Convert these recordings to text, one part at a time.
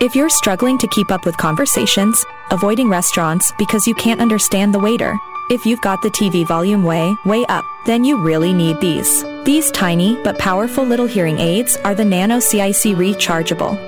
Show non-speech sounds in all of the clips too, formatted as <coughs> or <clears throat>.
If you're struggling to keep up with conversations, avoiding restaurants because you can't understand the waiter, if you've got the TV volume way, way up, then you really need these. These tiny but powerful little hearing aids are the Nano CIC Rechargeable,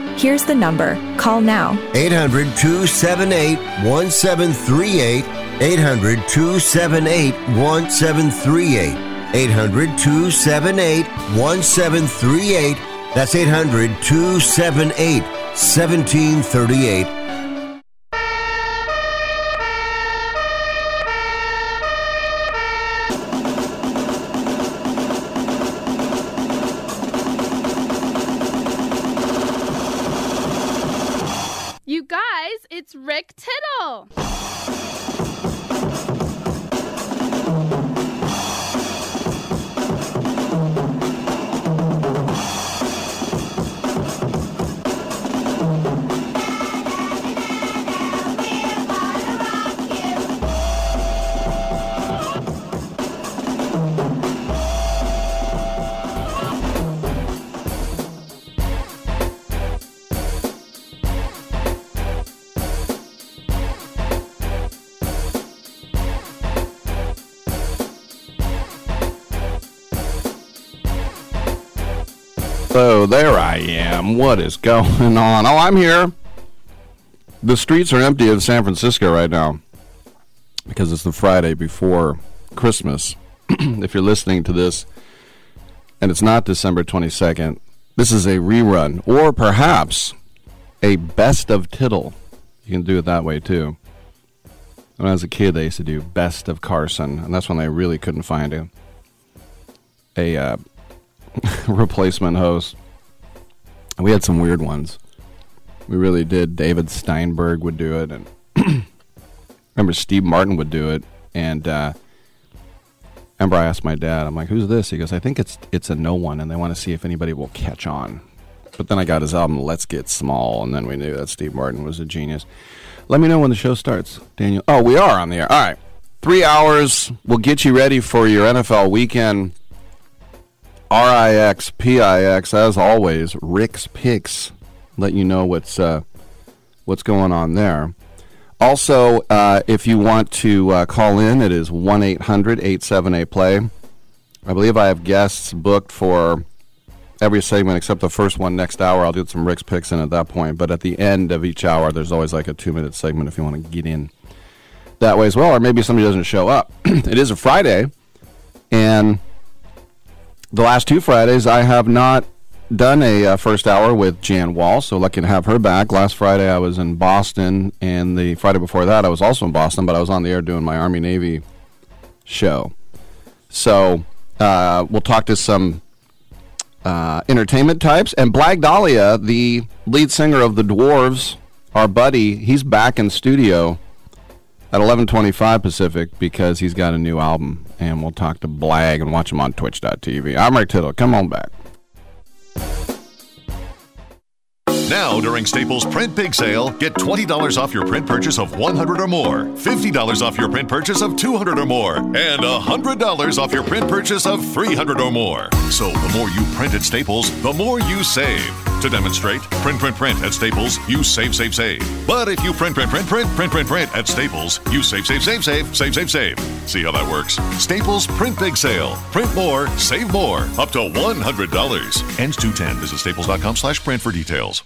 Here's the number. Call now. 800 278 1738. 800 278 1738. 800 278 1738. That's 800 278 1738. Am. What is going on? Oh, I'm here. The streets are empty of San Francisco right now because it's the Friday before Christmas. <clears throat> if you're listening to this and it's not December 22nd, this is a rerun or perhaps a best of tittle. You can do it that way too. When I was a kid, they used to do best of Carson, and that's when they really couldn't find a a uh, <laughs> replacement host. We had some weird ones. We really did. David Steinberg would do it, and <clears throat> remember Steve Martin would do it. And uh, remember, I asked my dad, "I'm like, who's this?" He goes, "I think it's it's a no one, and they want to see if anybody will catch on." But then I got his album "Let's Get Small," and then we knew that Steve Martin was a genius. Let me know when the show starts, Daniel. Oh, we are on the air. All right, three hours. We'll get you ready for your NFL weekend. R-I-X, P-I-X, as always, Rick's Picks. Let you know what's uh, what's going on there. Also, uh, if you want to uh, call in, it is 1-800-878-PLAY. I believe I have guests booked for every segment except the first one next hour. I'll do some Rick's Picks in at that point. But at the end of each hour, there's always like a two-minute segment if you want to get in that way as well. Or maybe somebody doesn't show up. <clears throat> it is a Friday, and the last two Fridays, I have not done a uh, first hour with Jan Wall, so lucky to have her back. Last Friday, I was in Boston, and the Friday before that, I was also in Boston, but I was on the air doing my Army Navy show. So uh, we'll talk to some uh, entertainment types. And Blag Dahlia, the lead singer of the Dwarves, our buddy, he's back in studio at 11:25 Pacific because he's got a new album, and we'll talk to Blag and watch him on Twitch.tv. I'm Rick Tittle. Come on back. Now, during Staples Print Big Sale, get $20 off your print purchase of 100 or more, $50 off your print purchase of 200 or more, and $100 off your print purchase of 300 or more. So, the more you print at Staples, the more you save. To demonstrate, print, print, print at Staples, you save, save, save. But if you print, print, print, print, print, print, print at Staples, you save, save, save, save, save, save, save. See how that works? Staples Print Big Sale. Print more, save more. Up to $100. Ends 210. Visit staples.com slash print for details.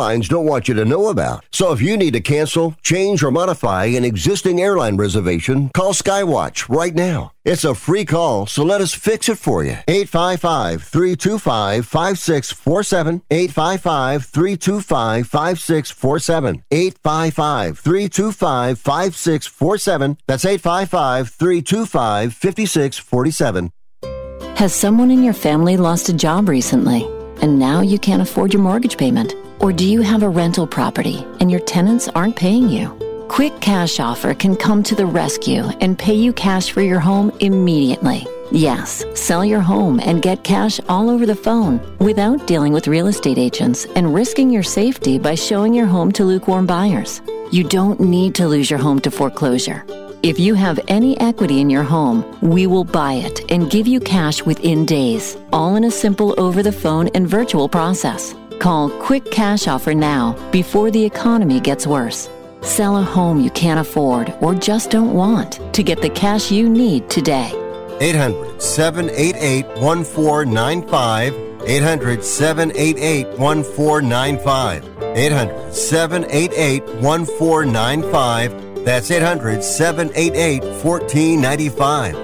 airlines don't want you to know about. So if you need to cancel, change, or modify an existing airline reservation, call Skywatch right now. It's a free call, so let us fix it for you. 855 325 5647. 855 325 5647. 855 325 5647. That's 855 325 5647. Has someone in your family lost a job recently and now you can't afford your mortgage payment? Or do you have a rental property and your tenants aren't paying you? Quick Cash Offer can come to the rescue and pay you cash for your home immediately. Yes, sell your home and get cash all over the phone without dealing with real estate agents and risking your safety by showing your home to lukewarm buyers. You don't need to lose your home to foreclosure. If you have any equity in your home, we will buy it and give you cash within days, all in a simple over the phone and virtual process. Call Quick Cash Offer now before the economy gets worse. Sell a home you can't afford or just don't want to get the cash you need today. 800 788 1495. 800 788 1495. 800 788 1495. That's 800 788 1495.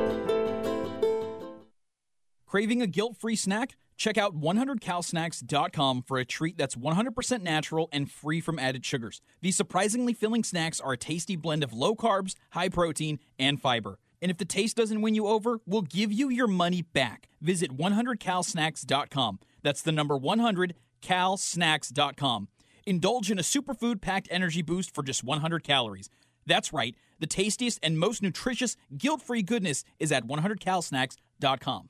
Craving a guilt free snack? Check out 100calsnacks.com for a treat that's 100% natural and free from added sugars. These surprisingly filling snacks are a tasty blend of low carbs, high protein, and fiber. And if the taste doesn't win you over, we'll give you your money back. Visit 100calsnacks.com. That's the number 100calsnacks.com. Indulge in a superfood packed energy boost for just 100 calories. That's right, the tastiest and most nutritious guilt free goodness is at 100calsnacks.com.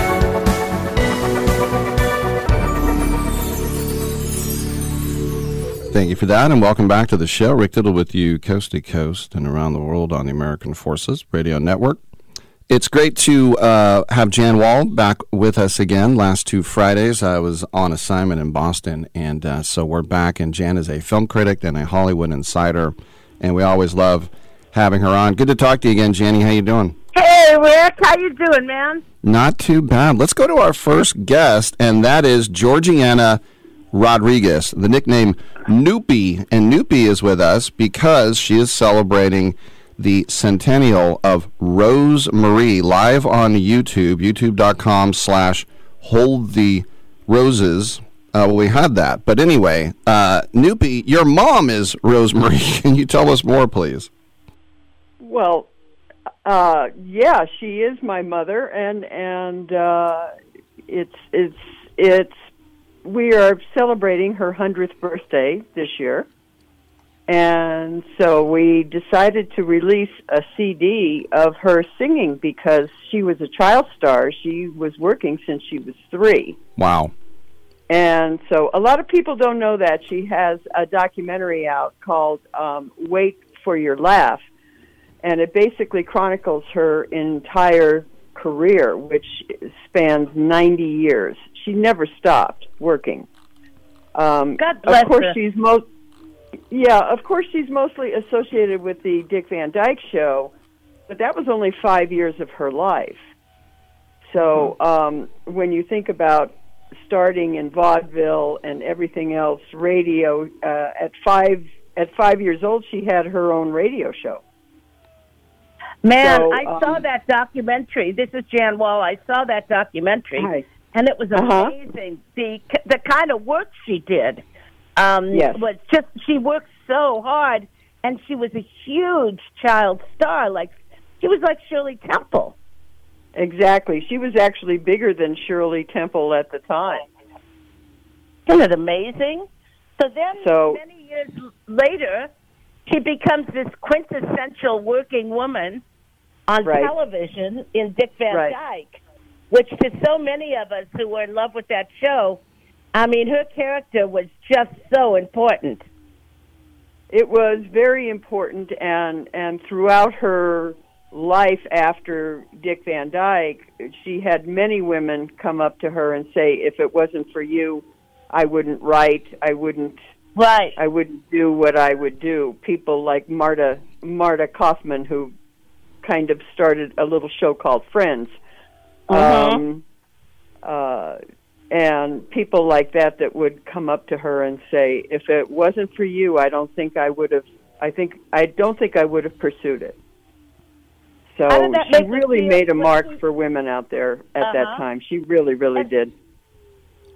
Thank you for that, and welcome back to the show. Rick Tittle with you, coast to coast and around the world on the American Forces Radio Network. It's great to uh, have Jan Wall back with us again. Last two Fridays, I was on assignment in Boston, and uh, so we're back. And Jan is a film critic and a Hollywood insider, and we always love having her on. Good to talk to you again, Janny. How you doing? Hey, Rick. How you doing, man? Not too bad. Let's go to our first guest, and that is Georgiana Rodriguez, the nickname Noopy. And Noopy is with us because she is celebrating the centennial of Rose Marie live on YouTube, youtube.com slash hold the roses. Uh, well, we had that. But anyway, uh, Noopy, your mom is Rose Marie. <laughs> Can you tell us more, please? Well, uh, yeah, she is my mother, and and uh, it's it's it's we are celebrating her hundredth birthday this year, and so we decided to release a CD of her singing because she was a child star. She was working since she was three. Wow. And so a lot of people don't know that she has a documentary out called um, "Wait for Your Laugh," and it basically chronicles her entire career, which spans 90 years. She never stopped working. Um, God bless of course, her. she's most yeah. Of course, she's mostly associated with the Dick Van Dyke Show, but that was only five years of her life. So um, when you think about starting in vaudeville and everything else, radio uh, at five at five years old, she had her own radio show. Man, So, I saw um, that documentary. This is Jan Wall. I saw that documentary, Hi. And it was Uh-huh. amazing. The the kind of work she did. Um, Yes. was just she worked so hard, and she was a huge child star. Like she was like Shirley Temple. Exactly. She was actually bigger than Shirley Temple at the time. Isn't it amazing? So then, So- many years later, she becomes this quintessential working woman on Right. television in Dick Van Right. Dyke, which to so many of us who were in love with that show, I mean, her character was just so important. It was very important, and and throughout her life after Dick Van Dyke, she had many women come up to her and say, "If it wasn't for you, I wouldn't write. I wouldn't. Right. I wouldn't do what I would do." People like Marta Marta Kauffman, who kind of started a little show called Friends. Mhm. Um, uh, and people like that that would come up to her and say, "If it wasn't for you, I don't think I would have. I think I don't think I would have pursued it." So How did that she really made a mark she- for women out there at Uh-huh. that time. She really, really And- did.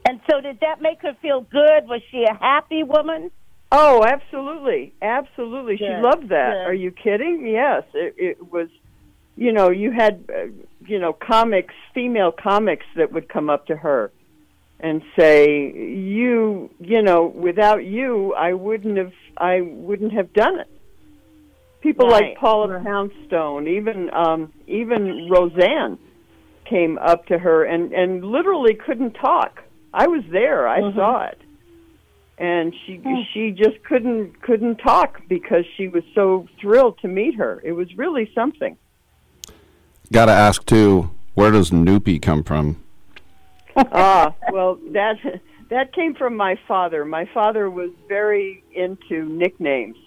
And so, did that make her feel good? Was she a happy woman? Oh, absolutely, absolutely. She loved that. good. Are you kidding? Yes, it, it was. You know, you had, uh, you know, comics, female comics that would come up to her and say, "You, you know, without you, I wouldn't have, I wouldn't have done it." People Right. like Paula Poundstone, even, um, even Roseanne, came up to her and and literally couldn't talk. I was there. I Mhm. saw it and she she just couldn't couldn't talk because she was so thrilled to meet her. It was really something. Got to ask too, where does Noopy come from? <laughs> ah, well that that came from my father. My father was very into nicknames.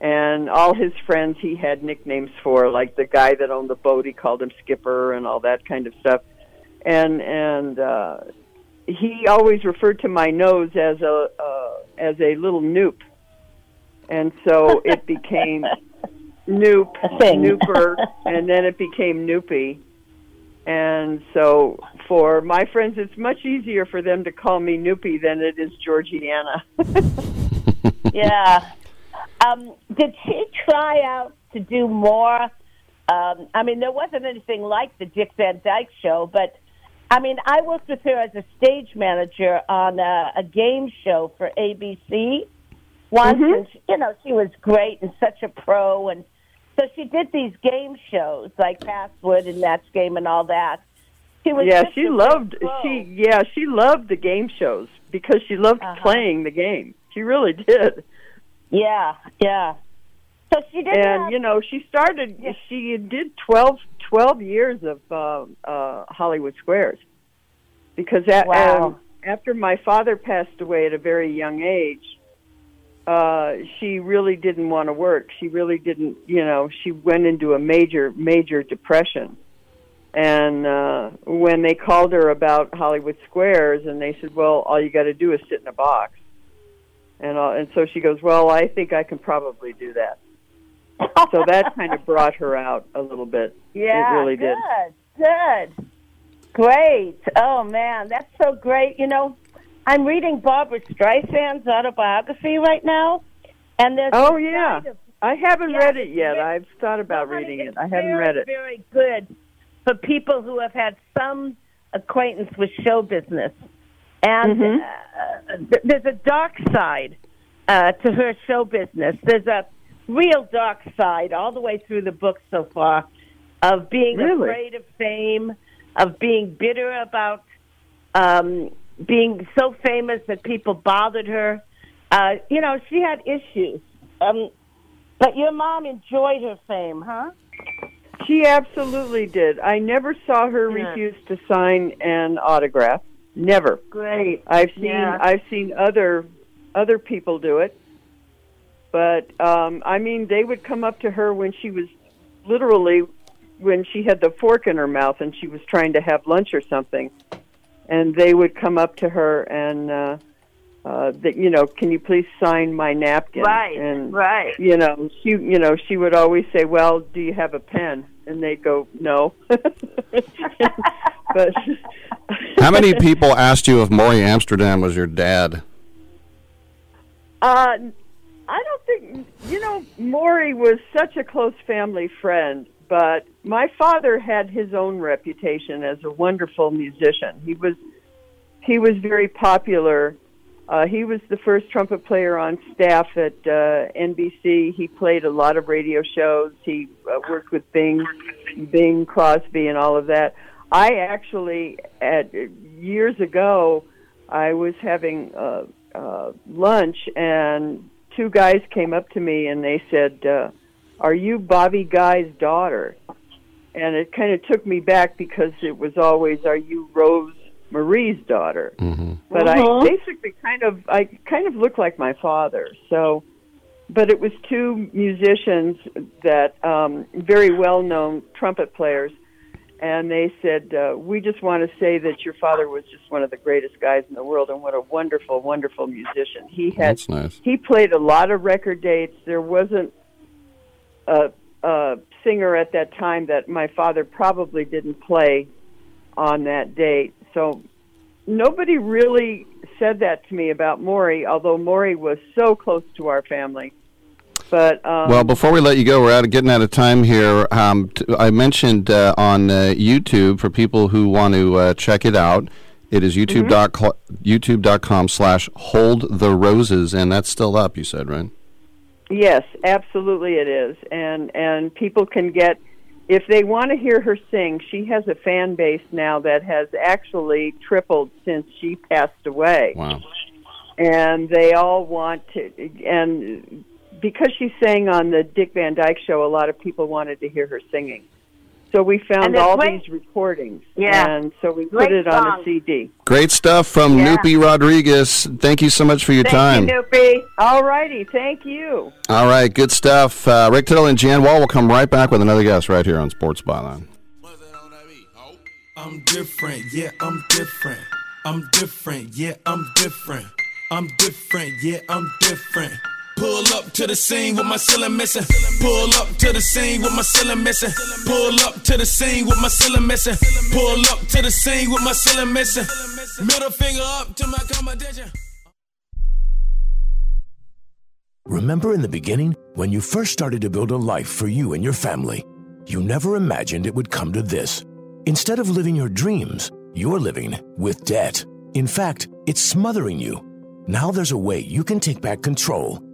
And all his friends he had nicknames for, like the guy that owned the boat, he called him Skipper and all that kind of stuff. And and uh he always referred to my nose as a uh, as a little noop. And so it became <laughs> Noop, A thing. Nooper, <laughs> and then it became Noopy. And so for my friends, it's much easier for them to call me Noopy than it is Georgiana. <laughs> yeah. Um, did she try out to do more? Um, I mean, there wasn't anything like the Dick Van Dyke show, but I mean, I worked with her as a stage manager on a, a game show for ABC once, Mhm. and she, you know, she was great and such a pro, and so she did these game shows like Password and Match Game and all that. She was yeah, she loved pro. she yeah, she loved the game shows because she loved Uh-huh. playing the game. She really <laughs> did. Yeah, yeah. So she didn't and have, you know she started she did 12, 12 years of uh, uh, hollywood squares because a- Wow. um, after my father passed away at a very young age uh she really didn't want to work she really didn't you know she went into a major major depression and uh when they called her about hollywood squares and they said well all you got to do is sit in a box and uh, and so she goes well i think i can probably do that so that <laughs> kind of brought her out a little bit. Yeah, it really good, did. good, great. Oh man, that's so great. You know, I'm reading Barbra Streisand's autobiography right now, and there's Oh yeah, of- I haven't Yeah, read it yet. very- I've thought about Well, reading it. I haven't very, read it. Very good for people who have had some acquaintance with show business, and Mhm. uh, th- there's a dark side uh, to her show business. There's a real dark side all the way through the book so far of being Really? afraid of fame, of being bitter about um, being so famous that people bothered her. Uh, you know, she had issues. Um, but your mom enjoyed her fame, huh? She absolutely did. I never saw her Yeah. refuse to sign an autograph. Never. Great. I've seen Yeah. I've seen other other people do it. But um I mean they would come up to her when she was literally when she had the fork in her mouth and she was trying to have lunch or something and they would come up to her and uh uh that you know can you please sign my napkin Right, and right. you know she you know she would always say well do you have a pen and they'd go no <laughs> but How many people asked you if Morey Amsterdam was your dad? Uh, I don't think you know, Morey was such a close family friend, but my father had his own reputation as a wonderful musician. He was he was very popular. Uh, he was the first trumpet player on staff at uh, NBC. He played a lot of radio shows. He uh, worked with Bing, Bing Crosby, and all of that. I actually, at years ago, I was having uh, uh, lunch, and two guys came up to me and they said, uh, "Are you Bobby Guy's daughter?" And it kind of took me back because it was always, "Are you Rose Marie's daughter?" Mm-hmm. But Mhm. I basically kind of, I kind of look like my father. So, but it was two musicians that um, very well known trumpet players and they said, uh, "We just want to say that your father was just one of the greatest guys in the world, and what a wonderful, wonderful musician. He had That's nice. he played a lot of record dates. There wasn't a, a singer at that time that my father probably didn't play on that date. So nobody really said that to me about Morey, although Morey was so close to our family. But um, Well, before we let you go, we're out of, getting out of time here. Um, t- I mentioned uh, on uh, YouTube for people who want to uh, check it out. It is Mm-hmm. YouTube dot cl- youtube.com slash hold the roses, and that's still up, you said, right? Yes, absolutely it is. And and people can get if they want to hear her sing, she has a fan base now that has actually tripled since she passed away. Wow. And they all want to and because she sang on the Dick Van Dyke show, a lot of people wanted to hear her singing. So we found all great- these recordings. Yeah. And so we Great put it on a CD. Great stuff from Yeah. Noopy Rodriguez. Thank you so much for your time. Thank you, Noopy. All righty, thank you. All right, good stuff. Uh, Rick Tittle and Jan Wall will come right back with another guest right here on Sports Byline. I'm different, yeah, I'm different. I'm different, yeah, I'm different. I'm different, yeah, I'm different. Pull up to the scene with my ceiling missing. Pull up to the scene with my ceiling missing. Pull up to the scene with my ceiling missing. Pull up to the scene with my ceiling missing. Middle finger up to my competition. Remember in the beginning, when you first started to build a life for you and your family, you never imagined it would come to this. Instead of living your dreams, you're living with debt. In fact, it's smothering you. Now there's a way you can take back control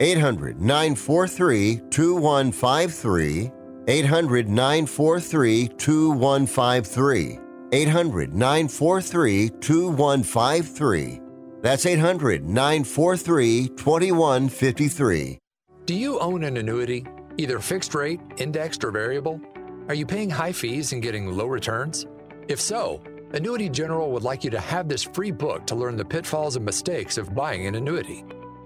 800 943 2153. 800 943 2153. 800 943 2153. That's 800 943 2153. Do you own an annuity, either fixed rate, indexed, or variable? Are you paying high fees and getting low returns? If so, Annuity General would like you to have this free book to learn the pitfalls and mistakes of buying an annuity.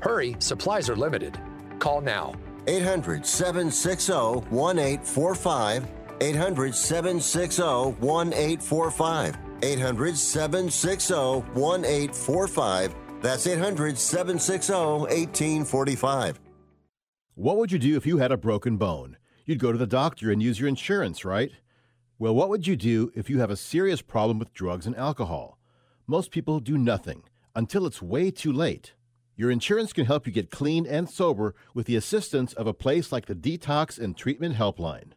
Hurry, supplies are limited. Call now. 800 760 1845. 800 760 1845. 800 760 1845. That's 800 760 1845. What would you do if you had a broken bone? You'd go to the doctor and use your insurance, right? Well, what would you do if you have a serious problem with drugs and alcohol? Most people do nothing until it's way too late. Your insurance can help you get clean and sober with the assistance of a place like the Detox and Treatment Helpline.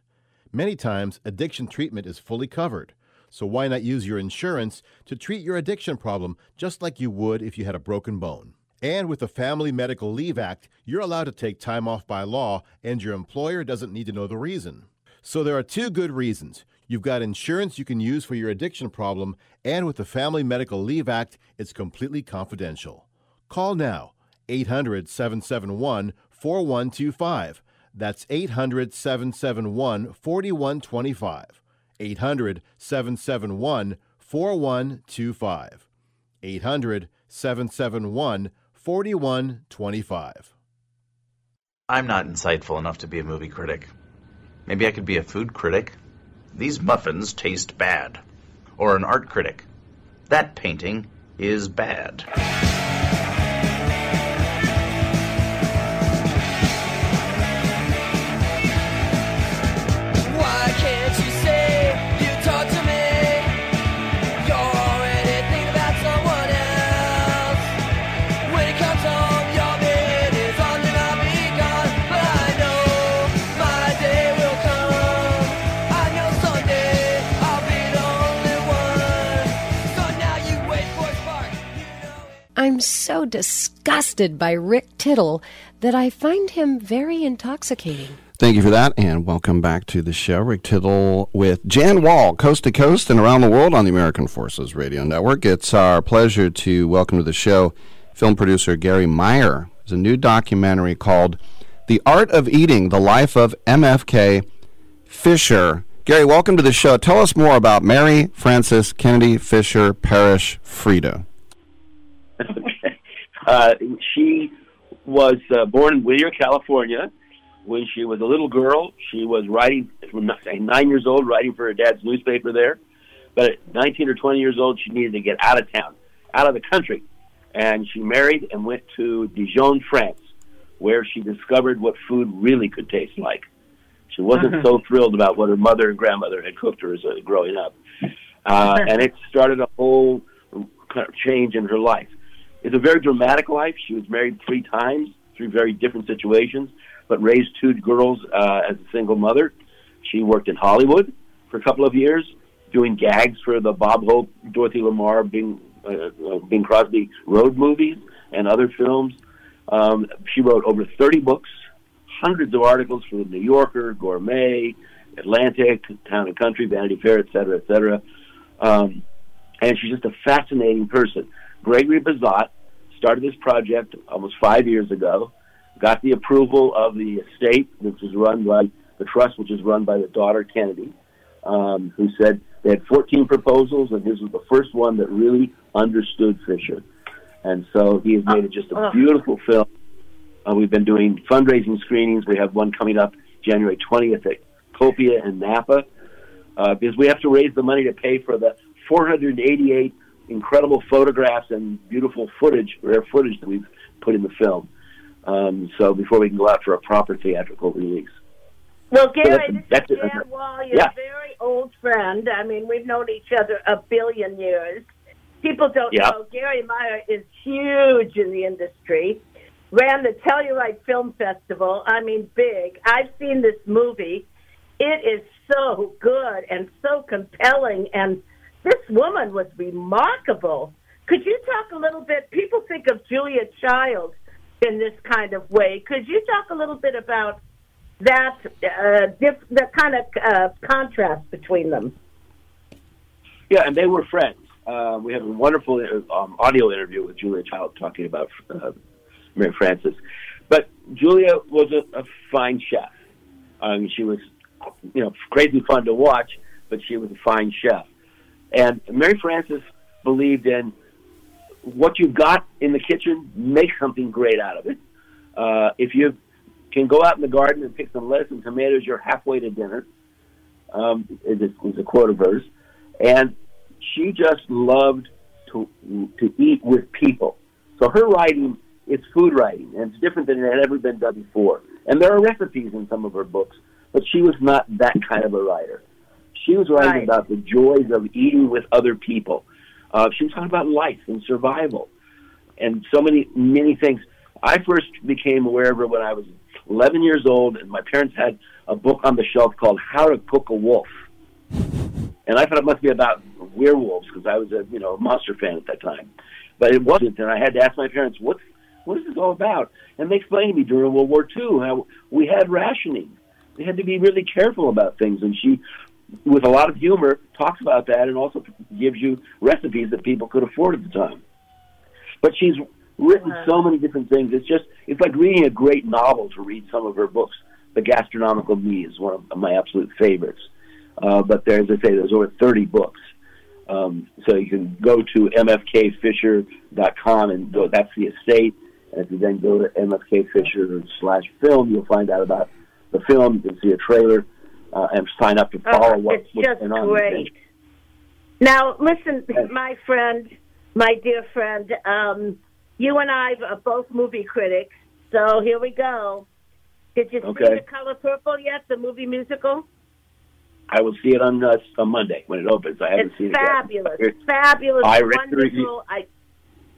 Many times, addiction treatment is fully covered, so why not use your insurance to treat your addiction problem just like you would if you had a broken bone? And with the Family Medical Leave Act, you're allowed to take time off by law, and your employer doesn't need to know the reason. So there are two good reasons. You've got insurance you can use for your addiction problem, and with the Family Medical Leave Act, it's completely confidential. Call now 800 771 4125. That's 800 771 4125. 800 771 4125. 800 771 4125. I'm not insightful enough to be a movie critic. Maybe I could be a food critic. These muffins taste bad. Or an art critic. That painting is bad. I'm so disgusted by Rick Tittle that I find him very intoxicating. Thank you for that, and welcome back to the show. Rick Tittle with Jan Wall, coast to coast and around the world on the American Forces Radio Network. It's our pleasure to welcome to the show film producer Gary Meyer. There's a new documentary called The Art of Eating The Life of MFK Fisher. Gary, welcome to the show. Tell us more about Mary Frances Kennedy Fisher Parrish Frida. <laughs> Uh, she was uh, born in Whittier, California. When she was a little girl, she was writing nine years old, writing for her dad's newspaper there. But at 19 or 20 years old, she needed to get out of town, out of the country, and she married and went to Dijon, France, where she discovered what food really could taste like. She wasn't so thrilled about what her mother and grandmother had cooked her as a, growing up, uh, and it started a whole kind of change in her life. It's a very dramatic life. She was married three times, three very different situations, but raised two girls uh, as a single mother. She worked in Hollywood for a couple of years, doing gags for the Bob Hope, Dorothy Lamour, Bing, uh, uh, Bing Crosby road movies and other films. Um, she wrote over 30 books, hundreds of articles for the New Yorker, Gourmet, Atlantic, Town and Country, Vanity Fair, et cetera, et cetera. Um, and she's just a fascinating person. Gregory Bazat started this project almost five years ago, got the approval of the estate, which is run by the trust, which is run by the daughter Kennedy, um, who said they had 14 proposals, and his was the first one that really understood Fisher. And so he has made it just a beautiful film. Uh, we've been doing fundraising screenings. We have one coming up January 20th at Copia in Napa, uh, because we have to raise the money to pay for the 488 incredible photographs and beautiful footage, rare footage that we've put in the film. Um, so before we can go out for a proper theatrical release. Well, So Gary, that's- this is. Jan Wall. You're Yeah. a very old friend. I mean, we've known each other a billion years. People don't know Gary Meyer is huge in the industry. Ran the Telluride Film Festival. I mean, big. I've seen this movie. It is so good and so compelling, and this woman was remarkable. Could you talk a little bit? People think of Julia Child in this kind of way. Could you talk a little bit about that uh, diff- the kind of uh, contrast between them? Yeah, and they were friends. Uh, we have a wonderful um, audio interview with Julia Child talking about uh, Mary Frances. But Julia was a, a fine chef. She was, you know, crazy fun to watch, but she was a fine chef. And Mary Frances believed in what you've got in the kitchen, make something great out of it. Uh, if you can go out in the garden and pick some lettuce and tomatoes, you're halfway to dinner. Um, is, a, a quote of hers, and she just loved to to eat with people. So her writing is food writing, and it's different than it had ever been done before. And there are recipes in some of her books, but she was not that kind of a writer. She was writing Right. about the joys of eating with other people. Uh, she was talking about life and survival, and so many many things. I first became aware of her when I was 11 years old, and my parents had a book on the shelf called How to Cook a Wolf, and I thought it must be about werewolves because I was a you know a monster fan at that time, but it wasn't. And I had to ask my parents, "What's what is this all about? And they explained to me during World War II how we had rationing. They had to be really careful about things, and she, with a lot of humor, talks about that and also gives you recipes that people could afford at the time. But she's written so many different things. It's just it's like reading a great novel to read some of her books. The Gastronomical Me is one of my absolute favorites. Uh, but there, as I say, there's over 30 books. Um, so you can go to mfkfisher.com and go. That's the estate. And if you then go to mfkfisher slash film, you'll find out about the film. You can see a trailer uh, and sign up to follow Oh, what, it's what's just going on. great. Now, listen, my friend, my dear friend, um, you and I are both movie critics, so here we go. Did you see The Color Purple yet, the movie musical? I will see it on uh, on Monday when it opens. I haven't It's seen fabulous, it yet. fabulous, I read the review. wonderful. I,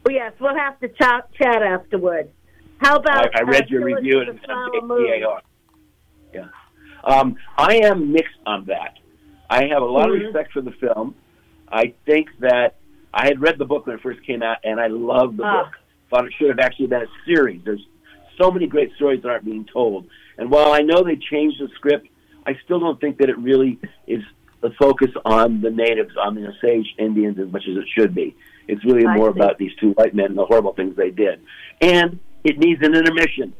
oh, yes, we'll have to chat, chat afterward. How about I, I read your review and Flower Moon? PAR. Yeah. Um, I am mixed on that. I have a lot of respect for the film. I think that I had read the book when it first came out, and I loved the Ah. book. Thought it should have actually been a series. There's so many great stories that aren't being told. And while I know they changed the script, I still don't think that it really is the focus on the natives, on the Osage Indians, as much as it should be. It's really I more see. about these two white men and the horrible things they did. And it needs an intermission.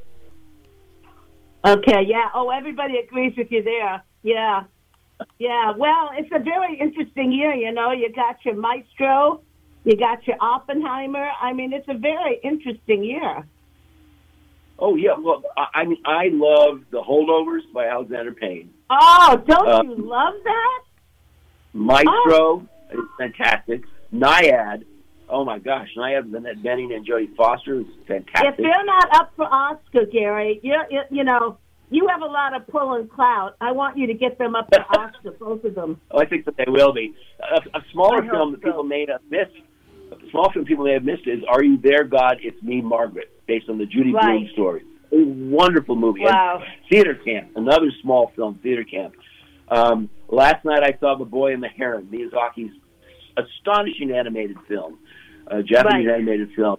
Okay, yeah. Oh, everybody agrees with you there. Yeah. Yeah. Well, it's a very interesting year, you know. You got your Maestro, you got your Oppenheimer. I mean, it's a very interesting year. Oh yeah, well, I, I mean, I love the Holdovers by Alexander Payne. Oh, don't Uh, you love that? Maestro is fantastic. Nyad, oh my gosh, Nyad with Annette Bening and Jodie Foster fantastic. If they're not up for Oscar, Gary, you you, know, you have a lot of pull and clout. I want you to get them up for <laughs> Oscar, both of them. Oh, I think that they will be. A, a smaller I film that so. people may have missed, a small film people may have missed is Are You There, God? It's Me, Margaret, based on the Judy Right. Blume story. A wonderful movie. And Wow. Theater Camp, another small film, Theater Camp. Um, last night I saw The Boy and the Heron, Miyazaki's astonishing animated film, uh, Japanese Right. animated film.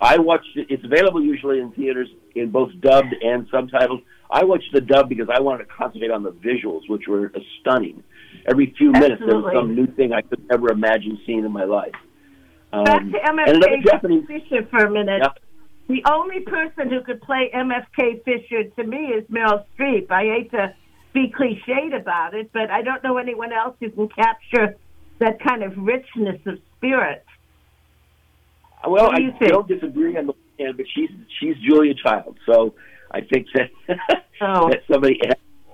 I watched it. It's available usually in theaters in both dubbed and subtitled. I watched the dub because I wanted to concentrate on the visuals, which were stunning. Every few minutes there was some new thing I could never imagine seeing in my life. Um, Back to MFK Japanese. Fisher for a minute. Yeah. The only person who could play MFK Fisher to me is Meryl Streep. I hate to be cliched about it, but I don't know anyone else who can capture that kind of richness of spirit. Well, do I think? don't disagree on the one hand, but she's she's Julia Child, so I think that <laughs> Oh. that somebody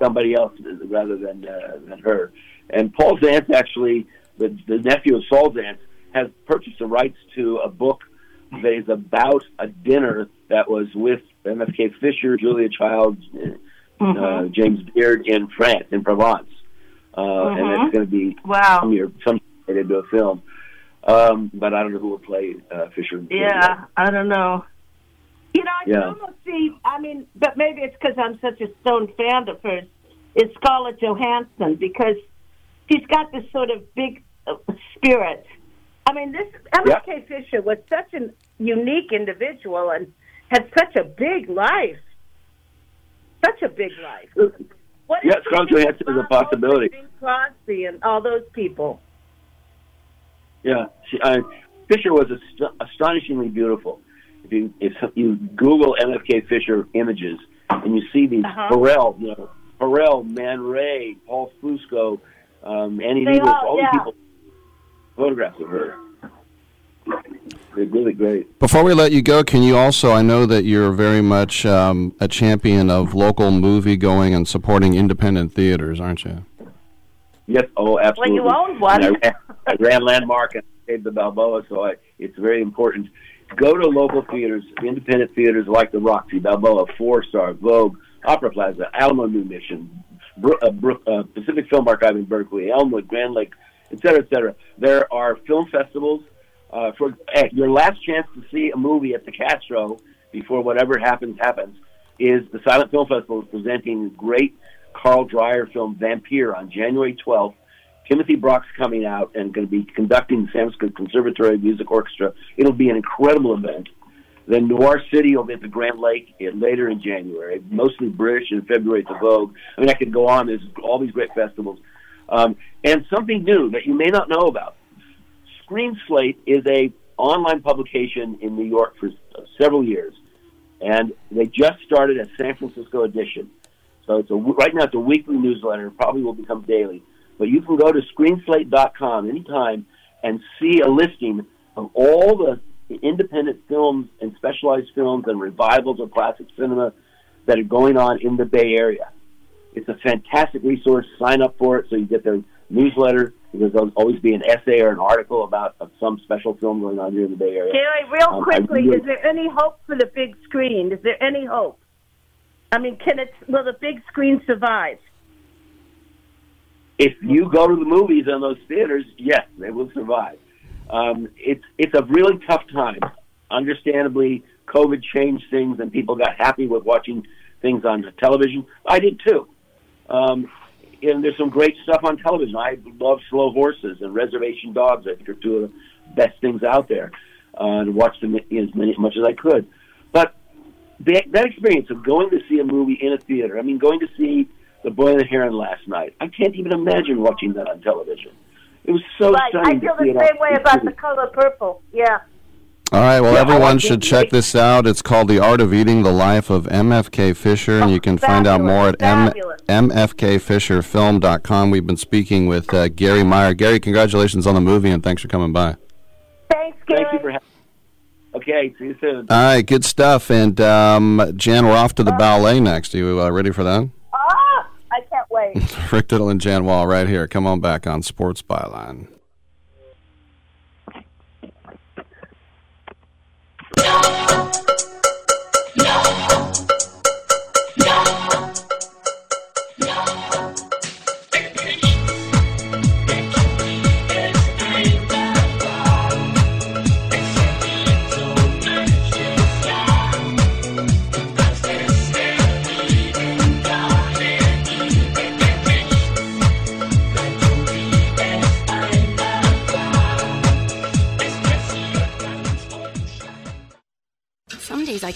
somebody else rather than uh, than her. And Paul Zaentz actually, the the nephew of Saul Zaentz, has purchased the rights to a book that is about a dinner that was with MFK Fisher, Julia Child, uh, Mm-hmm. uh, James Beard in France, in Provence, uh, and it's going to be Wow. some year some made into a film. Um, but I don't know who will play uh, Fisher. Yeah, I don't know. You know, I can Yeah. almost see. I mean, but maybe it's because I'm such a stone fan of hers. Is Scarlett Johansson because she's got this sort of big uh, spirit. I mean, this MFK Fisher was such a unique individual and had such a big life. Such a big life. What she Scarlett do is a Bob Hope and possibility. Crosby and all those people. Yeah, she, uh, Fisher was ast- astonishingly beautiful. If you if you Google MFK Fisher images and you see these Uh-huh. Pharrell, you know, Pharrell, Man Ray, Paul Fusco, um, Annie Leibovitz, all- all yeah. these people photographs of her. They're really great. Before we let you go, can you also? I know that you're very much um, a champion of local movie going and supporting independent theaters, aren't you? Yes, oh, absolutely. Well, you own one. And I, ran, I ran Landmark and saved the Balboa, so I, it's very important. Go to local theaters, independent theaters like the Roxy, Balboa, Four Star, Globe, Opera Plaza, Alamo New Mission, Bro- uh, Bro- uh, Pacific Film Archive in Berkeley, Elmwood, Grand Lake, et cetera, et cetera. There are film festivals. Uh, for eh, your last chance to see a movie at the Castro before whatever happens happens is the Silent Film Festival is presenting great Carl Dreyer film Vampyr on January 12th. Timothy Brock's coming out and going to be conducting the Sanskrit Conservatory Music Orchestra. It'll be an incredible event. Then Noir City will be at the Grand Lake in, later in January. Mostly British in February at the Vogue. I mean, I could go on. There's all these great festivals. Um, and something new that you may not know about. Screen Slate is a online publication in New York for several years, and they just started a San Francisco edition. So it's a, right now it's a weekly newsletter. It probably will become daily. But you can go to screenslate.com anytime and see a listing of all the independent films and specialized films and revivals of classic cinema that are going on in the Bay Area. It's a fantastic resource. Sign up for it so you get their newsletter there'll always be an essay or an article about some special film going on here in the Bay Area. Gary, real Um, quickly, really- is there any hope for the big screen? Is there any hope? I mean, can it? Will the big screen survive? if you go to the movies in those theaters, yes, they will survive. Um, it's it's a really tough time. Understandably, COVID changed things, and people got happy with watching things on the television. I did too. Um, and there's some great stuff on television. I love Slow Horses and Reservation Dogs. I think are two of the best things out there, uh, and watched them as many as much as I could. But that, that experience of going to see a movie in a theater, I mean, going to see The Boy and the Heron last night, I can't even imagine watching that on television. It was so right. I feel the same way about the color purple. Yeah. All right. Well, Yeah, everyone should it. check this out. It's called The Art of Eating: The Life of MFK Fisher, and you can find out more at m- fabulous. mfkfisherfilm.com. We've been speaking with uh, Gary Meyer. Gary, congratulations on the movie, and thanks for coming by. Thanks, Gary. Thank you for having Okay, see you soon. All right, good stuff. And um, Jan, we're off to the ballet next. Are you uh, ready for that? Ah, I can't wait. <laughs> Rick Tittle and Jan Wall right here. Come on back on Sports Byline. I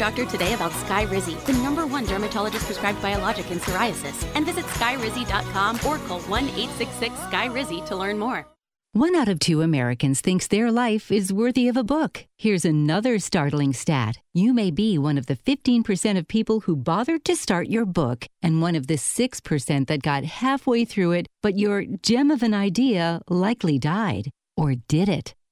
Doctor today about Sky Skyrizi, the number one dermatologist prescribed biologic in psoriasis, and visit skyrizi.com or call 1 866 Skyrizi to learn more. One out of two Americans thinks their life is worthy of a book. Here's another startling stat. You may be one of the 15% of people who bothered to start your book, and one of the 6% that got halfway through it, but your gem of an idea likely died. Or did it?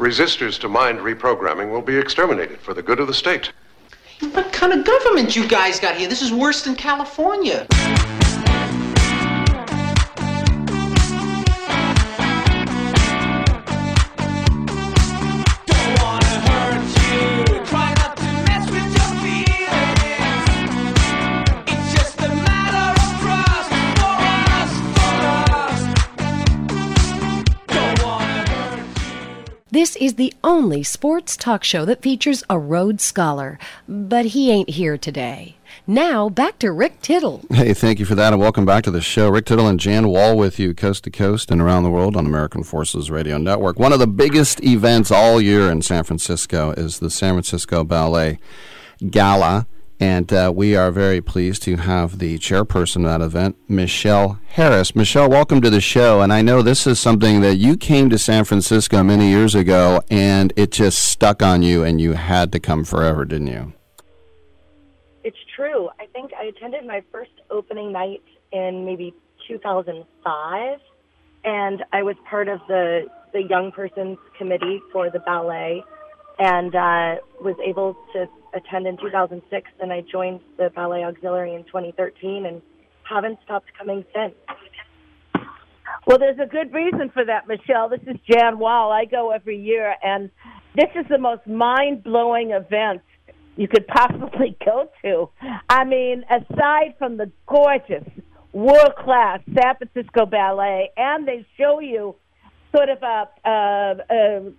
Resistors to mind reprogramming will be exterminated for the good of the state. What kind of government you guys got here? This is worse than California. This is the only sports talk show that features a Rhodes Scholar, but he ain't here today. Now, back to Rick Tittle. Hey, thank you for that, and welcome back to the show. Rick Tittle and Jan Wall with you, coast to coast and around the world on American Forces Radio Network. One of the biggest events all year in San Francisco is the San Francisco Ballet Gala, and uh, we are very pleased to have the chairperson of that event, Michelle Harris. Michelle, welcome to the show. And I know this is something that you came to San Francisco many years ago, and it just stuck on you, and you had to come forever, didn't you? It's true. I think I attended my first opening night in maybe 2005, and I was part of the the young persons committee for the ballet, and uh, was able to attend in 2006. And I joined the ballet auxiliary in 2013, and haven't stopped coming since. Well, there's a good reason for that, Michelle. This is Jan Wall. I go every year, and this is the most mind blowing event you could <laughs> possibly go to. I mean, aside from the gorgeous, world class San Francisco Ballet, and they show you sort of a, a,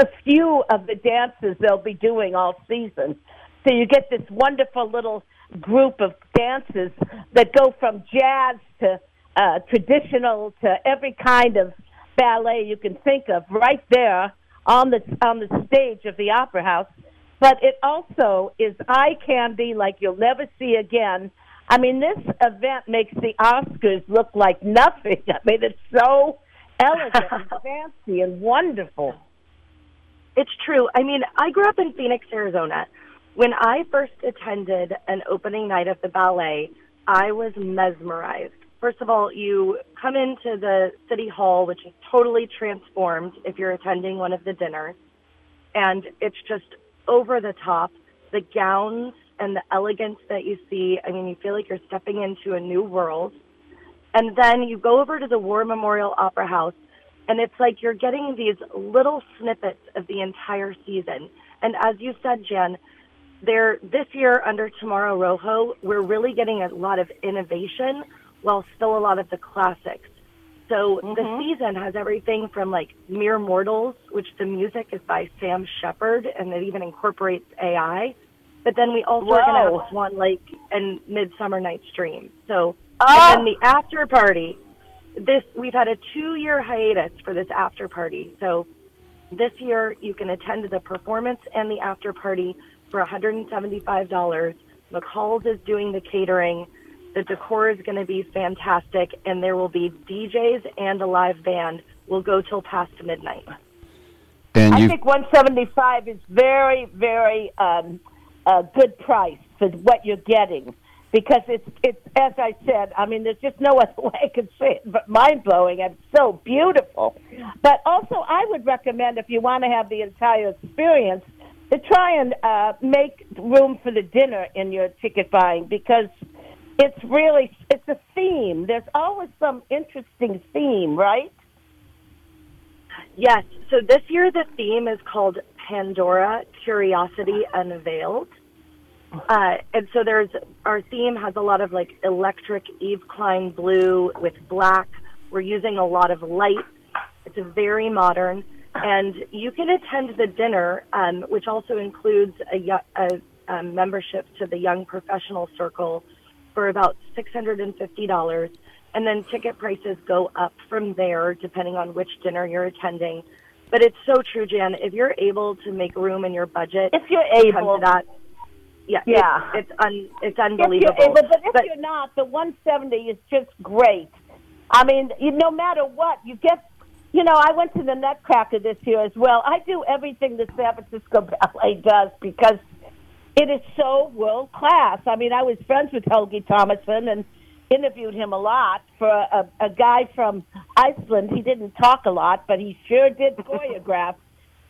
a few of the dances they'll be doing all season. So you get this wonderful little group of dances that go from jazz to uh, traditional to every kind of ballet you can think of right there on the on the stage of the opera house but it also is eye candy like you'll never see again i mean this event makes the oscars look like nothing <laughs> i mean it's so elegant and <laughs> fancy and wonderful It's true. I mean, I grew up in Phoenix, Arizona. When I first attended an opening night of the ballet, I was mesmerized. First of all, you come into the city hall, which is totally transformed if you're attending one of the dinners, and it's just over the top. The gowns and the elegance that you see, I mean, you feel like you're stepping into a new world. And then you go over to the War Memorial Opera House, and it's like you're getting these little snippets of the entire season. And as you said, Jen, there this year under Tamara Rojo, we're really getting a lot of innovation while still a lot of the classics. So the mm-hmm. season has everything from like Mere Mortals, which the music is by Sam Shepherd, and it even incorporates AI. But then we also are going to have Swan Lake and Midsummer Night's Dream. So Oh. and then the after party. This we've had a two-year hiatus for this after party. So this year you can attend the performance and the after party for $175. McCall's is doing the catering. The decor is going to be fantastic, and there will be DJs and a live band. We'll go till past midnight. And I think 175 is very, very um, a good price for what you're getting because it's it's as I said. I mean, there's just no <laughs> other way I could say it, but mind blowing and so beautiful. But also, I would recommend if you want to have the entire experience to try and uh, make room for the dinner in your ticket buying because it's really it's a theme. There's always some interesting theme, right? Yes. So this year the theme is called Pandora Curiosity Unveiled. Uh, and so there's our theme has a lot of like electric Yves Klein blue with black. We're using a lot of light. It's a very modern, and you can attend the dinner, um, which also includes a, a, a membership to the Young Professional Circle for about six hundred and fifty dollars, and then ticket prices go up from there depending on which dinner you're attending. But it's so true, Jan. If you're able to make room in your budget, If you're to come able. to that, yeah, Yeah. it's it's, un, it's If unbelievable. you're able, but if you're not, the 170 is just great. I mean, you, no matter what, you get. You know, I went to the Nutcracker this year as well. I do everything the San Francisco <laughs> Ballet does because it is so world class. I mean, I was friends with Helgi Tomasson and interviewed him a lot for a, a guy from Iceland. He didn't talk a lot, but he sure did <laughs> choreograph.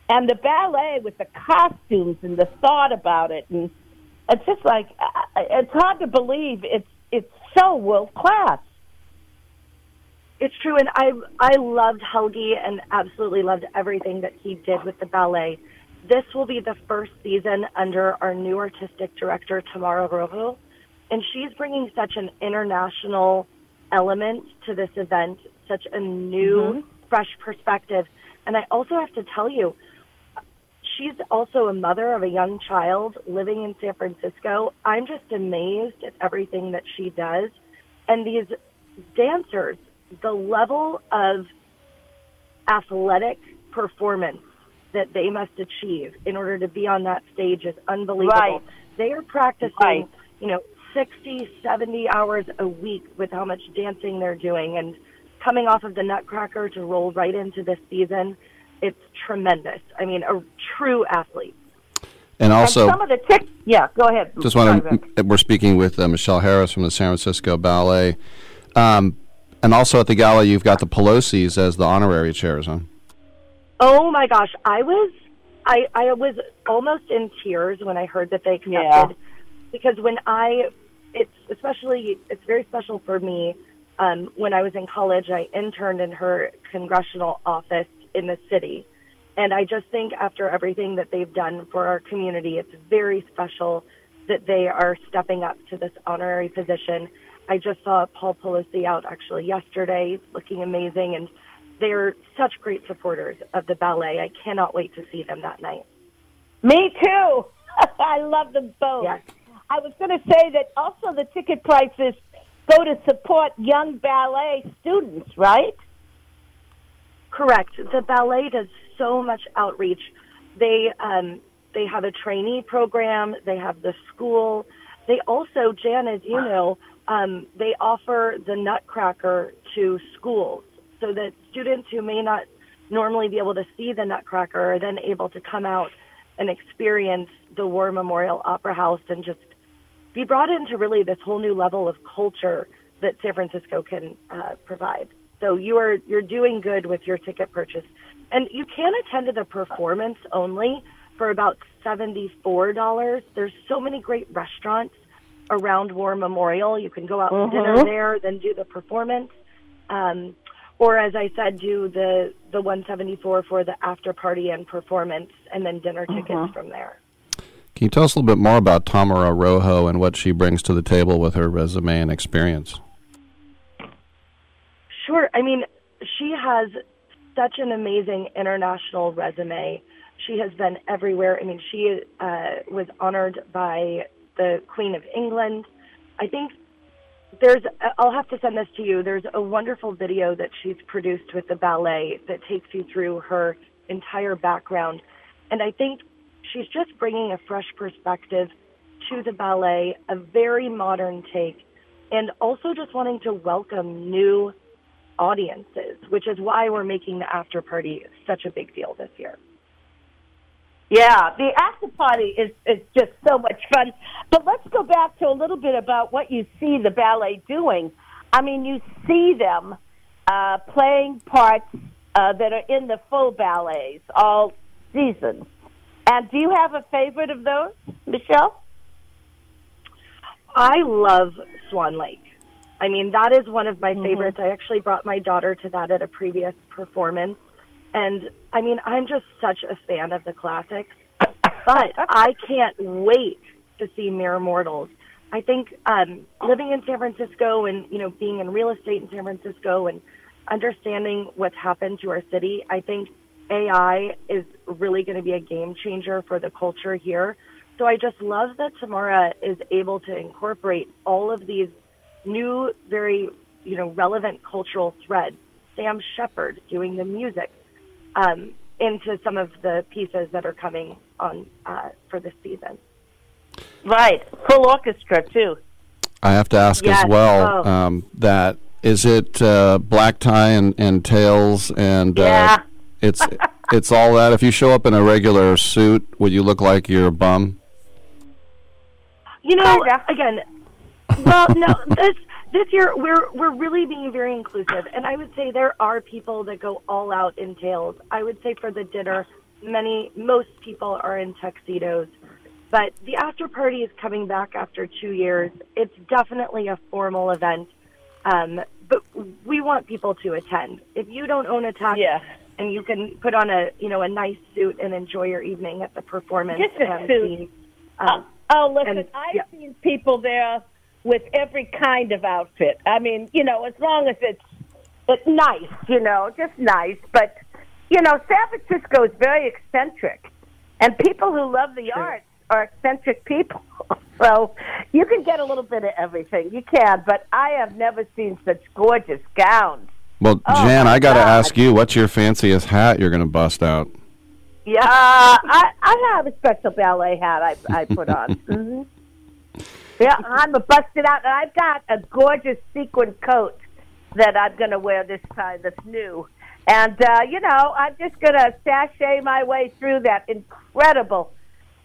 And the ballet with the costumes and the thought about it, and it's just like it's hard to believe it's it's so world class. It's true, and I I loved Helgi and absolutely loved everything that he did with the ballet. This will be the first season under our new artistic director Tamara Rojo, and she's bringing such an international element to this event, such a new, Mhm. fresh perspective. And I also have to tell you, she's also a mother of a young child living in San Francisco. I'm just amazed at everything that she does. And these dancers, the level of athletic performance that they must achieve in order to be on that stage is unbelievable. Right. They are practicing, Right. you know, 60, 70 hours a week with how much dancing they're doing. And coming off of the Nutcracker to roll right into this season, it's tremendous. I mean, a true athlete. And also, and some of the tick. Yeah, go ahead. just want to, we're speaking with uh, Michelle Harris from the San Francisco Ballet. Um, and also at the gala, you've got the Pelosi's as the honorary chairs, huh? Oh my gosh, I was I I was almost in tears when I heard that they accepted Yeah. because when I it's especially it's very special for me um when I was in college I interned in her congressional office in the city and I just think after everything that they've done for our community it's very special that they are stepping up to this honorary position. I just saw Paul Pelosi out actually yesterday looking amazing and they're such great supporters of the ballet. I cannot wait to see them that night. Me too. <laughs> I love them both. I was going to say that also the ticket prices go to support young ballet students, right? Correct. The ballet does so much outreach. They um, they have a trainee program. They have the school. They also, Jan, as you know, um, they offer the Nutcracker to schools so that students who may not normally be able to see the Nutcracker are then able to come out and experience the War Memorial Opera House and just be brought into really this whole new level of culture that San Francisco can uh, provide. So you are you're doing good with your ticket purchase, and you can attend to the performance only for about seventy four dollars. There's so many great restaurants around War Memorial. You can go out to dinner Mhm. there, then do the performance, um, or as I said, do the the one seventy four for the after party and performance, and then dinner tickets Mhm. from there. Can you tell us a little bit more about Tamara Rojo and what she brings to the table with her resume and experience? Sure. I mean, she has such an amazing international resume. She has been everywhere. I mean, she uh, was honored by the Queen of England. I think there's, I'll have to send this to you. There's a wonderful video that she's produced with the ballet that takes you through her entire background. And I think she's just bringing a fresh perspective to the ballet, a very modern take, and also just wanting to welcome new audiences, which is why we're making the after party such a big deal this year. Yeah, the after party is is just so much fun. But let's go back to a little bit about what you see the ballet doing. I mean, you see them uh, playing parts uh, that are in the full ballets all season. And do you have a favorite of those, Michelle? I love Swan Lake. I mean, that is one of my Mhm. favorites. I actually brought my daughter to that at a previous performance. And I mean, I'm just such a fan of the classics, but I can't wait to see Mere Mortals. I think um, living in San Francisco and you know being in real estate in San Francisco and understanding what's happened to our city, I think AI is really going to be a game changer for the culture here. So I just love that Tamara is able to incorporate all of these new, very you know relevant cultural threads. Sam Shepherd doing the music um, into some of the pieces that are coming on uh, for this season. Right, full orchestra too. I have to ask Yes. as well Oh. um, that is it uh, black tie and, and tails and uh, Yeah. <laughs> it's it's all that. If you show up in a regular suit, would you look like you're a bum? You know, again, well, no, <laughs> this this year we're we're really being very inclusive, and I would say there are people that go all out in tails. I would say for the dinner, many most people are in tuxedos, but the after party is coming back after two years. It's definitely a formal event, um, but we want people to attend. If you don't own a tux, Yeah. and you can put on a you know a nice suit and enjoy your evening at the performance. Just a and suit. the, um, Oh, listen, and- I've yeah. seen people there with every kind of outfit. I mean, you know, as long as it's it's nice, you know, just nice. But you know, San Francisco is very eccentric, and people who love the arts are eccentric people. <laughs> So you can get a little bit of everything. You can, but I have never seen such gorgeous gowns. Well, Oh, Jan, I got to ask you, what's your fanciest hat you're going to bust out? Yeah, uh, I I have a special ballet hat I I put on. <laughs> hmm Yeah, I'm busted out, I've got a gorgeous sequin coat that I'm going to wear this time. That's new, and uh, you know I'm just going to sashay my way through that incredible.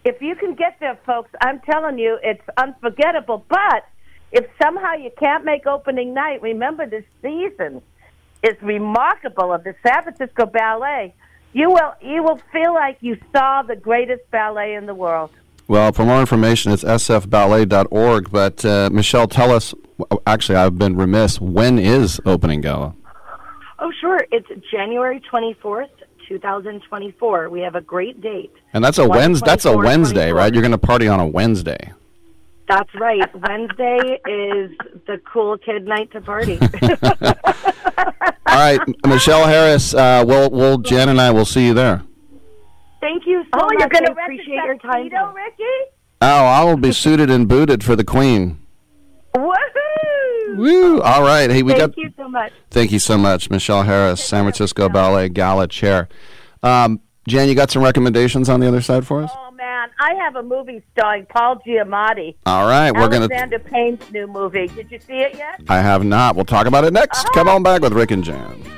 If you can get there, folks, I'm telling you, it's unforgettable. But if somehow you can't make opening night, remember this season is remarkable of the San Francisco Ballet. You will you will feel like you saw the greatest ballet in the world. Well, for more information, it's sfballet.org. But uh, Michelle, tell us. Actually, I've been remiss. When is opening gala? Oh, sure. It's January 24th, 2024. We have a great date. And that's a Wednesday. That's a Wednesday, 24. right? You're going to party on a Wednesday. That's right. Wednesday is the cool kid night to party. <laughs> <laughs> All right, Michelle Harris. Uh, we'll, we'll, Jen and I will see you there. Thank you so oh, much. you're going to I appreciate your time. tuxedo, Ricky? Oh, I will be suited and booted for the Queen. Woohoo! Woo! All right. Hey, we Thank got. you so much. Thank you so much, Michelle Harris, San Francisco Ballet Gala Chair. Um, Jan, you got some recommendations on the other side for us? Oh man, I have a movie starring Paul Giamatti. All right, we're gonna. Alexander Payne's new movie. Did you see it yet? I have not. We'll talk about it next. Come on back with Rick and Jan.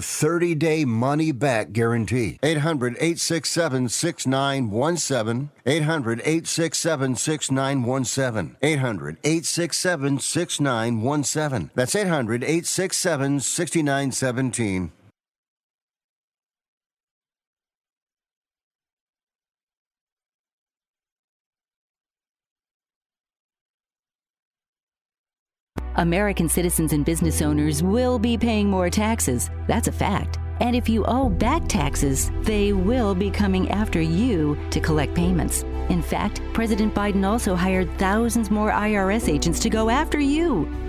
30 day money back guarantee. 800 867 6917. 800 867 6917. 800 867 6917. That's 800 867 6917. American citizens and business owners will be paying more taxes. That's a fact. And if you owe back taxes, they will be coming after you to collect payments. In fact, President Biden also hired thousands more IRS agents to go after you.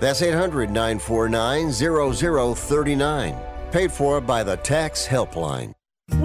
That's 800 949 0039. Paid for by the Tax Helpline.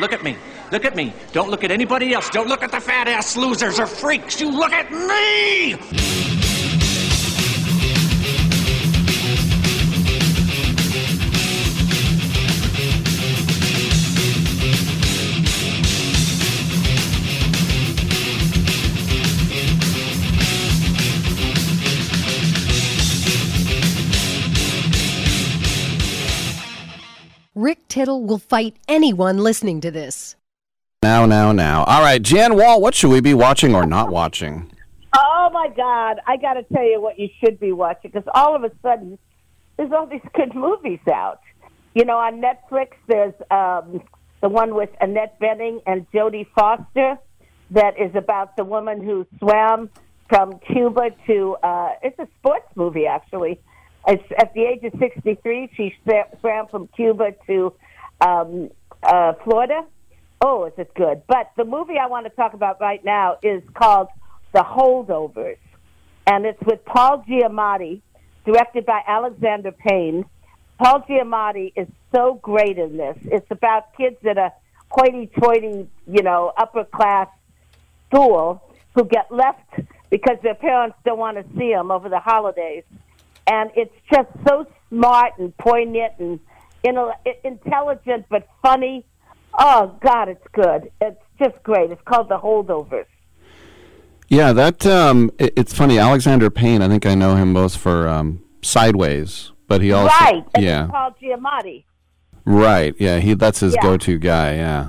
Look at me. Look at me. Don't look at anybody else. Don't look at the fat ass losers or freaks. You look at me! Tittle will fight anyone listening to this. Now, now, now. All right, Jan Wall, what should we be watching or not watching? Oh my God! I got to tell you what you should be watching because all of a sudden there's all these good movies out. You know, on Netflix there's um, the one with Annette Bening and Jodie Foster that is about the woman who swam from Cuba to. Uh, it's a sports movie actually. At the age of 63. She swa- swam from Cuba to um, uh, Florida. Oh, is it good? But the movie I want to talk about right now is called The Holdovers, and it's with Paul Giamatti, directed by Alexander Payne. Paul Giamatti is so great in this. It's about kids at a hoity-toity, you know, upper class school who get left because their parents don't want to see them over the holidays, and it's just so smart and poignant and you know, intelligent but funny. Oh God, it's good. It's just great. It's called The Holdovers. Yeah, that um, it, it's funny. Alexander Payne. I think I know him most for um, Sideways, but he also right. And yeah, Paul Giamatti. right. Yeah, he that's his Yeah. go-to guy. Yeah.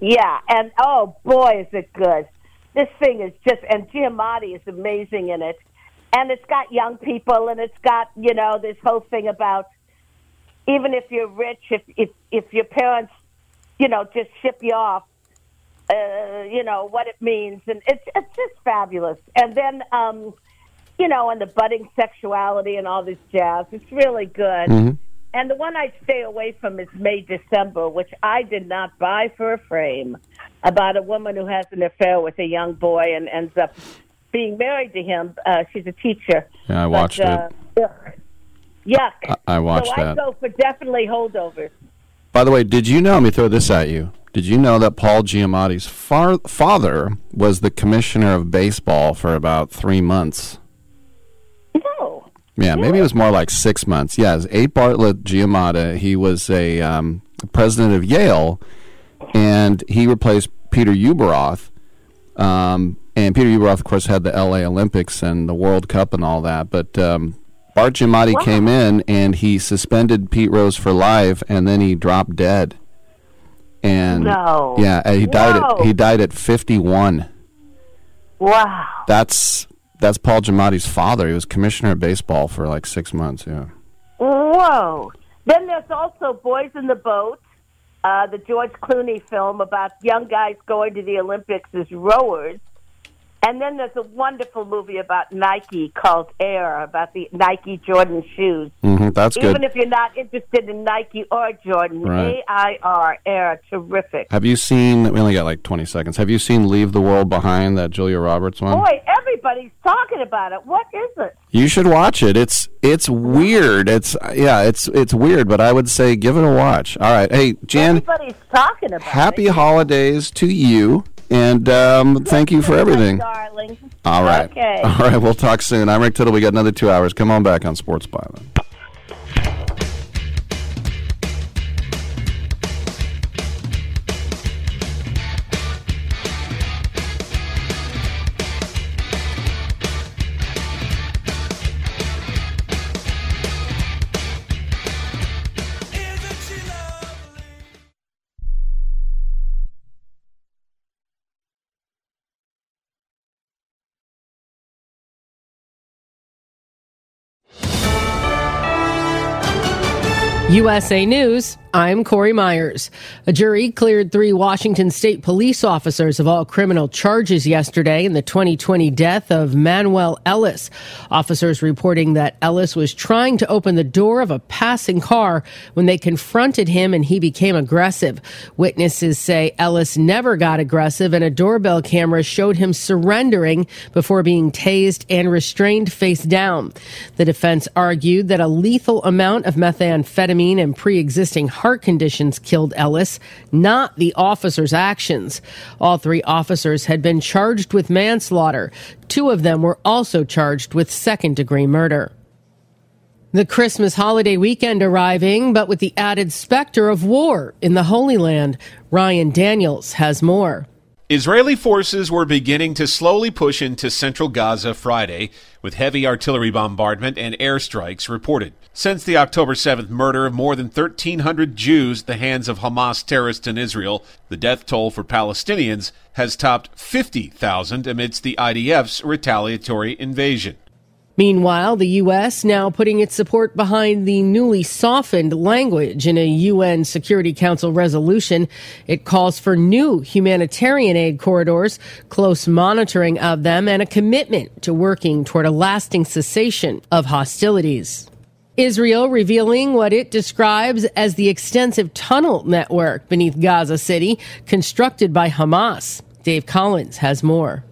Yeah, and oh boy, is it good! This thing is just, and Giamatti is amazing in it, and it's got young people, and it's got you know this whole thing about even if you're rich, if if if your parents, you know, just ship you off, uh, you know what it means, and it's it's just fabulous. And then, um, you know, and the budding sexuality and all this jazz, it's really good. Mhm. And the one I'd stay away from is May December, which I did not buy for a frame, about a woman who has an affair with a young boy and ends up being married to him. Uh, she's a teacher. Yeah, I But, watched uh, Yuck. I- I watched so that. I go for definitely holdovers. By the way, did you know? Let me throw this at you. Did you know that Paul Giamatti's far, father was the commissioner of baseball for about three months? No. Yeah, maybe it was more like six months. Yes, A. Bartlett Giamatti. He was a um, president of Yale, and he replaced Peter Ueberroth. Um, and Peter Ueberroth, of course, had the L.A. Olympics and the World Cup and all that. But um, Bart Giamatti Wow. came in and he suspended Pete Rose for life, and then he dropped dead. And No. yeah, and he died. At, he died at fifty-one. Wow. That's that's Paul Giamatti's father. He was commissioner of baseball for like six months. Yeah. Whoa. Then there's also Boys in the Boat, uh, the George Clooney film about young guys going to the Olympics as rowers. And then there's a wonderful movie about Nike called Air, about the Nike Jordan shoes. hmm that's Even good. if you're not interested in Nike or Jordan, Right. A I R, Air, terrific. Have you seen? We only got like 20 seconds. Have you seen "Leave the World Behind"? That Julia Roberts one. Boy, everybody's talking about it. What is it? You should watch it. It's it's weird. It's yeah, it's it's weird, but I would say give it a watch. All right, hey Jan, Everybody's talking about it. happy it. holidays to you, and um, thank you for everything. darling. All right, Okay. <laughs> all right. We'll talk soon. I'm Rick Tittle. We got another two hours. Come on back on Sports Byline. USA News, I'm Corey Myers. A jury cleared three Washington state police officers of all criminal charges yesterday in the 2020 death of Manuel Ellis. Officers reporting that Ellis was trying to open the door of a passing car when they confronted him and he became aggressive. Witnesses say Ellis never got aggressive and a doorbell camera showed him surrendering before being tased and restrained face down. The defense argued that a lethal amount of methamphetamine and pre-existing heart conditions killed Ellis, not the officer's actions. All three officers had been charged with manslaughter. Two of them were also charged with second degree murder. The Christmas holiday weekend arriving, but with the added specter of war in the Holy Land. Ryan Daniels has more. Israeli forces were beginning to slowly push into central Gaza Friday, with heavy artillery bombardment and airstrikes reported. Since the October 7th murder of more than 1,300 Jews at the hands of Hamas terrorists in Israel, the death toll for Palestinians has topped 50,000 amidst the IDF's retaliatory invasion. Meanwhile, the U.S. now putting its support behind the newly softened language in a UN Security Council resolution. It calls for new humanitarian aid corridors, close monitoring of them, and a commitment to working toward a lasting cessation of hostilities. Israel revealing what it describes as the extensive tunnel network beneath Gaza City constructed by Hamas. Dave Collins has more.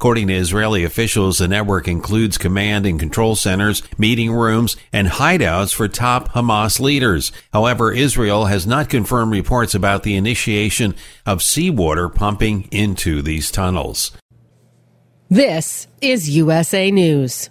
According to Israeli officials, the network includes command and control centers, meeting rooms, and hideouts for top Hamas leaders. However, Israel has not confirmed reports about the initiation of seawater pumping into these tunnels. This is USA News.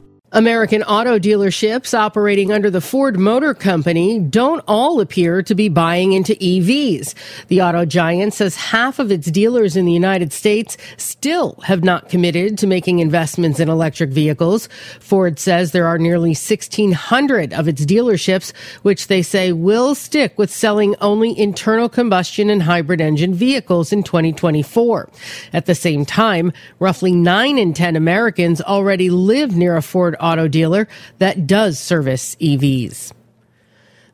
American auto dealerships operating under the Ford Motor Company don't all appear to be buying into EVs. The auto giant says half of its dealers in the United States still have not committed to making investments in electric vehicles. Ford says there are nearly 1,600 of its dealerships, which they say will stick with selling only internal combustion and hybrid engine vehicles in 2024. At the same time, roughly 9 in 10 Americans already live near a Ford auto dealer that does service EVs.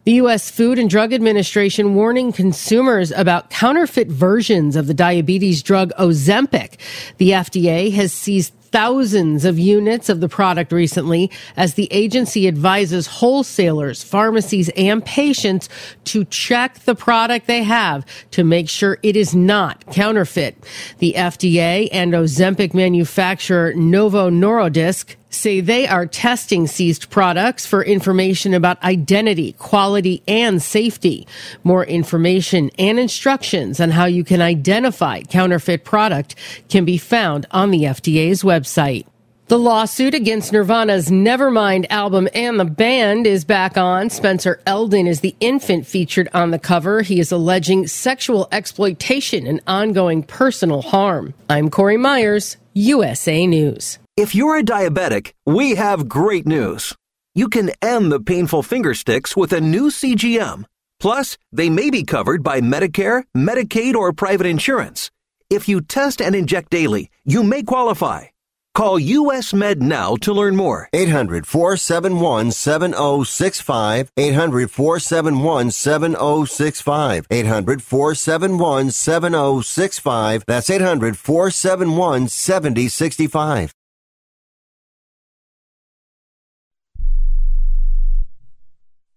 The U.S. Food and Drug Administration warning consumers about counterfeit versions of the diabetes drug Ozempic. The FDA has seized thousands of units of the product recently as the agency advises wholesalers, pharmacies, and patients to check the product they have to make sure it is not counterfeit. The FDA and Ozempic manufacturer Novo Nordisk say they are testing seized products for information about identity, quality, and safety. More information and instructions on how you can identify counterfeit product can be found on the FDA's website. The lawsuit against Nirvana's Nevermind album and the band is back on. Spencer Elden is the infant featured on the cover. He is alleging sexual exploitation and ongoing personal harm. I'm Corey Myers, USA News. If you're a diabetic, we have great news. You can end the painful finger sticks with a new CGM. Plus, they may be covered by Medicare, Medicaid, or private insurance. If you test and inject daily, you may qualify. Call US Med now to learn more. 800 471 7065. 800 471 7065. 800 471 7065. That's 800 471 7065.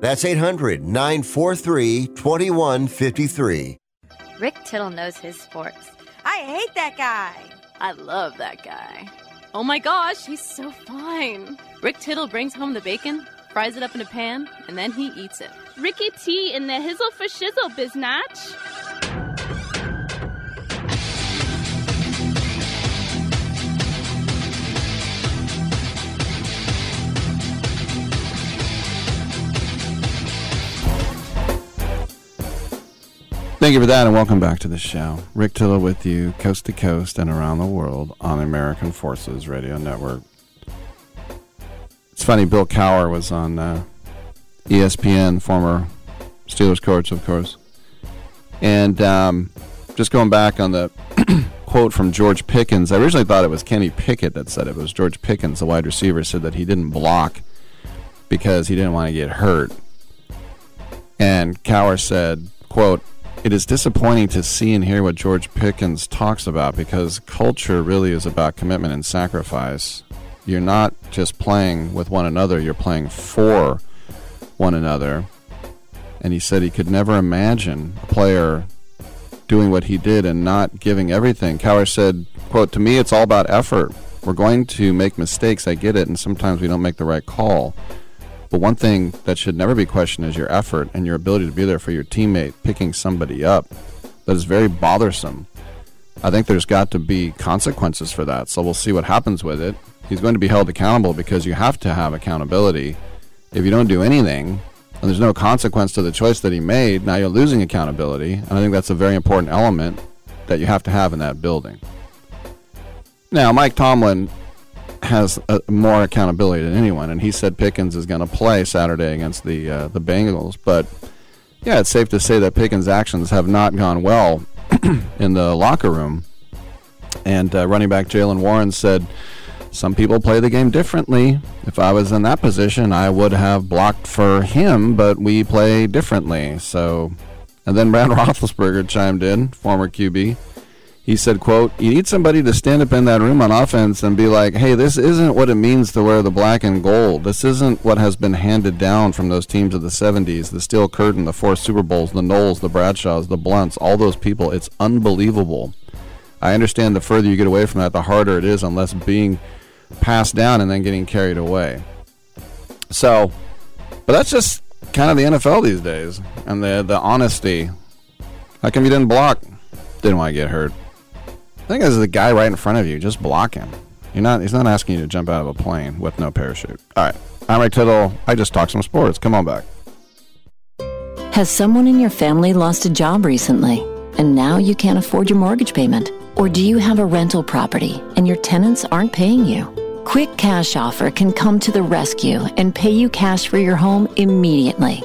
That's 800 943 2153. Rick Tittle knows his sports. I hate that guy. I love that guy. Oh my gosh, he's so fine. Rick Tittle brings home the bacon, fries it up in a pan, and then he eats it. Ricky T in the hizzle for shizzle, biznatch. Thank you for that, and welcome back to the show. Rick Tittle with you, coast to coast and around the world on the American Forces Radio Network. It's funny, Bill Cowher was on uh, ESPN, former Steelers coach, of course. And um, just going back on the <clears throat> quote from George Pickens, I originally thought it was Kenny Pickett that said it. It was George Pickens, the wide receiver, said that he didn't block because he didn't want to get hurt. And Cowher said, quote, it is disappointing to see and hear what George Pickens talks about because culture really is about commitment and sacrifice. You're not just playing with one another, you're playing for one another. And he said he could never imagine a player doing what he did and not giving everything. Cowher said, quote, To me it's all about effort. We're going to make mistakes, I get it, and sometimes we don't make the right call. But one thing that should never be questioned is your effort and your ability to be there for your teammate, picking somebody up. That is very bothersome. I think there's got to be consequences for that. So we'll see what happens with it. He's going to be held accountable because you have to have accountability. If you don't do anything and there's no consequence to the choice that he made, now you're losing accountability. And I think that's a very important element that you have to have in that building. Now, Mike Tomlin has uh, more accountability than anyone, and he said Pickens is going to play Saturday against the uh, the Bengals. But yeah, it's safe to say that Pickens' actions have not gone well <clears throat> in the locker room. And uh, running back Jaylen Warren said, "Some people play the game differently. If I was in that position, I would have blocked for him, but we play differently." So, and then Brad <laughs> Roethlisberger chimed in, former QB he said quote you need somebody to stand up in that room on offense and be like hey this isn't what it means to wear the black and gold this isn't what has been handed down from those teams of the 70s the steel curtain the four super bowls the Nolls the bradshaws the Blounts all those people it's unbelievable i understand the further you get away from that the harder it is unless being passed down and then getting carried away So, but that's just kind of the NFL these days, and the the honesty. How come you didn't block? Didn't want to get hurt. I think this is the guy right in front of you. Just block him. You're not. He's not asking you to jump out of a plane with no parachute. All right. I'm Rick Tittle. I just talked some sports. Come on back. Has someone in your family lost a job recently and now you can't afford your mortgage payment? Or do you have a rental property and your tenants aren't paying you? Quick Cash Offer can come to the rescue and pay you cash for your home immediately.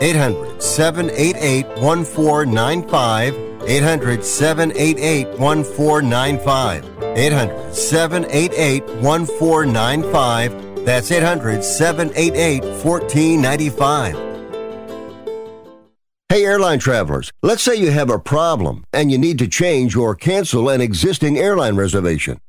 800 788 1495. 800 788 1495. 800 788 1495. That's 800 788 1495. Hey, airline travelers, let's say you have a problem and you need to change or cancel an existing airline reservation.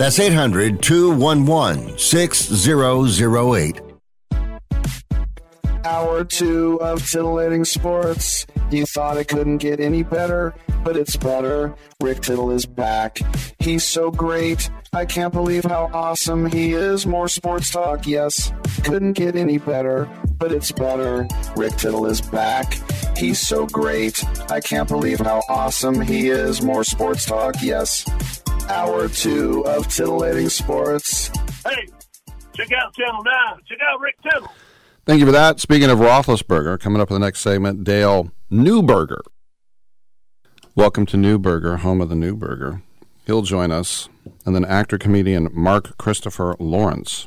That's 800 211 6008. Hour two of titillating sports. You thought it couldn't get any better, but it's better. Rick Tittle is back. He's so great. I can't believe how awesome he is. More sports talk, yes. Couldn't get any better, but it's better. Rick Tittle is back. He's so great. I can't believe how awesome he is. More sports talk, yes. Hour two of titillating sports. Hey, check out Channel 9. Check out Rick Tittle. Thank you for that. Speaking of Roethlisberger, coming up in the next segment, Dale Neuburger. Welcome to Newberger, home of the Newberger. He'll join us. And then actor comedian Mark Christopher Lawrence.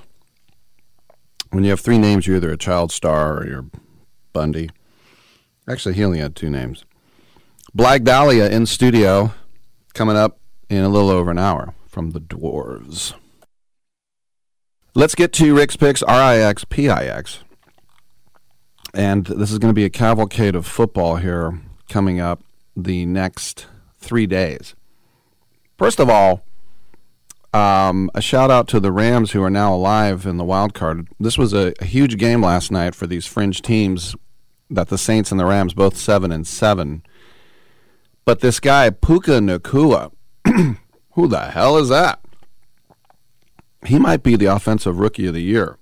When you have three names, you're either a child star or you're Bundy. Actually, he only had two names. Blag Dahlia in studio, coming up in a little over an hour from the Dwarves. Let's get to Rick's Picks, R I X P I X. And this is going to be a cavalcade of football here coming up the next three days. First of all, um, a shout out to the Rams who are now alive in the wild card. This was a, a huge game last night for these fringe teams that the Saints and the Rams both seven and seven. But this guy Puka Nacua, <clears throat> who the hell is that? He might be the offensive rookie of the year.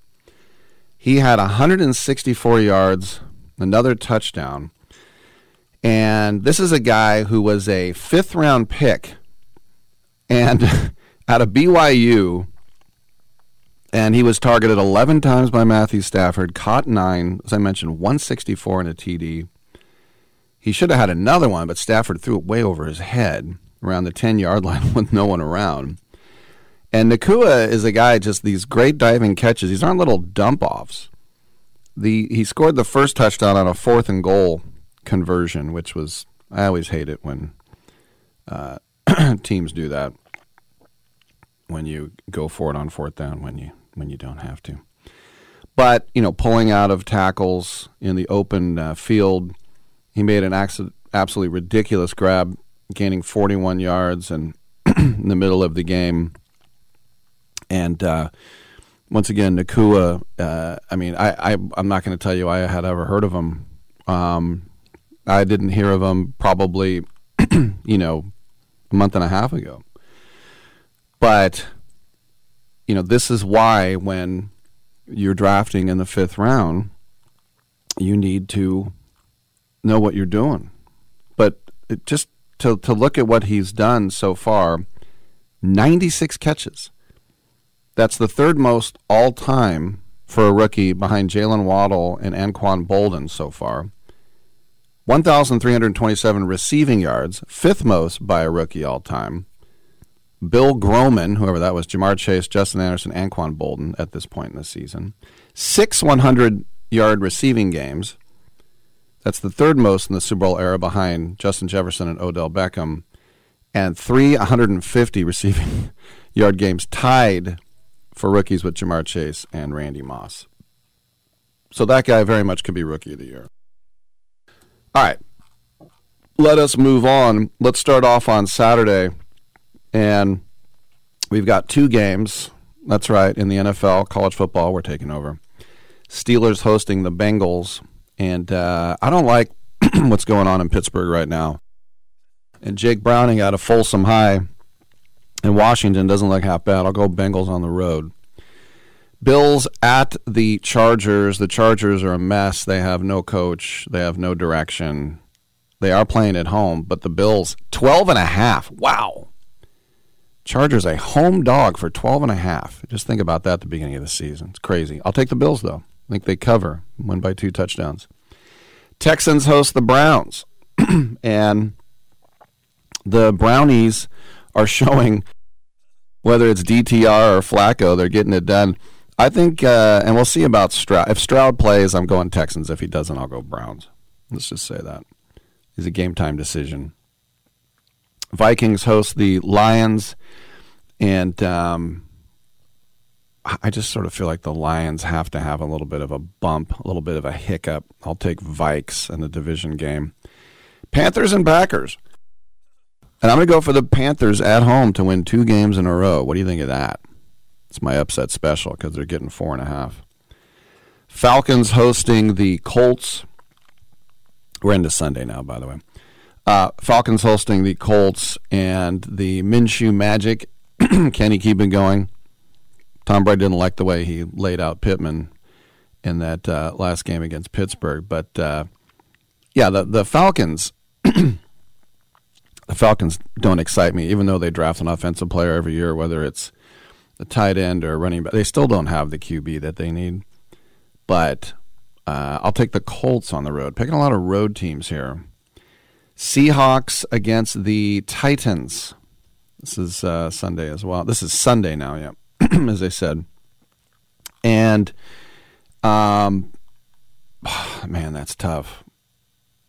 He had 164 yards, another touchdown. And this is a guy who was a fifth round pick and <laughs> out of BYU And he was targeted 11 times by Matthew Stafford, caught nine, as I mentioned, 164 in a TD. He should have had another one, but Stafford threw it way over his head around the 10 yard <laughs> line with no one around. And Nacua is a guy, just these great diving catches. These aren't little dump offs. The, he scored the first touchdown on a fourth and goal conversion, which was, I always hate it when uh, <clears throat> teams do that when you go for it on fourth down when you when you don't have to. But you know, pulling out of tackles in the open uh, field, he made an absolutely ridiculous grab, gaining 41 yards, and <clears throat> in the middle of the game. And uh, once again, Nacua. Uh, I mean, I, I am not going to tell you I had ever heard of him. Um, I didn't hear of him probably, <clears throat> you know, a month and a half ago. But you know, this is why when you're drafting in the fifth round, you need to know what you're doing. But it just to to look at what he's done so far, 96 catches. That's the third most all time for a rookie behind Jaylen Waddle and Anquan Boldin so far. 1,327 receiving yards, fifth most by a rookie all time. Bill Groman, whoever that was, Ja'Marr Chase, Justin Anderson, Anquan Boldin at this point in the season. Six 100 yard receiving games. That's the third most in the Super Bowl era behind Justin Jefferson and Odell Beckham. And three 150 <laughs> receiving yard games tied for rookies with Ja'Marr Chase and Randy Moss. So that guy very much could be rookie of the year. All right. Let us move on. Let's start off on Saturday and we've got two games. That's right. In the NFL, college football, we're taking over. Steelers hosting the Bengals. And uh, I don't like <clears throat> what's going on in Pittsburgh right now. And Jake Browning out of Folsom High in Washington doesn't look half bad. I'll go Bengals on the road. Bills at the Chargers. The Chargers are a mess. They have no coach. They have no direction. They are playing at home, but the Bills 12 and a half. Wow. Chargers a home dog for 12 and a half. Just think about that at the beginning of the season. It's crazy. I'll take the Bills though. I think they cover, win by two touchdowns. Texans host the Browns. <clears throat> and the Brownies are showing whether it's DTR or Flacco, they're getting it done. I think, uh, and we'll see about Stroud. If Stroud plays, I'm going Texans. If he doesn't, I'll go Browns. Let's just say that. It's a game time decision. Vikings host the Lions, and um, I just sort of feel like the Lions have to have a little bit of a bump, a little bit of a hiccup. I'll take Vikes in the division game. Panthers and Packers. And I'm going to go for the Panthers at home to win two games in a row. What do you think of that? It's my upset special because they're getting four and a half. Falcons hosting the Colts. We're into Sunday now, by the way. Uh, Falcons hosting the Colts and the Minshew Magic. <clears throat> Can he keep it going? Tom Brady didn't like the way he laid out Pittman in that uh, last game against Pittsburgh, but uh, yeah, the the Falcons. <clears throat> the Falcons don't excite me, even though they draft an offensive player every year, whether it's a tight end or running back. They still don't have the QB that they need. But uh, I'll take the Colts on the road. Picking a lot of road teams here. Seahawks against the Titans. This is uh, Sunday as well. This is Sunday now, yeah, <clears throat> as I said. And, um, <sighs> man, that's tough.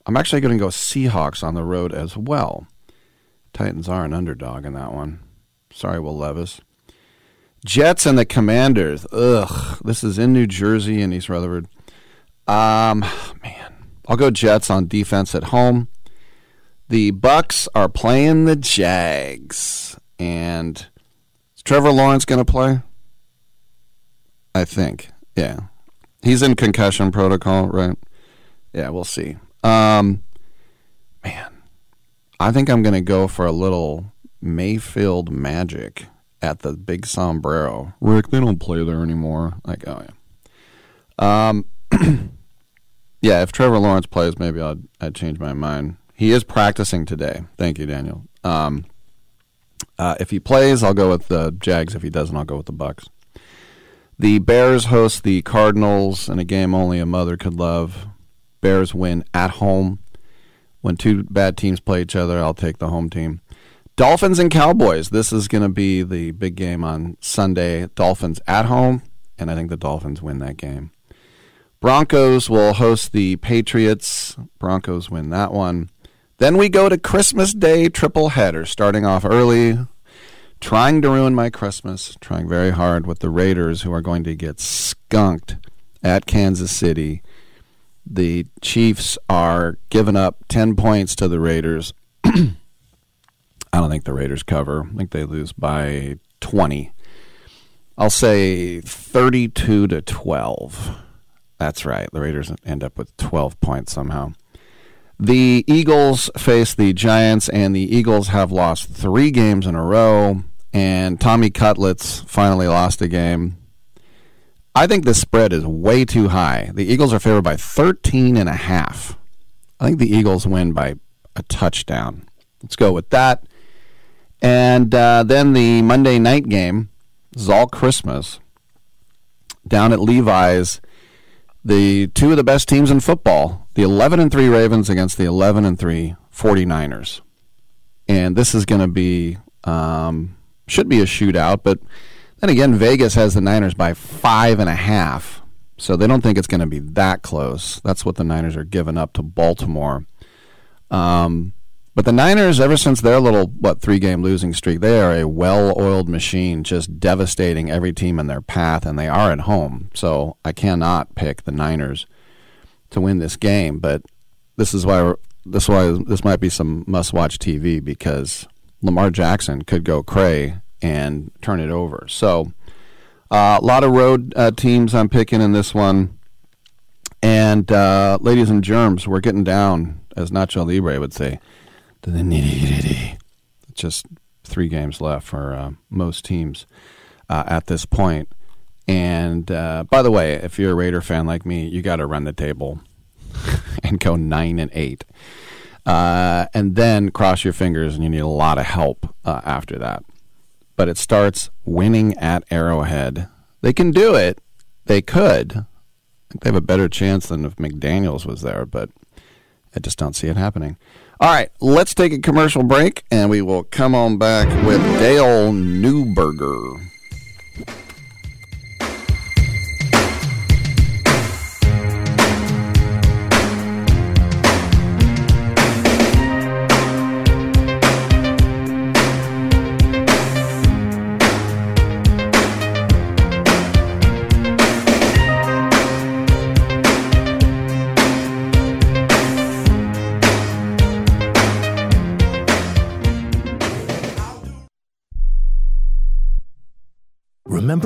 I'm actually going to go Seahawks on the road as well. Titans are an underdog in that one. Sorry, Will Levis. Jets and the Commanders. Ugh, this is in New Jersey in East Rutherford. Um, man, I'll go Jets on defense at home. The Bucks are playing the Jags, and Trevor Lawrence going to play? I think, yeah. He's in concussion protocol, right? Yeah, we'll see. Um, man, I think I'm going to go for a little Mayfield magic at the big sombrero. Rick, they don't play there anymore. Like, oh yeah. Um, <clears throat> yeah. If Trevor Lawrence plays, maybe I'd I'd change my mind. He is practicing today. Thank you, Daniel. Um, uh, if he plays, I'll go with the Jags. If he doesn't, I'll go with the Bucks. The Bears host the Cardinals in a game only a mother could love. Bears win at home. When two bad teams play each other, I'll take the home team. Dolphins and Cowboys. This is going to be the big game on Sunday. Dolphins at home, and I think the Dolphins win that game. Broncos will host the Patriots. Broncos win that one. Then we go to Christmas Day triple header, starting off early, trying to ruin my Christmas, trying very hard with the Raiders, who are going to get skunked at Kansas City. The Chiefs are giving up 10 points to the Raiders. <clears throat> I don't think the Raiders cover. I think they lose by 20. I'll say 32 to 12. That's right. The Raiders end up with 12 points somehow. The Eagles face the Giants, and the Eagles have lost three games in a row. And Tommy Cutlets finally lost a game. I think the spread is way too high. The Eagles are favored by 13 and a half. I think the Eagles win by a touchdown. Let's go with that. And uh, then the Monday night game this is all Christmas down at Levi's. The two of the best teams in football, the 11 and 3 Ravens against the 11 and 3 49ers. And this is going to be um, should be a shootout, but then again, Vegas has the Niners by five and a half, so they don't think it's going to be that close. That's what the Niners are giving up to Baltimore. Um, but the Niners, ever since their little what three game losing streak, they are a well oiled machine, just devastating every team in their path, and they are at home. So I cannot pick the Niners to win this game. But this is why this is why this might be some must watch TV because Lamar Jackson could go cray and turn it over. So uh, a lot of road uh, teams I'm picking in this one. And uh, ladies and germs, we're getting down, as Nacho Libre would say, to the nitty gritty. Just three games left for uh, most teams uh, at this point. And uh, by the way, if you're a Raider fan like me, you got to run the table <laughs> and go nine and eight, uh, and then cross your fingers, and you need a lot of help uh, after that. But it starts winning at Arrowhead. They can do it. They could. They have a better chance than if McDaniel's was there, but I just don't see it happening. All right, let's take a commercial break, and we will come on back with Dale Neuburger.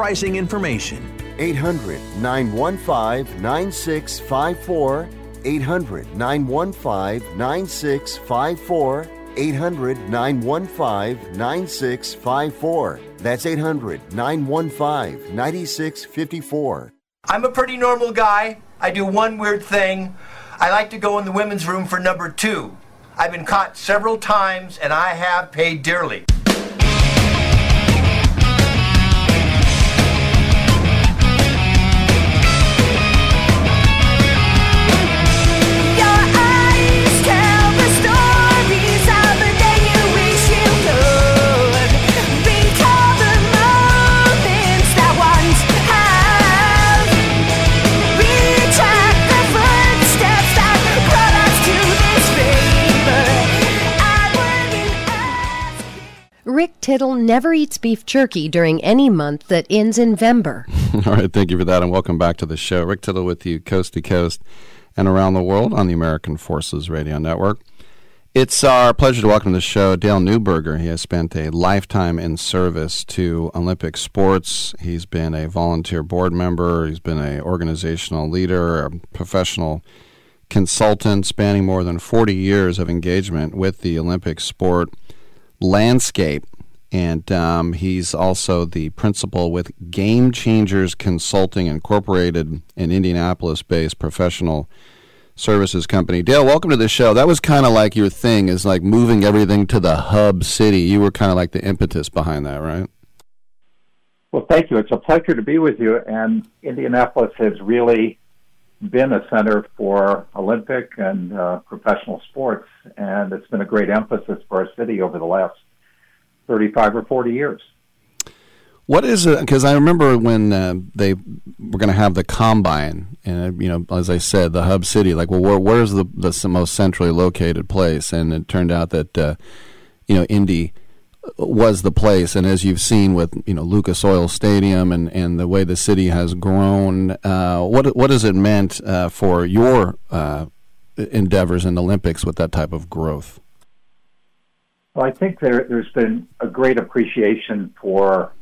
pricing information. 800 915 9654. 800 915 9654. 800 915 9654. That's 800 915 9654. I'm a pretty normal guy. I do one weird thing. I like to go in the women's room for number two. I've been caught several times and I have paid dearly. Rick Tittle never eats beef jerky during any month that ends in Vember. <laughs> All right, thank you for that, and welcome back to the show. Rick Tittle with you, coast to coast and around the world on the American Forces Radio Network. It's our pleasure to welcome to the show Dale Neuburger. He has spent a lifetime in service to Olympic sports. He's been a volunteer board member. He's been an organizational leader, a professional consultant, spanning more than 40 years of engagement with the Olympic sport landscape. And um, he's also the principal with Game Changers Consulting Incorporated, an Indianapolis based professional services company. Dale, welcome to the show. That was kind of like your thing, is like moving everything to the hub city. You were kind of like the impetus behind that, right? Well, thank you. It's a pleasure to be with you. And Indianapolis has really been a center for Olympic and uh, professional sports, and it's been a great emphasis for our city over the last 35 or 40 years. What is it? Because I remember when uh, they were going to have the combine, and you know, as I said, the hub city. Like, well, where, where's the the most centrally located place? And it turned out that uh, you know, Indy was the place. And as you've seen with you know Lucas Oil Stadium and, and the way the city has grown, uh, what what has it meant uh, for your uh, endeavors in the Olympics with that type of growth? Well, I think there, there's been a great appreciation for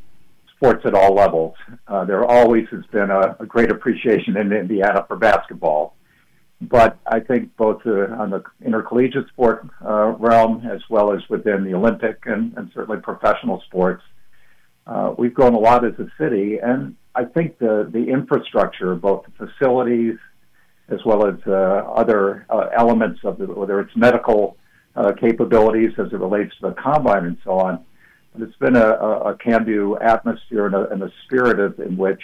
sports at all levels. Uh, there always has been a, a great appreciation in Indiana for basketball. But I think both uh, on the intercollegiate sport uh, realm as well as within the Olympic and, and certainly professional sports, uh, we've grown a lot as a city. And I think the, the infrastructure, both the facilities as well as uh, other uh, elements of the, whether it's medical uh, capabilities as it relates to the combine and so on, but it's been a, a, a atmosphere and a, and a spirit of, in which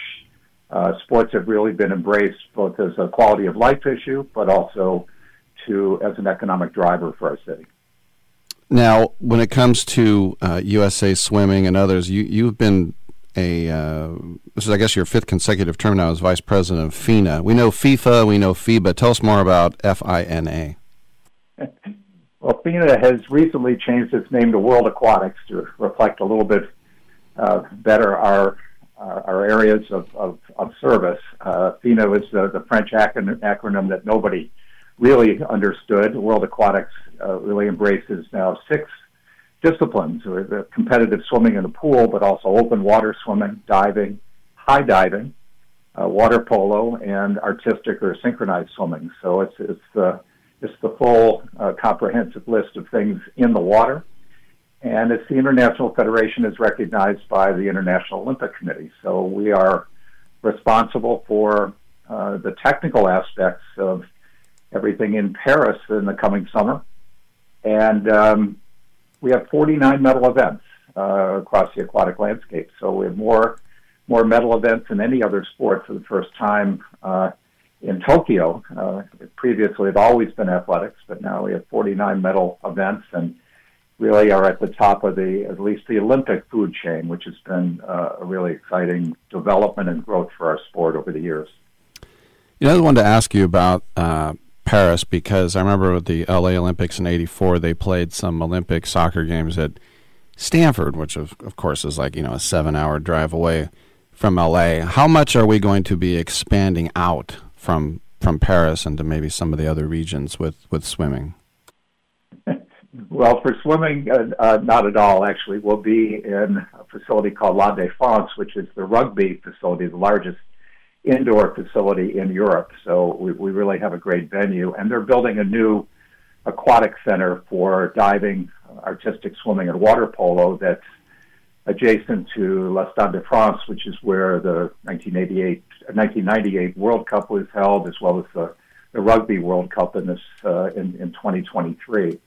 uh, sports have really been embraced both as a quality of life issue, but also to as an economic driver for our city. Now, when it comes to uh, USA Swimming and others, you you've been a uh, this is I guess your fifth consecutive term now as vice president of FINA. We know FIFA, we know FIBA. Tell us more about FINA. <laughs> Well, FINA has recently changed its name to World Aquatics to reflect a little bit uh, better our our, our areas of, of, of service. Uh, FINA is the, the French acronym, that nobody really understood. World Aquatics uh, really embraces now six disciplines, or the competitive swimming in the pool, but also open water swimming, diving, high diving, uh, water polo, and artistic or synchronized swimming. So it's it's the it's the full uh, comprehensive list of things in the water, and it's the International Federation is recognized by the International Olympic Committee. So we are responsible for uh, the technical aspects of everything in Paris in the coming summer, and um, we have 49 medal events uh, across the aquatic landscape. So we have more more medal events than any other sport for the first time uh, in Tokyo. Uh, previously, it always been athletics, but now we have 49 medal events and really are at the top of the at least the Olympic food chain, which has been uh, a really exciting development and growth for our sport over the years. You know, I wanted to ask you about uh, Paris because I remember with the LA Olympics in '84, they played some Olympic soccer games at Stanford, which of, of course is like you know a seven-hour drive away from LA. How much are we going to be expanding out from from Paris into maybe some of the other regions with with swimming? Well, for swimming, uh, uh, not at all. Actually, we'll be in a facility called La Défense, which is the rugby facility, the largest indoor facility in Europe. So we, we really have a great venue, and they're building a new aquatic center for diving, artistic swimming, and water polo that's adjacent to La Stade de France, which is where the 1988, 1998 World Cup was held, as well as the, the Rugby World Cup in this uh, in, in 2023.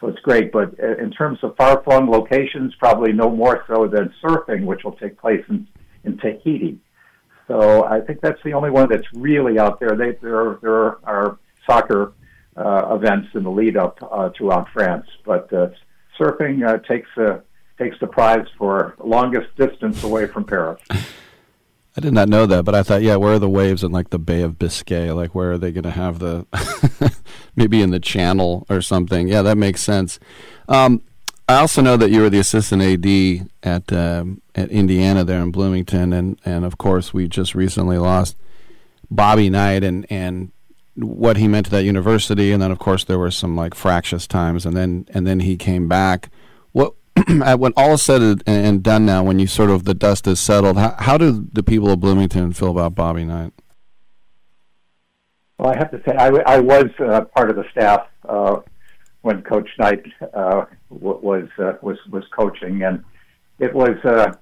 So it's great, but uh, in terms of far-flung locations, probably no more so than surfing, which will take place in, in Tahiti. So I think that's the only one that's really out there. They, there, there are soccer uh, events in the lead up uh, throughout France, but uh, surfing uh, takes uh, takes the prize for longest distance away from Paris. <laughs> I did not know that, but I thought, yeah, where are the waves in like the Bay of Biscay? Like, where are they going to have the <laughs> maybe in the Channel or something? Yeah, that makes sense. Um, I also know that you were the assistant AD at um, at Indiana there in Bloomington, and and of course we just recently lost Bobby Knight and and what he meant to that university, and then of course there were some like fractious times, and then and then he came back. What <clears throat> when all is said and done now, when you sort of the dust is settled, how, how do the people of Bloomington feel about Bobby Knight? Well, I have to say, I, I was uh, part of the staff uh, when Coach Knight uh, was uh, was was coaching, and it was uh,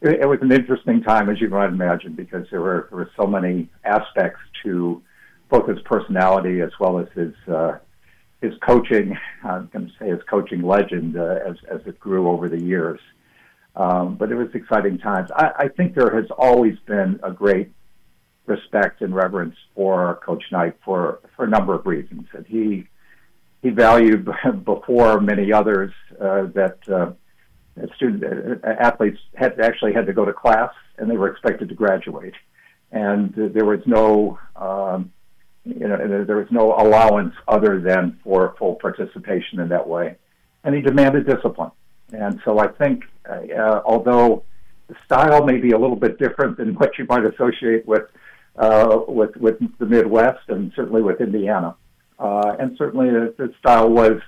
it, it was an interesting time, as you might imagine, because there were there were so many aspects to both his personality as well as his uh, his coaching, <laughs> I'm going to say his coaching legend as, as it grew over the years. Um, but it was exciting times. I, I think there has always been a great respect and reverence for Coach Knight for, for a number of reasons. That he he valued <laughs> before many others uh, that uh, student uh, athletes had actually had to go to class and they were expected to graduate, and there was no um, you know, there was no allowance other than for full participation in that way. And he demanded discipline. And so I think, uh, although the style may be a little bit different than <laughs> what you might associate with uh, with with the Midwest and certainly with Indiana, uh, and certainly the, the style was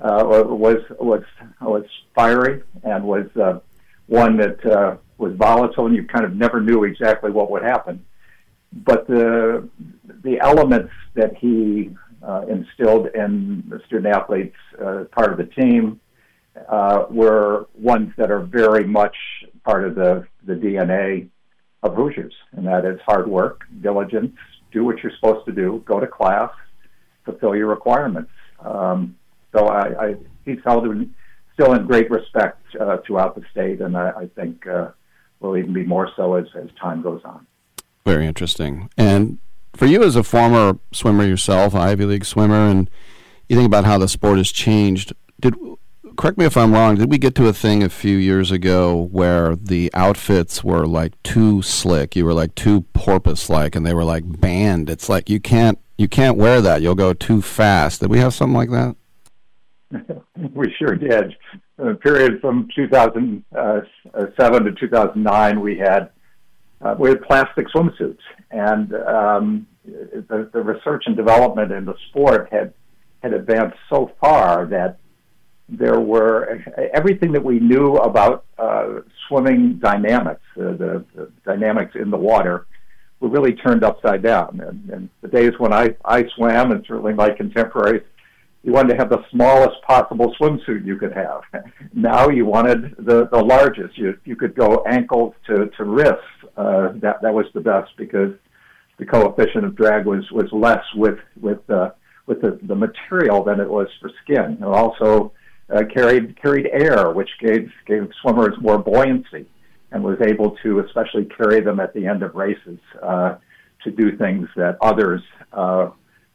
uh, was was was fiery and was uh, one that uh, was volatile, and you kind of never knew exactly what would happen. But the the elements that he uh, instilled in the student athletes, uh, part of the team, uh, were ones that are very much part of the the DNA of Hoosiers, and that is hard work, diligence, do what you're supposed to do, go to class, fulfill your requirements. Um, so I, I, he's held in, still in great respect uh, throughout the state, and I, I think uh, will even be more so as, as time goes on. Very interesting. And for you as a former swimmer yourself, Ivy League swimmer, and you think about how the sport has changed. Did correct me if I'm wrong? Did we get to a thing a few years ago where the outfits were like too slick? You were like too porpoise-like, and they were like banned. It's like you can't you can't wear that. You'll go too fast. Did we have something like that? <laughs> we sure did. The period from 2007 to 2009, we had uh, we had plastic swimsuits, and um, the, the research and development in the sport had had advanced so far that there were everything that we knew about uh, swimming dynamics, uh, the, the dynamics in the water, were really turned upside down. And, and the days when I, I swam, and certainly my contemporaries, you wanted to have the smallest possible swimsuit you could have. <laughs> now you wanted the, the largest. You, you could go ankles to, to wrists. Uh, that, that was the best because the coefficient of drag was, was less with, with, uh, with the, the material than it was for skin. It also uh, carried, carried air, which gave, gave swimmers more buoyancy and was able to especially carry them at the end of races uh, to do things that others uh,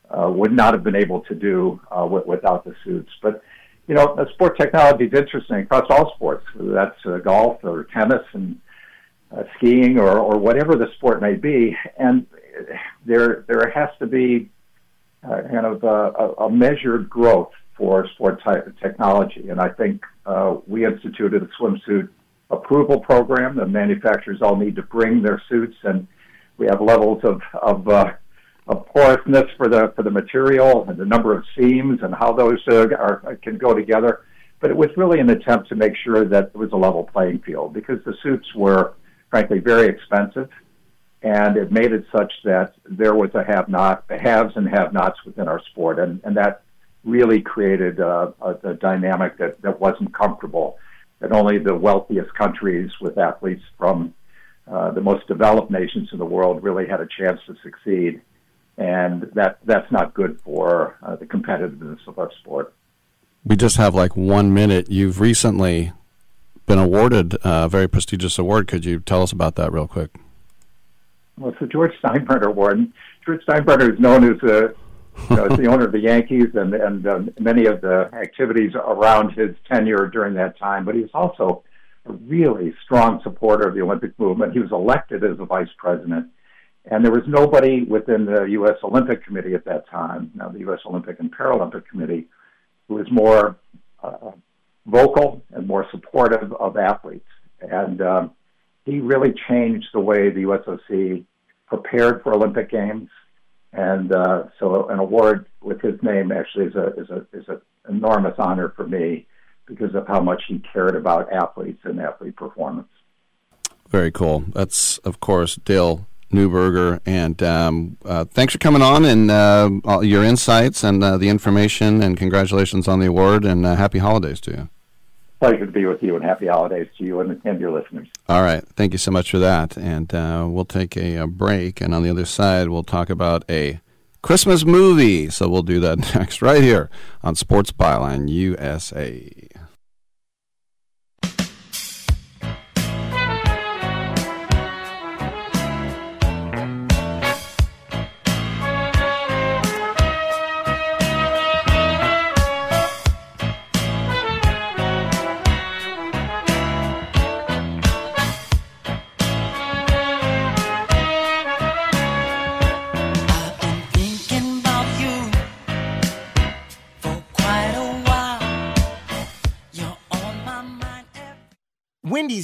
uh, would not have been able to do uh, w- without the suits. But you know, sport technology is interesting across all sports, whether that's uh, golf or tennis and skiing or, or whatever the sport may be. And there there has to be kind of a, a measured growth for sport type technology. And I think uh, we instituted a swimsuit approval program. The manufacturers all need to bring their suits, and we have levels of of, uh, of porousness for the for the material and the number of seams and how those uh, are, can go together. But it was really an attempt to make sure that it was a level playing field because the suits were, frankly, very expensive, and it made it such that there was a have-not, the haves and have-nots within our sport, and and that really created uh, a, a dynamic that that wasn't comfortable that only the wealthiest countries with athletes from uh, the most developed nations in the world really had a chance to succeed. And that, that's not good for uh, the competitiveness of our sport. We just have like one minute. You've recently been awarded a very prestigious award. Could you tell us about that real quick? Well, it's the George Steinbrenner Award. George Steinbrenner is known as a know, <laughs> as the owner of the Yankees and and um, many of the activities around his tenure during that time. But he was also a really strong supporter of the Olympic movement. He was elected as a vice president, and there was nobody within the U.S. Olympic Committee at that time, now the U.S. Olympic and Paralympic Committee, who was more uh, vocal and more supportive of athletes. And um, he really changed the way the USOC prepared for Olympic Games and uh, so an award with his name actually is a is a is an enormous honor for me because of how much he cared about athletes and athlete performance. Very cool. That's of course Dale Neuburger, and um, uh, thanks for coming on and uh, your insights and uh, the information. And congratulations on the award, and uh, happy holidays to you pleasure to be with you and happy holidays to you and, and your listeners. All right. Thank you so much for that. And uh, we'll take a, a, break. And on the other side, we'll talk about a Christmas movie. So we'll do that <laughs> next, right here on Sports Byline USA.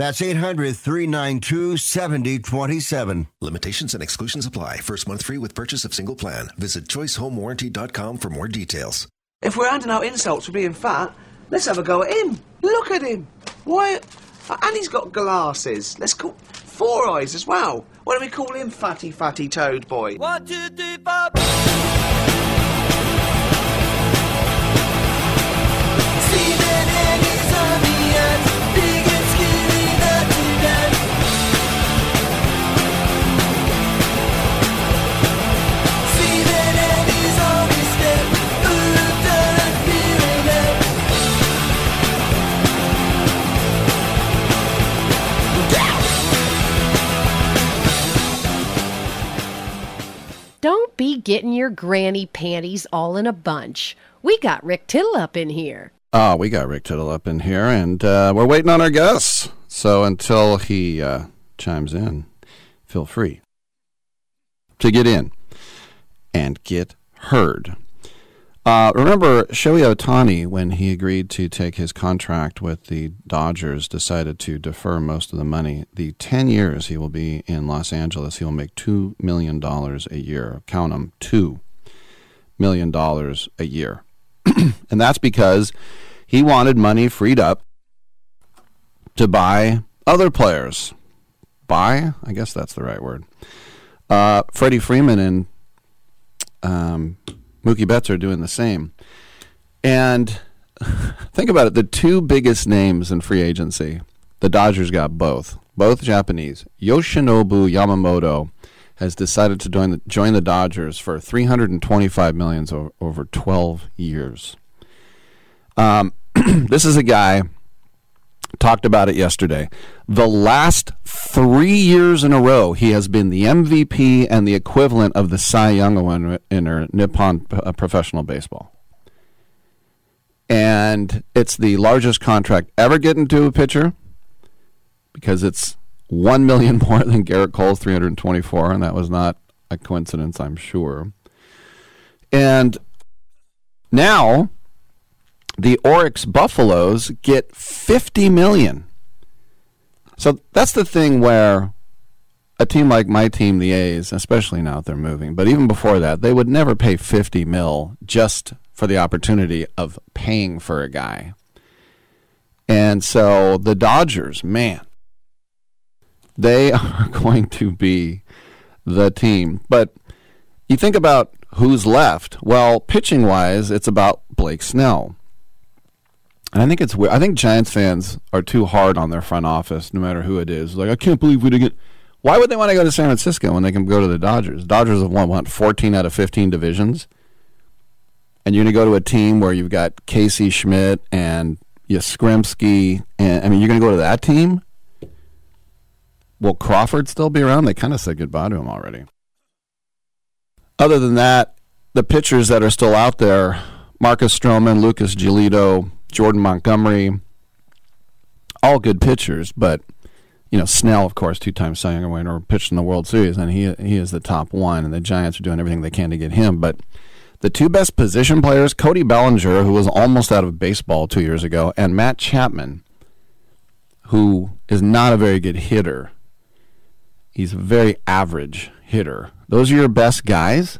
That's 800 392 7027. Limitations and exclusions apply. First month free with purchase of single plan. Visit choicehomewarranty.com for more details. If we're handing out insults for being fat, let's have a go at him. Look at him. Why? And he's got glasses. Let's call four eyes as well. Why don't we call him Fatty Fatty Toad Boy? One, two, three, four. Don't be getting your granny panties all in a bunch. We got Rick Tittle up in here. Oh, we got Rick Tittle up in here, and uh, we're waiting on our guests. So until he uh, chimes in, feel free to get in and get heard. Uh, remember, Shohei Ohtani, when he agreed to take his contract with the Dodgers, decided to defer most of the money. The 10 years he will be in Los Angeles, he will make $2 million a year. Count them, $2 million a year. <clears throat> and that's because he wanted money freed up to buy other players. Buy? I guess that's the right word. Uh, Freddie Freeman and um, Mookie Betts are doing the same. And <laughs> think about it the two biggest names in free agency, the Dodgers got both, both Japanese. Yoshinobu Yamamoto has decided to join the, join the Dodgers for 325 million over, over 12 years. Um, <clears throat> this is a guy talked about it yesterday. The last three years in a row, he has been the MVP and the equivalent of the Cy Young winner in Nippon uh, Professional Baseball. And it's the largest contract ever given to a pitcher because it's one million <laughs> more than Gerrit Cole's 324, and that was not a coincidence, I'm sure. And now the Orix Buffaloes get 50 million. So that's the thing where a team like my team, the A's, especially now that they're moving, but even before that, they would never pay 50 mil just for the opportunity of paying for a guy. And so the Dodgers, man, they <laughs> are going to be the team. But you think about who's left. Well, pitching wise, it's about Blake Snell. And I think it's weird. I think Giants fans are too hard on their front office, no matter who it is. Like, I can't believe we didn't get. Why would they want to go to San Francisco when they can go to the Dodgers? Dodgers have won, what, 14 out of 15 divisions? And you're going to go to a team where you've got Casey Schmitt and Yastrzemski. And, I mean, you're going to go to that team? Will Crawford still be around? They kind of said goodbye to him already. Other than that, the pitchers that are still out there Marcus Stroman, Lucas Giolito, Jordan Montgomery, all good pitchers, but you know Snell, of course, two-time Cy Young winner, pitched in the World Series, and he he is the top one, and the Giants are doing everything they can to get him. But the two best position players, Cody Bellinger, who was almost out of baseball two years ago, and Matt Chapman, who is not a very good hitter. He's a very average hitter. Those are your best guys.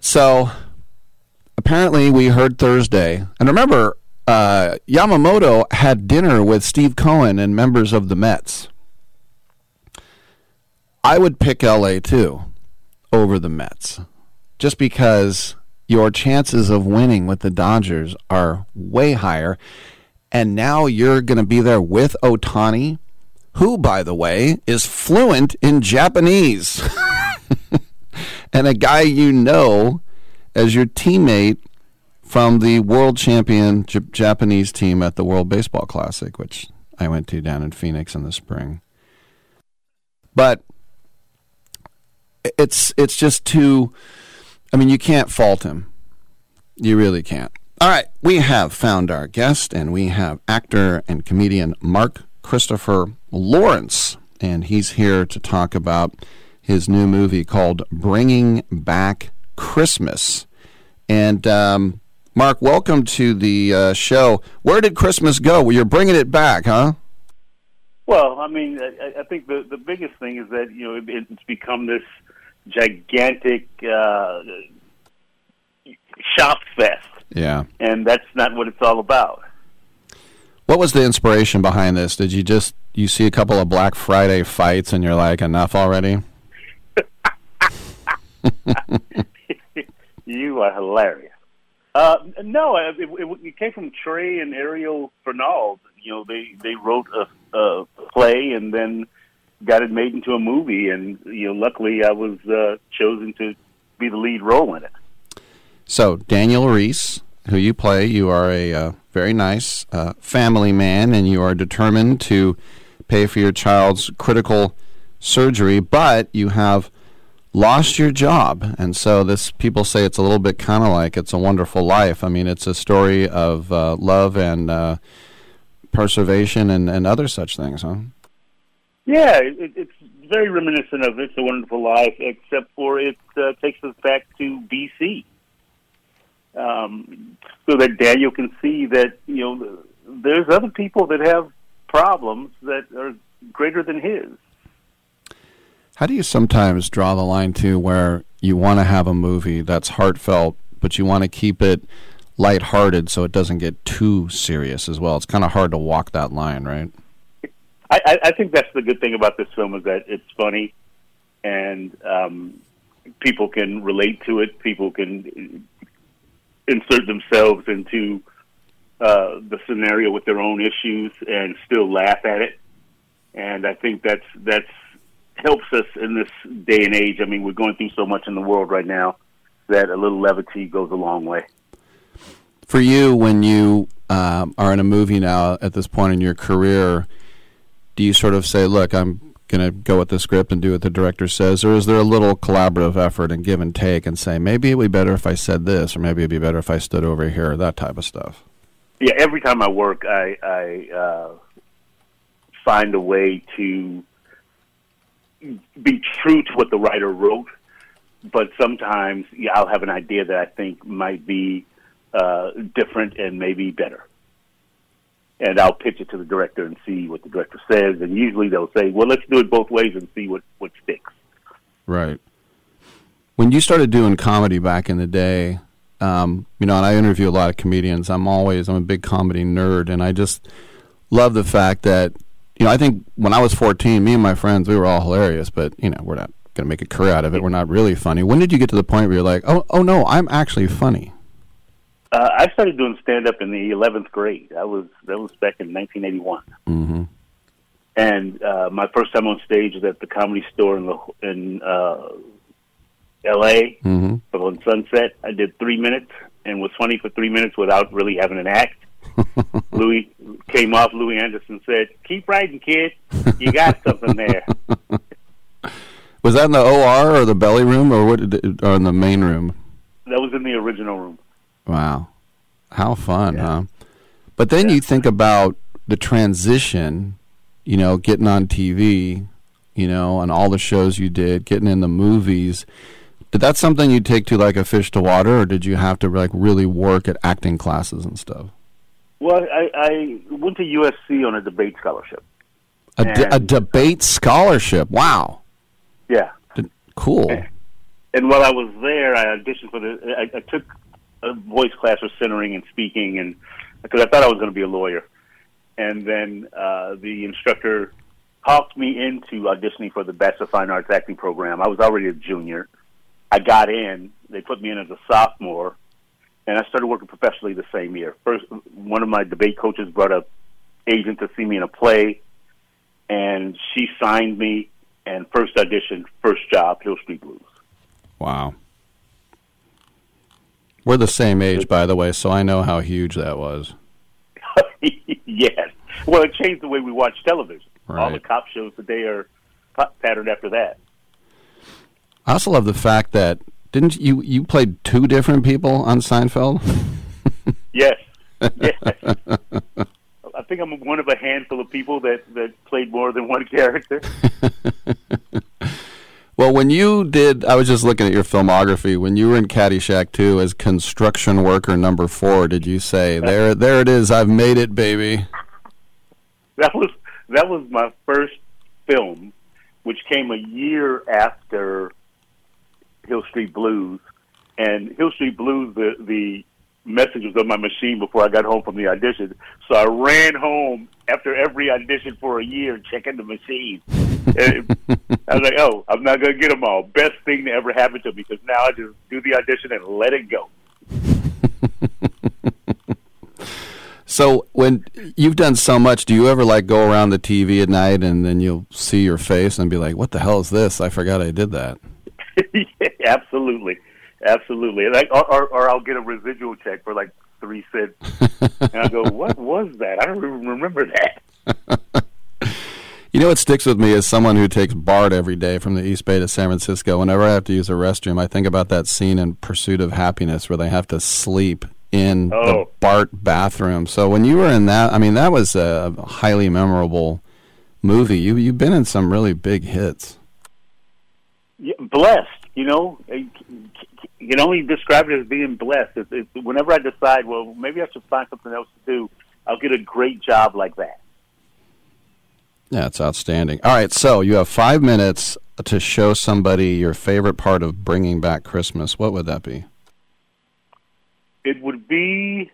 So apparently, we heard Thursday, and remember, uh, Yamamoto had dinner with Steve Cohen and members of the Mets. I would pick LA too over the Mets just because your chances of winning with the Dodgers are way higher. And now you're going to be there with Ohtani, who, by the way, is fluent in Japanese. <laughs> and a guy you know as your teammate from the world champion J- Japanese team at the World Baseball Classic, which I went to down in Phoenix in the spring. But it's it's just too I mean you can't fault him. You really can't. All right, we have found our guest and we have actor and comedian Mark Christopher Lawrence and he's here to talk about his new movie called Bringing Back Christmas. And um, Mark, welcome to the uh, show. Where did Christmas go? Well, you're bringing it back, huh? Well, I mean, I, I think the the biggest thing is that you know it, it's become this gigantic uh, shop fest, Yeah. and that's not what it's all about. What was the inspiration behind this? Did you just you see a couple of Black Friday fights and you're like enough already? <laughs> You are hilarious. Uh, no, it, it, it came from Trey and Ariel Fernald. You know, they they wrote a, a play and then got it made into a movie, and you know, luckily I was uh, chosen to be the lead role in it. So Daniel Reese, who you play, you are a uh, very nice uh, family man, and you are determined to pay for your child's critical surgery, but you have lost your job, and so this people say it's a little bit kind of like it's a wonderful life. I mean, it's a story of uh, love and uh, preservation and, and other such things, huh? Yeah, it, it's very reminiscent of It's a Wonderful Life, except for it uh, takes us back to BC. Um, so that Daniel can see that, you know, there's other people that have problems that are greater than his. How do you sometimes draw the line to where you want to have a movie that's heartfelt, but you want to keep it lighthearted so it doesn't get too serious as well? It's kind of hard to walk that line, right? I, I, think that's the good thing about this film is that it's funny, and um, people can relate to it. People can insert themselves into uh, the scenario with their own issues and still laugh at it. And I think that's that's helps us in this day and age. I mean, we're going through so much in the world right now that a little levity goes a long way. For you, when you um, are in a movie now at this point in your career, do you sort of say, "Look, I'm going to go with the script and do what the director says," or is there a little collaborative effort and give and take and say, "Maybe it'd be better if I said this," or maybe it'd be better if I stood over here, or that type of stuff? Yeah, every time I work, I, I uh, find a way to be true to what the writer wrote, but sometimes yeah, I'll have an idea that I think might be uh, different and maybe better. And I'll pitch it to the director and see what the director says. And usually they'll say, "Well, let's do it both ways and see what what sticks." Right. When you started doing comedy back in the day, um, you know, and I interview a lot of comedians. I'm always I'm a big comedy nerd, and I just love the fact that you know I think when I was 14, me and my friends we were all hilarious, but you know we're not going to make a career out of it. We're not really funny. When did you get to the point where you're like, oh, oh no, I'm actually funny? Uh, I started doing stand up in the 11th grade. I was that was back in 1981. Mm-hmm. and uh, my first time on stage was at the Comedy Store in the in uh, L.A. Mm-hmm. on Sunset. I did three minutes and was funny for three minutes without really having an act. <laughs> Louis came off. Louie Anderson said, "Keep writing, kid. You got something there." <laughs> Was that in the OR or the belly room or what? Or in the main room? That was in the original room. Wow, how fun, huh? But then you think about the transition, you know, getting on TV, you know, and all the shows you did, getting in the movies. Did that something you take to like a fish to water, or did you have to like really work at acting classes and stuff? Well, I, I went to USC on a debate scholarship. A, de- a debate scholarship. Wow. Yeah. Cool. And while I was there, I auditioned for the. I, I took a voice class for centering and speaking, and because I thought I was going to be a lawyer, and then uh, the instructor talked me into auditioning for the Bachelor of Fine Arts acting program. I was already a junior. I got in. They put me in as a sophomore, and I started working professionally the same year. First, one of my debate coaches brought a agent to see me in a play, and she signed me. And first audition, first job, Hill Street Blues. Wow. We're the same age, by the way, so I know how huge that was. <laughs> yes. Well, it changed the way we watch television. All the cop shows today are patterned after that. I also love the fact that didn't you you played two different people on Seinfeld? <laughs> Yes. yes. <laughs> I think I'm one of a handful of people that, that played more than one character. <laughs> Well, when you did, I was just looking at your filmography. When you were in Caddyshack 2 as construction worker number four, did you say, "There, there it is, I've made it, baby"? That was that was my first film, which came a year after Hill Street Blues. And Hill Street Blues, the the message was on my machine before I got home from the audition. So I ran home after every audition for a year, checking the machine. <laughs> And I was like, "Oh, I'm not gonna get them all." Best thing to ever happen to me because now I just do the audition and let it go. <laughs> So when you've done so much, do you ever like go around the TV at night and then you'll see your face and be like, "What the hell is this? I forgot I did that." <laughs> yeah, absolutely, absolutely. And I, or, or, or I'll get a residual check for like three cents, and I go, <laughs> "What was that? I don't even remember that." <laughs> You know what sticks with me is someone who takes BART every day from the East Bay to San Francisco. Whenever I have to use a restroom, I think about that scene in Pursuit of Happiness where they have to sleep in the Oh. BART bathroom. So when you were in that, I mean, that was a highly memorable movie. You you've been in some really big hits. Blessed, you know. You can only describe it as being blessed. It's, it's, whenever I decide, well, maybe I should find something else to do, I'll get a great job like that. Yeah, it's outstanding. All right, so you have five minutes to show somebody your favorite part of bringing back Christmas. What would that be? It would be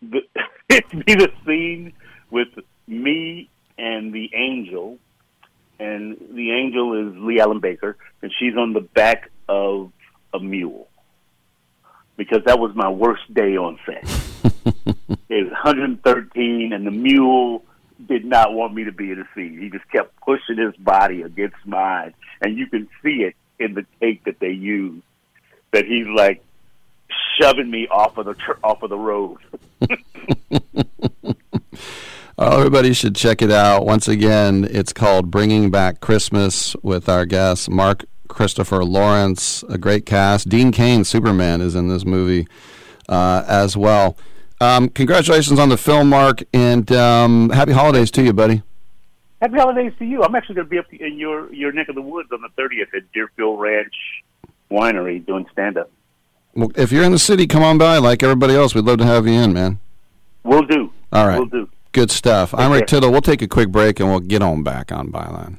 the <laughs> it'd be the scene with me and the angel, and the angel is Lee Allen Baker, and she's on the back of a mule because that was my worst day on set. <laughs> it was 113, and the mule did not want me to be in the scene. He just kept pushing his body against mine, and you can see it in the take that they use. That he's like shoving me off of the tr- off of the road. <laughs> <laughs> Oh, everybody should check it out. Once again, it's called Bringing Back Christmas with our guest, Mark Christopher Lawrence, a great cast. Dean Cain, Superman, is in this movie uh, as well. Um, congratulations on the film, Mark, and um, happy holidays to you, buddy. Happy holidays to you. I'm actually going to be up in your your neck of the woods on the 30th at Deerfield Ranch Winery doing stand up. Well, if you're in the city, come on by like everybody else. We'd love to have you in, man. We'll do. All right. We'll do. Good stuff. I'm Rick Tittle. We'll take a quick break and we'll get on back on Byline.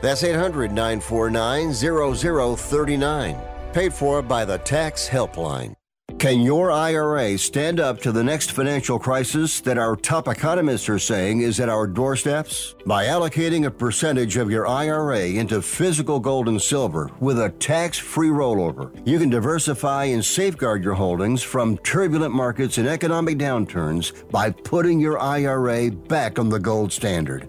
That's 800 949 0039. Paid for by the Tax Helpline. Can your IRA stand up to the next financial crisis that our top economists are saying is at our doorsteps? By allocating a percentage of your IRA into physical gold and silver with a tax free rollover, you can diversify and safeguard your holdings from turbulent markets and economic downturns by putting your IRA back on the gold standard.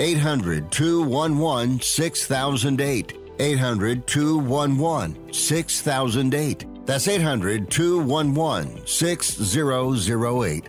800 211 6008. 800 211 6008. That's 800 211 6008.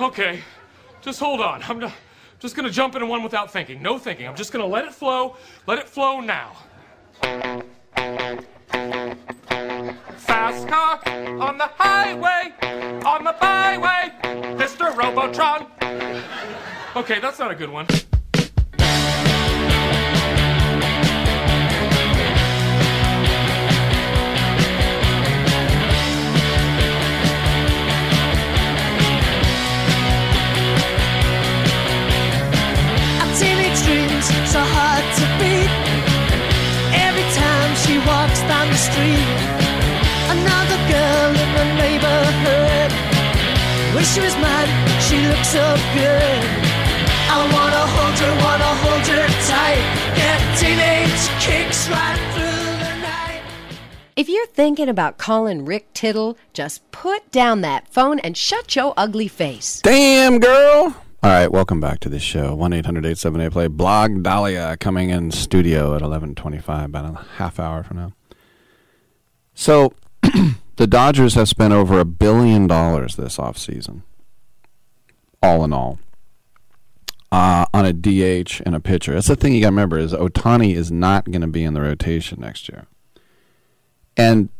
Okay, just hold on. I'm not, just gonna jump into one without thinking. No thinking. I'm just gonna let it flow. Let it flow now. Fast car on the highway, on the byway, Mr. Robotron. Okay, that's not a good one. So hard to beat. Every time she walks down the street, another girl in the neighborhood. Wish she was mine, she looks so good. I wanna hold her, wanna hold her tight. Get teenage kicks right through the night. If you're thinking about calling Rick Tittle, just put down that phone and shut your ugly face. Damn, girl. All right, welcome back to the show. 1 800 878 play. Blag Dahlia coming in studio at 1125, about a half hour from now. So, <clears throat> the Dodgers have spent over a billion dollars this offseason, all in all, uh, on a DH and a pitcher. That's the thing you got to remember is Ohtani is not going to be in the rotation next year. And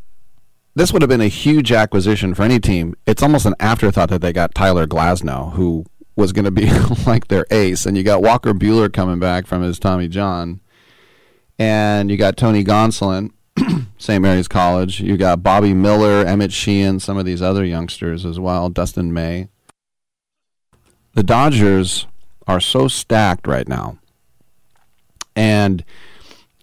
this would have been a huge acquisition for any team. It's almost an afterthought that they got Tyler Glasnow, who was going to be <laughs> like their ace, and you got Walker Buehler coming back from his Tommy John, and you got Tony Gonsolin, <clears throat> St. Mary's College. You got Bobby Miller, Emmett Sheehan, some of these other youngsters as well, Dustin May. The Dodgers are so stacked right now, and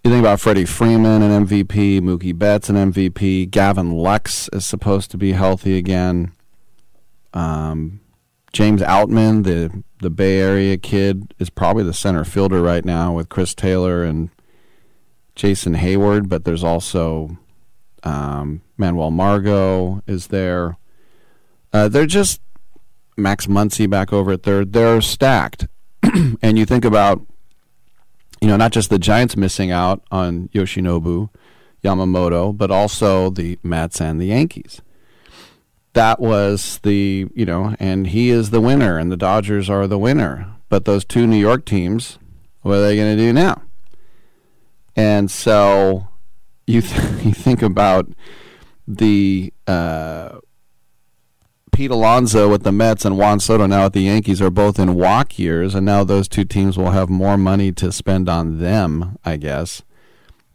you think about Freddie Freeman, an MVP, Mookie Betts, an MVP, Gavin Lux is supposed to be healthy again. Um, James Outman, the the Bay Area kid, is probably the center fielder right now with Chris Taylor and Jason Heyward. But there's also um, Manuel Margot is there. Uh, they're just Max Muncy back over at third. They're stacked, <clears throat> and you think about you know not just the Giants missing out on Yoshinobu. Yamamoto, but also the Mets and the Yankees. That was the, you know, and he is the winner, and the Dodgers are the winner. But those two New York teams, what are they going to do now? And so you, <laughs> th- you think about the uh, Pete Alonso with the Mets and Juan Soto now at the Yankees are both in walk years, and now those two teams will have more money to spend on them, I guess.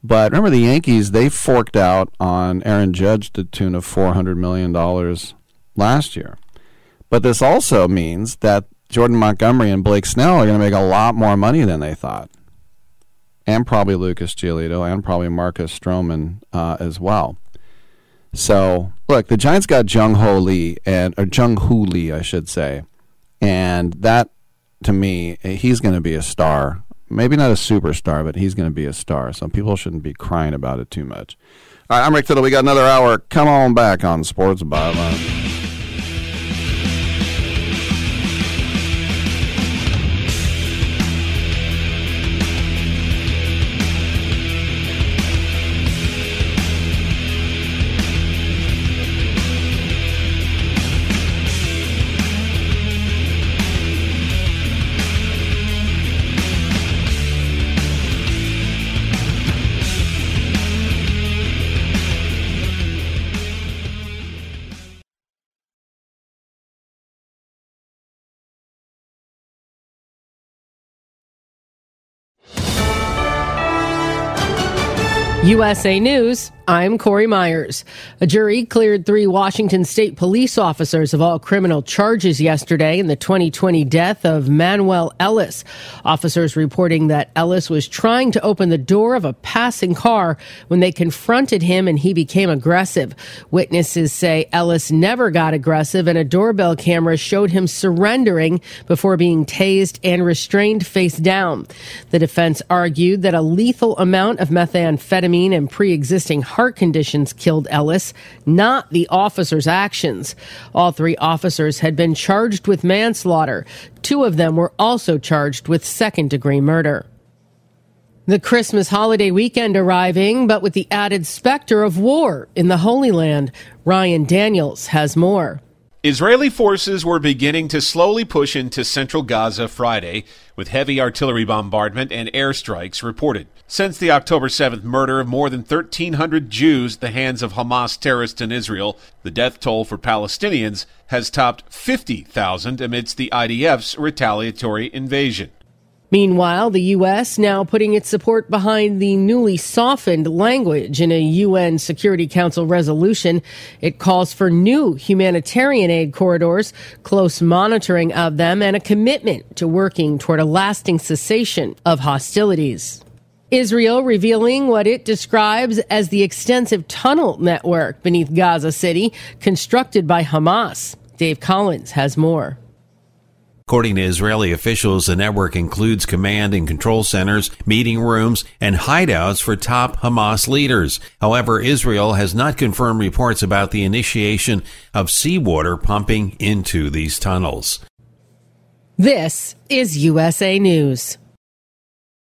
But remember, the Yankees they forked out on Aaron Judge to the tune of four hundred million dollars last year. But this also means that Jordan Montgomery and Blake Snell are going to make a lot more money than they thought, and probably Lucas Giolito and probably Marcus Stroman uh, as well. So look, the Giants got Jung Ho Lee and or Jung Hoo Lee, I should say, and that to me, he's going to be a star. Maybe not a superstar, but he's going to be a star. So people shouldn't be crying about it too much. All right, I'm Rick Tittle. We got another hour. Come on back on Sports Byline. USA News, I'm Corey Myers. A jury cleared three Washington state police officers of all criminal charges yesterday in the 2020 death of Manuel Ellis. Officers reporting that Ellis was trying to open the door of a passing car when they confronted him and he became aggressive. Witnesses say Ellis never got aggressive and a doorbell camera showed him surrendering before being tased and restrained face down. The defense argued that a lethal amount of methamphetamine and pre-existing heart conditions killed Ellis, not the officer's actions. All three officers had been charged with manslaughter. Two of them were also charged with second degree murder. The Christmas holiday weekend arriving, but with the added specter of war in the Holy Land. Ryan Daniels has more. Israeli forces were beginning to slowly push into central Gaza Friday, with heavy artillery bombardment and airstrikes reported. Since the October 7th murder of more than 1,300 Jews at the hands of Hamas terrorists in Israel, the death toll for Palestinians has topped 50,000 amidst the IDF's retaliatory invasion. Meanwhile, the U.S. now putting its support behind the newly softened language in a UN Security Council resolution. It calls for new humanitarian aid corridors, close monitoring of them, and a commitment to working toward a lasting cessation of hostilities. Israel revealing what it describes as the extensive tunnel network beneath Gaza City constructed by Hamas. Dave Collins has more. According to Israeli officials, the network includes command and control centers, meeting rooms, and hideouts for top Hamas leaders. However, Israel has not confirmed reports about the initiation of seawater pumping into these tunnels. This is USA News.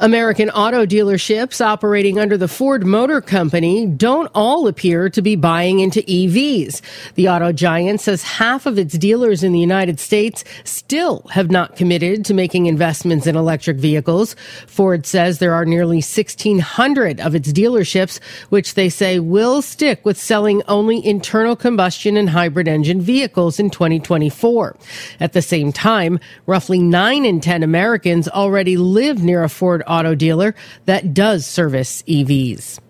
American auto dealerships operating under the Ford Motor Company don't all appear to be buying into EVs. The auto giant says half of its dealers in the United States still have not committed to making investments in electric vehicles. Ford says there are nearly 1,600 of its dealerships, which they say will stick with selling only internal combustion and hybrid engine vehicles in 2024. At the same time, roughly 9 in 10 Americans already live near a Ford auto dealer that does service EVs.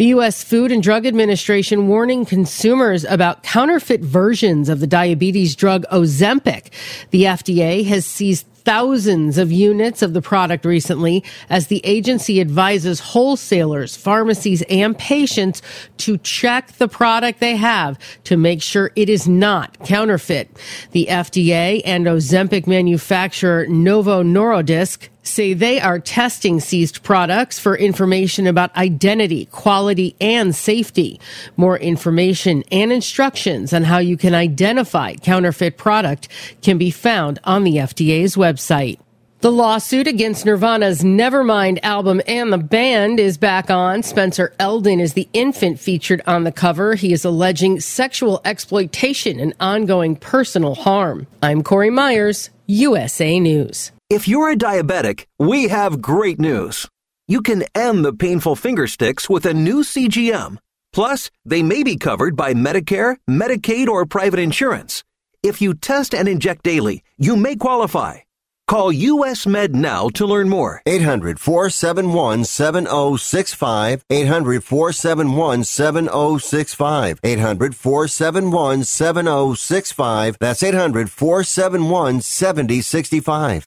The U.S. Food and Drug Administration warning consumers about counterfeit versions of the diabetes drug Ozempic. The FDA has seized thousands of units of the product recently as the agency advises wholesalers, pharmacies, and patients to check the product they have to make sure it is not counterfeit. The FDA and Ozempic manufacturer Novo Nordisk say they are testing seized products for information about identity, quality, and safety. More information and instructions on how you can identify counterfeit product can be found on the FDA's website. The lawsuit against Nirvana's Nevermind album and the band is back on. Spencer Elden is the infant featured on the cover. He is alleging sexual exploitation and ongoing personal harm. I'm Corey Myers, USA News. If you're a diabetic, we have great news. You can end the painful finger sticks with a new CGM. Plus, they may be covered by Medicare, Medicaid, or private insurance. If you test and inject daily, you may qualify. Call US Med now to learn more. 800 471 7065. 800 471 7065. 800 471 7065. That's 800 471 7065.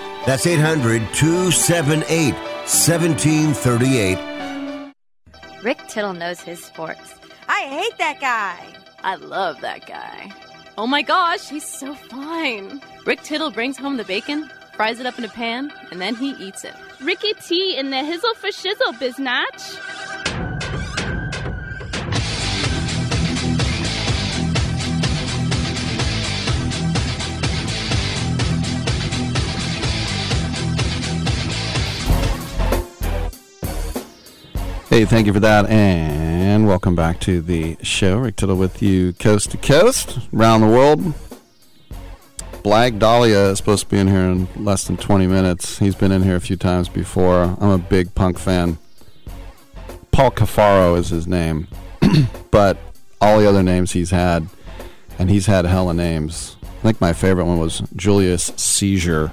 That's 800 278 1738. Rick Tittle knows his sports. I hate that guy. I love that guy. Oh my gosh, he's so fine. Rick Tittle brings home the bacon, fries it up in a pan, and then he eats it. Ricky T in the hizzle for shizzle, biznatch. Hey, thank you for that, and welcome back to the show. Rick Tittle with you, coast to coast, around the world. Blag Dahlia is supposed to be in here in less than 20 minutes. He's been in here a few times before. I'm a big punk fan. Paul Cafaro is his name, <clears throat> but all the other names he's had, and he's had hella names. I think my favorite one was Julius Seizure.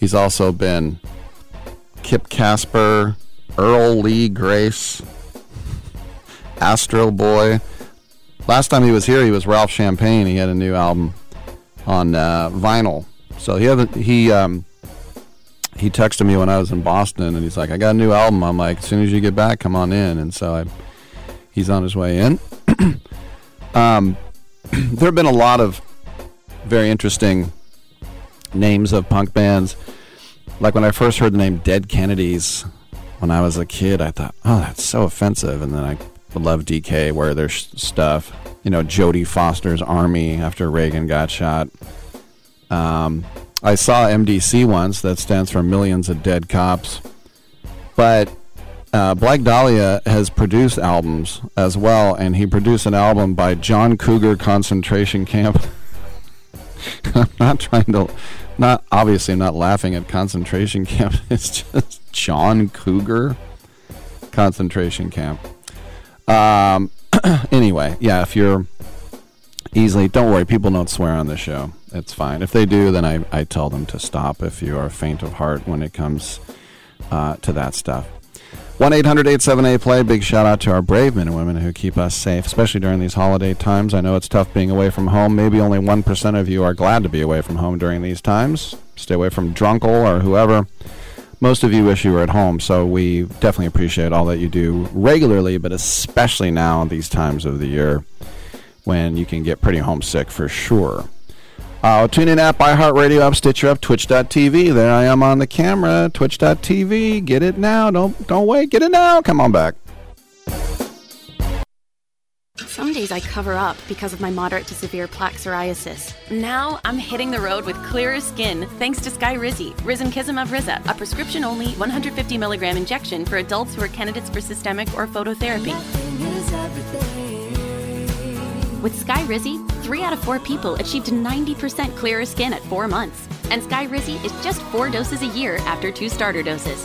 He's also been Kip Casper, Earl Lee Grace, Astro Boy. Last time he was here, he was Ralph Champagne. He had a new album on uh, vinyl. So he he um, he texted me when I was in Boston, and he's like, "I got a new album." I'm like, "As soon as you get back, come on in." And so I, he's on his way in. <clears throat> um, <clears throat> there have been a lot of very interesting names of punk bands. Like when I first heard the name Dead Kennedys when I was a kid, I thought, oh, that's so offensive. And then I love DK, wear their stuff. You know, Jodie Foster's Army after Reagan got shot. Um, I saw MDC once, that stands for Millions of Dead Cops. But uh, Blag Dahlia has produced albums as well, and he produced an album by John Cougar Concentration Camp. <laughs> I'm not trying to, not obviously, I'm not laughing at concentration camp. <laughs> It's just John Cougar concentration camp. Um, <clears throat> anyway, yeah, if you're easily, don't worry, people don't swear on the show. It's fine. If they do, then I, I tell them to stop if you are faint of heart when it comes uh, to that stuff. 1 800 878 play. Big shout out to our brave men and women who keep us safe, especially during these holiday times. I know it's tough being away from home. Maybe only 1% of you are glad to be away from home during these times. Stay away from Drunkle or whoever. Most of you wish you were at home, so we definitely appreciate all that you do regularly, but especially now, these times of the year when you can get pretty homesick for sure. Uh, tune in app, iHeartRadio app, Stitcher app, Twitch.tv. There I am on the camera. Twitch.tv. Get it now. Don't don't wait. Get it now. Come on back. Some days I cover up because of my moderate to severe plaque psoriasis. Now I'm hitting the road with clearer skin thanks to Sky Skyrizi, Risankizumab Riza, a prescription-only 150 milligram injection for adults who are candidates for systemic or phototherapy. With Skyrizi, three out of four people achieved 90% clearer skin at four months. And Skyrizi is just four doses a year after two starter doses.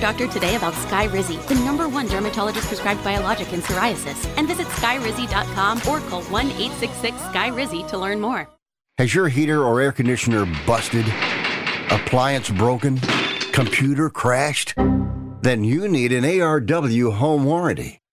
Doctor today about Skyrizi, the number one dermatologist prescribed biologic in psoriasis, and visit skyrizi.com or call 1 866 Skyrizi to learn more. Has your heater or air conditioner busted? Appliance broken? Computer crashed? Then you need an ARW home warranty.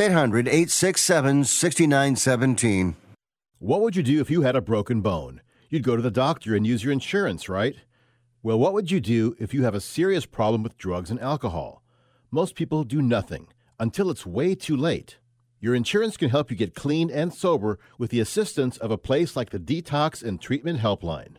800 867 6917. What would you do if you had a broken bone? You'd go to the doctor and use your insurance, right? Well, what would you do if you have a serious problem with drugs and alcohol? Most people do nothing until it's way too late. Your insurance can help you get clean and sober with the assistance of a place like the Detox and Treatment Helpline.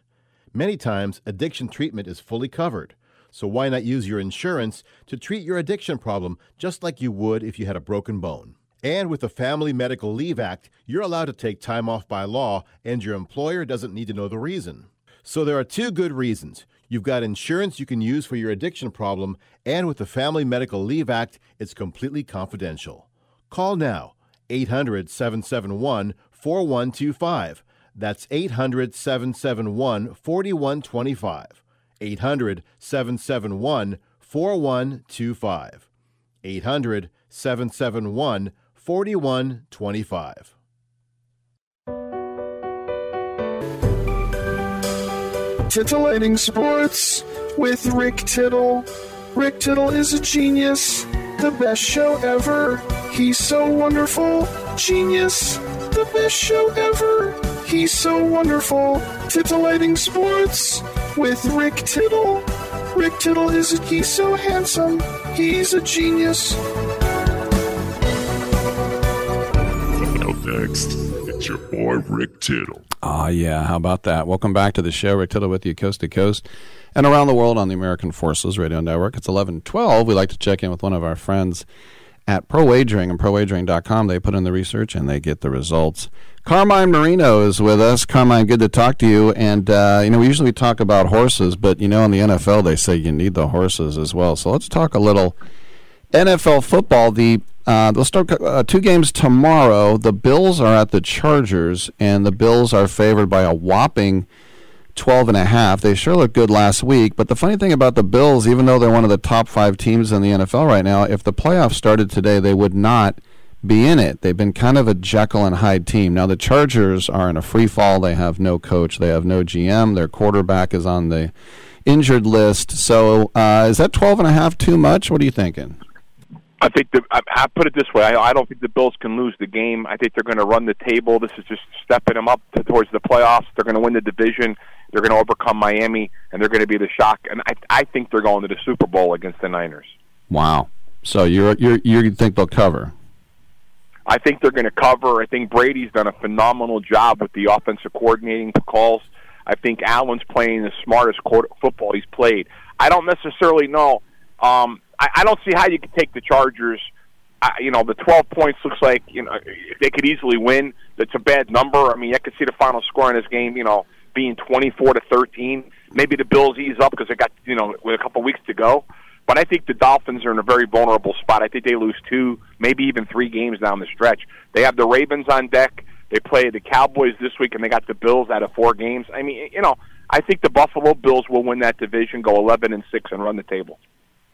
Many times, addiction treatment is fully covered. So why not use your insurance to treat your addiction problem just like you would if you had a broken bone? And with the Family Medical Leave Act, you're allowed to take time off by law, and your employer doesn't need to know the reason. So there are two good reasons. You've got insurance you can use for your addiction problem, and with the Family Medical Leave Act, it's completely confidential. Call now 800 771 4125. That's 800 771 4125. 800 771 4125. 800 771 4125. Titillating Sports with Rick Tittle. Rick Tittle is a genius, the best show ever. He's so wonderful, genius, the best show ever. He's so wonderful. Titillating Sports with Rick Tittle. Rick Tittle is a, he's so handsome. He's a genius. Up next, it's your boy Rick Tittle. Ah, yeah. How about that? Welcome back to the show. Rick Tittle with you, coast to coast and around the world on the American Forces Radio Network. It's 1112. We like to check in with one of our friends at Pro Wagering and ProWagering.com. They put in the research and they get the results. Carmine Marino is with us. Carmine, good to talk to you. And, uh, you know, we usually talk about horses, but, you know, in the NFL, they say you need the horses as well. So let's talk a little NFL football. The uh, they'll start uh, two games tomorrow. The Bills are at the Chargers, and the Bills are favored by a whopping 12 and a half. They sure looked good last week, but the funny thing about the Bills, even though they're one of the top 5 teams in the NFL right now, if the playoffs started today, they would not be in it. They've been kind of a Jekyll and Hyde team. Now the Chargers are in a free fall. They have no coach. They have no GM. Their quarterback is on the injured list. So uh, is that 12 and a half too much? What are you thinking? I think the, I, I put it this way: I, I don't think the Bills can lose the game. I think they're going to run the table. This is just stepping them up to, towards the playoffs. They're going to win the division. They're going to overcome Miami, and they're going to be the shock. And I, I think they're going to the Super Bowl against the Niners. Wow. So you're you're you think they'll cover? I think they're going to cover. I think Brady's done a phenomenal job with the offensive coordinating calls. I think Allen's playing the smartest quarter, football he's played. I don't necessarily know. Um, I, I don't see how you could take the Chargers. I, you know, the 12 points looks like you know they could easily win. That's a bad number. I mean, I could see the final score in this game. You know, being 24 to 13. Maybe the Bills ease up because they got you know with a couple weeks to go. But I think the Dolphins are in a very vulnerable spot. I think they lose two, maybe even three games down the stretch. They have the Ravens on deck. They play the Cowboys this week, and they got the Bills out of four games. I mean, you know, I think the Buffalo Bills will win that division, go 11 and six, and run the table.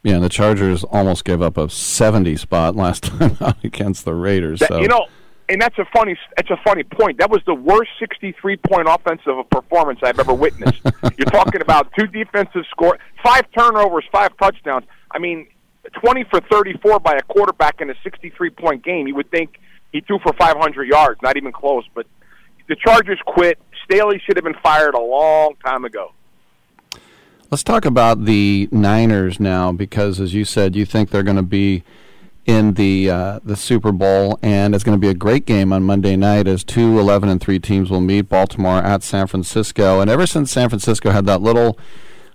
Yeah, and the Chargers almost gave up a 70 spot last <laughs> time out against the Raiders. That, so You know, and that's a funny that's a funny point. That was the worst 63 point offensive performance I've ever witnessed. <laughs> You're talking about two defensive score, five turnovers, five touchdowns. I mean, 20 for 34 by a quarterback in a 63 point game. You would think he threw for 500 yards, not even close. But the Chargers quit. Staley should have been fired a long time ago. Let's talk about the Niners now, because as you said, you think they're going to be in the uh, the Super Bowl, and it's going to be a great game on Monday night as two 11 and three teams will meet Baltimore at San Francisco. And ever since San Francisco had that little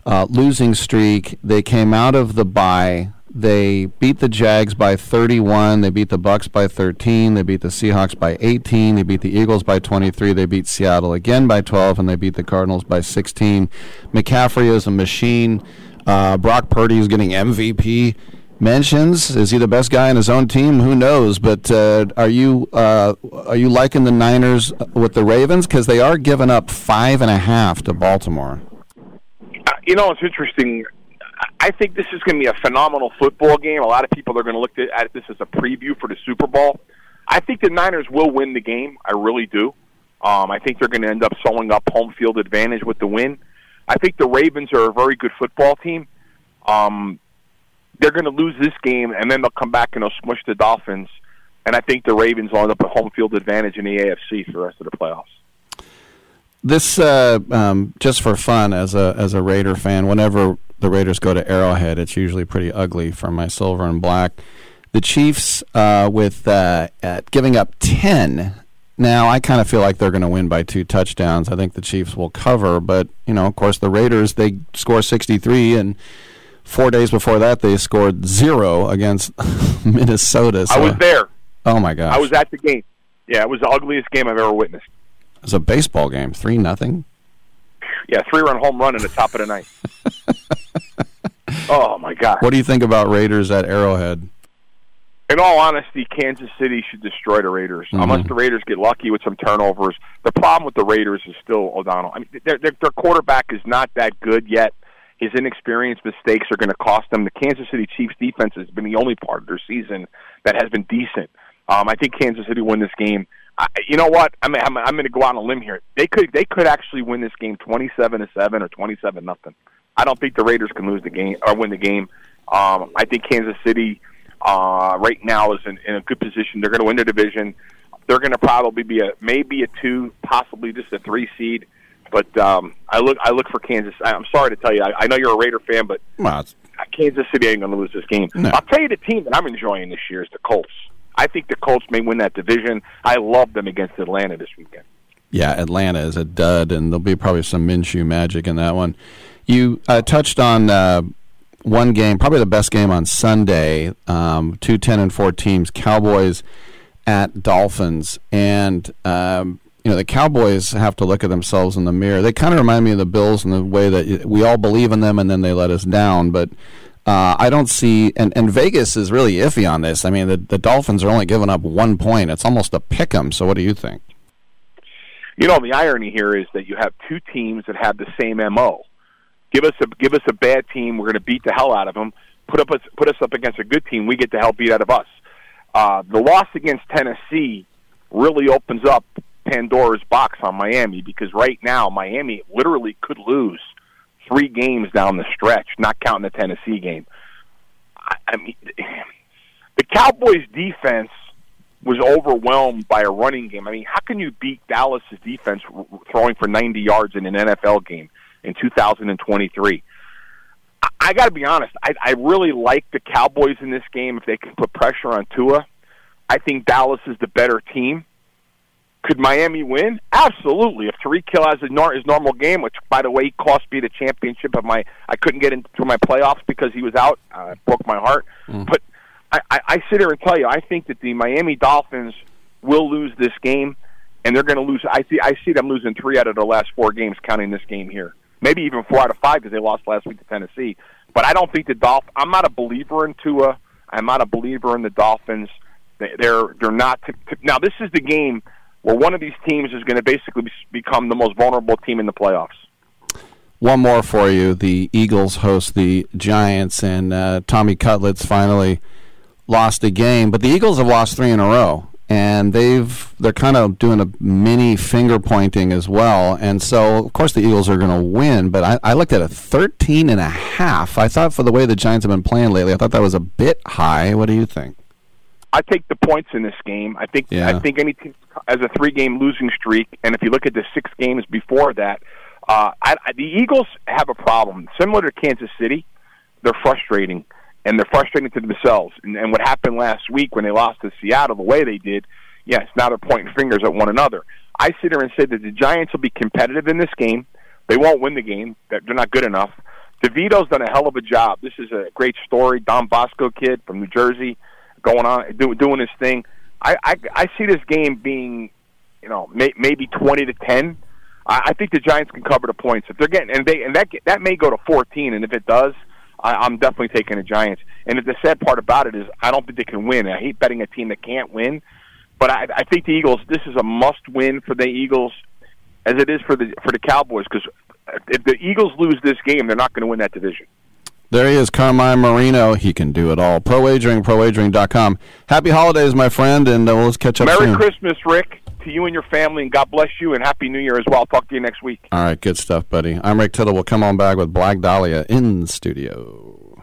uh, losing streak, they came out of the bye. They beat the Jags by 31. They beat the Bucs by 13. They beat the Seahawks by 18. They beat the Eagles by 23. They beat Seattle again by 12, and they beat the Cardinals by 16. McCaffrey is a machine. Uh, Brock Purdy is getting MVP mentions. Is he the best guy in his own team? Who knows? But uh, are you uh, are you liking the Niners with the Ravens because they are giving up five and a half to Baltimore? Uh, you know, it's interesting. I think this is going to be a phenomenal football game. A lot of people are going to look at this as a preview for the Super Bowl. I think the Niners will win the game. I really do. Um, I think they're going to end up sewing up home field advantage with the win. I think the Ravens are a very good football team. Um, they're going to lose this game, and then they'll come back and they'll smush the Dolphins. And I think the Ravens will end up with home field advantage in the AFC for the rest of the playoffs. This uh, um, just for fun as a as a Raider fan. Whenever the Raiders go to Arrowhead, it's usually pretty ugly for my silver and black. The Chiefs uh, with uh, at giving up ten. Now I kind of feel like they're going to win by two touchdowns. I think the Chiefs will cover, but you know, of course, the Raiders they score sixty three and four days before that they scored zero against <laughs> Minnesota. So, I was there. Oh my gosh! I was at the game. Yeah, it was the ugliest game I've ever witnessed. It was a baseball game, three nothing. Yeah, three run home run in the top of the ninth. <laughs> <laughs> oh my god! What do you think about Raiders at Arrowhead? In all honesty, Kansas City should destroy the Raiders. Mhm. Unless the Raiders get lucky with some turnovers. The problem with the Raiders is still O'Connell. I mean, their, their, their quarterback is not that good yet. His inexperienced mistakes are going to cost them. The Kansas City Chiefs defense has been the only part of their season that has been decent. Um, I think Kansas City win this game. I, you know what? I'm, I'm, I'm going to go out on a limb here. They could they could actually win this game 27 to seven or 27 nothing. I don't think the Raiders can lose the game or win the game. Um, I think Kansas City uh, right now is in, in a good position. They're going to win their division. They're going to probably be a maybe a two, possibly just a three seed. But um, I look I look for Kansas. I- I'm sorry to tell you, I, I know you're a Raider fan, but Well, Kansas City ain't going to lose this game. No. I'll tell you the team that I'm enjoying this year is the Colts. I think the Colts may win that division. I love them against Atlanta this weekend. Yeah, Atlanta is a dud, and there'll be probably some Minshew magic in that one. You uh, touched on uh, one game, probably the best game on Sunday. Um, two 10 and four teams, Cowboys at Dolphins, and um, you know the Cowboys have to look at themselves in the mirror. They kind of remind me of the Bills in the way that we all believe in them, and then they let us down, but. Uh, I don't see, and, and Vegas is really iffy on this. I mean, the, the Dolphins are only giving up one point. It's almost a pick 'em. So, what do you think? You know, the irony here is that you have two teams that have the same mo. Give us a give us a bad team, we're going to beat the hell out of them. Put up us put us up against a good team, we get the hell beat out of us. Uh, the loss against Tennessee really opens up Pandora's box on Miami because right now Miami literally could lose three games down the stretch, not counting the Tennessee game. I, I mean, <sighs> the Cowboys' defense was overwhelmed by a running game. I mean, how can you beat Dallas's defense throwing for 90 yards in an NFL game in 2023? I, I got to be honest. I, I really like the Cowboys in this game if they can put pressure on Tua. I think Dallas is the better team. Could Miami win? Absolutely. If Tyreek Hill has his, nor- his normal game, which by the way cost me the championship of my, I couldn't get into my playoffs because he was out. Uh, it broke my heart. But I, I, I sit here and tell you, I think that the Miami Dolphins will lose this game, and they're going to lose. I see, I see them losing three out of the last four games, counting this game here. Maybe even four out of five because they lost last week to Tennessee. But I don't think the Dolph. I'm not a believer in Tua. I'm not a believer in the Dolphins. They- They're they're not. Now this is the game where one of these teams is going to basically become the most vulnerable team in the playoffs. One more for you. The Eagles host the Giants, and uh, Tommy Cutlets finally lost a game. But the Eagles have lost three in a row, and they've they're kind of doing a mini finger pointing as well. And so, of course, the Eagles are going to win. But I, I looked at a 13 and a half. I thought for the way the Giants have been playing lately, I thought that was a bit high. What do you think? I take the points in this game. I think Yeah. I think any team has a three game losing streak, and if you look at the six games before that, uh, I, I, the Eagles have a problem similar to Kansas City. They're frustrating, and they're frustrating to themselves. And, and what happened last week when they lost to Seattle the way they did, yes, now they're pointing fingers at one another. I sit here and say that the Giants will be competitive in this game. They won't win the game. They're not good enough. DeVito's done a hell of a job. This is a great story. Don Bosco kid from New Jersey, going on do, doing his thing. I, I I see this game being, you know, may, maybe twenty to ten. I, I think the Giants can cover the points if they're getting and they and that that may go to fourteen. And if it does, I, I'm definitely taking the Giants. And the sad part about it is I don't think they can win. I hate betting a team that can't win, but I, I think the Eagles. This is a must win for the Eagles, as it is for the for the Cowboys. Because if the Eagles lose this game, they're not going to win that division. There he is, Carmine Marino. He can do it all. Pro Wagering, prowagering.com. Happy holidays, my friend, and uh, let's catch up Merry soon. Christmas, Rick, to you and your family, and God bless you, and Happy New Year as well. I'll talk to you next week. All right, good stuff, buddy. I'm Rick Tittle. We'll come on back with Blag Dahlia in studio.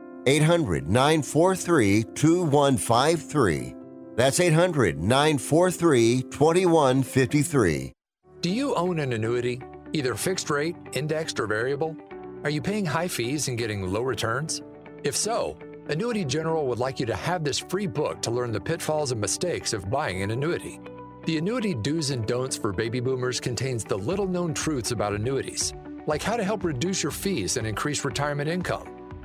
800 943 2153. That's 800 943 2153. Do you own an annuity, either fixed rate, indexed, or variable? Are you paying high fees and getting low returns? If so, Annuity General would like you to have this free book to learn the pitfalls and mistakes of buying an annuity. The Annuity Do's and Don'ts for Baby Boomers contains the little known truths about annuities, like how to help reduce your fees and increase retirement income.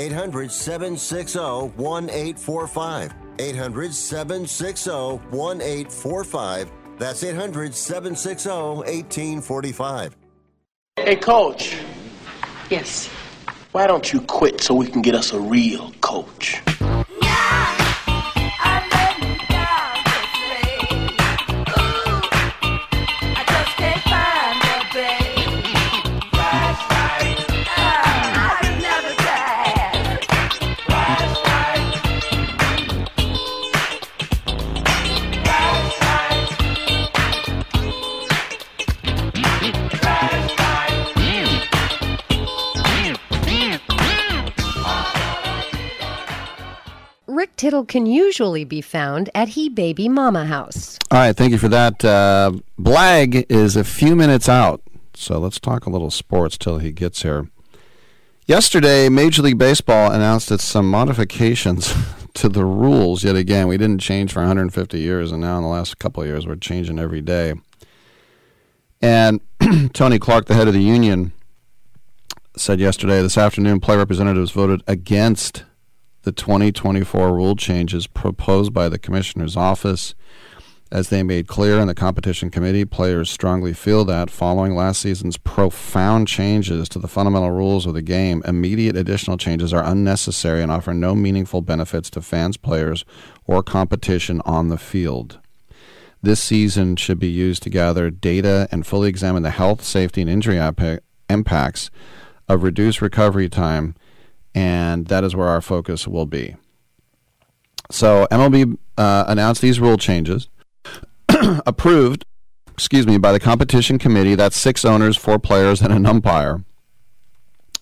800 760 1845. 800 760 1845. That's 800 760 1845. Hey, coach. Yes. Why don't you quit so we can get us a real coach? Tittle can usually be found at He Baby Mama House. All right, thank you for that. Uh, Blag is a few minutes out, so let's talk a little sports till he gets here. Yesterday, Major League Baseball announced that some modifications <laughs> to the rules. Yet again, we didn't change for 150 years, and now in the last couple of years, we're changing every day. And <clears throat> Tony Clark, the head of the union, said yesterday, this afternoon, play representatives voted against the 2024 rule changes proposed by the commissioner's office. As they made clear in the competition committee, players strongly feel that following last season's profound changes to the fundamental rules of the game, immediate additional changes are unnecessary and offer no meaningful benefits to fans, players, or competition on the field. This season should be used to gather data and fully examine the health, safety, and injury impacts of reduced recovery time and that is where our focus will be. So MLB uh, announced these rule changes, <clears throat> approved, excuse me, by the competition committee. That's six owners, four players, and an umpire.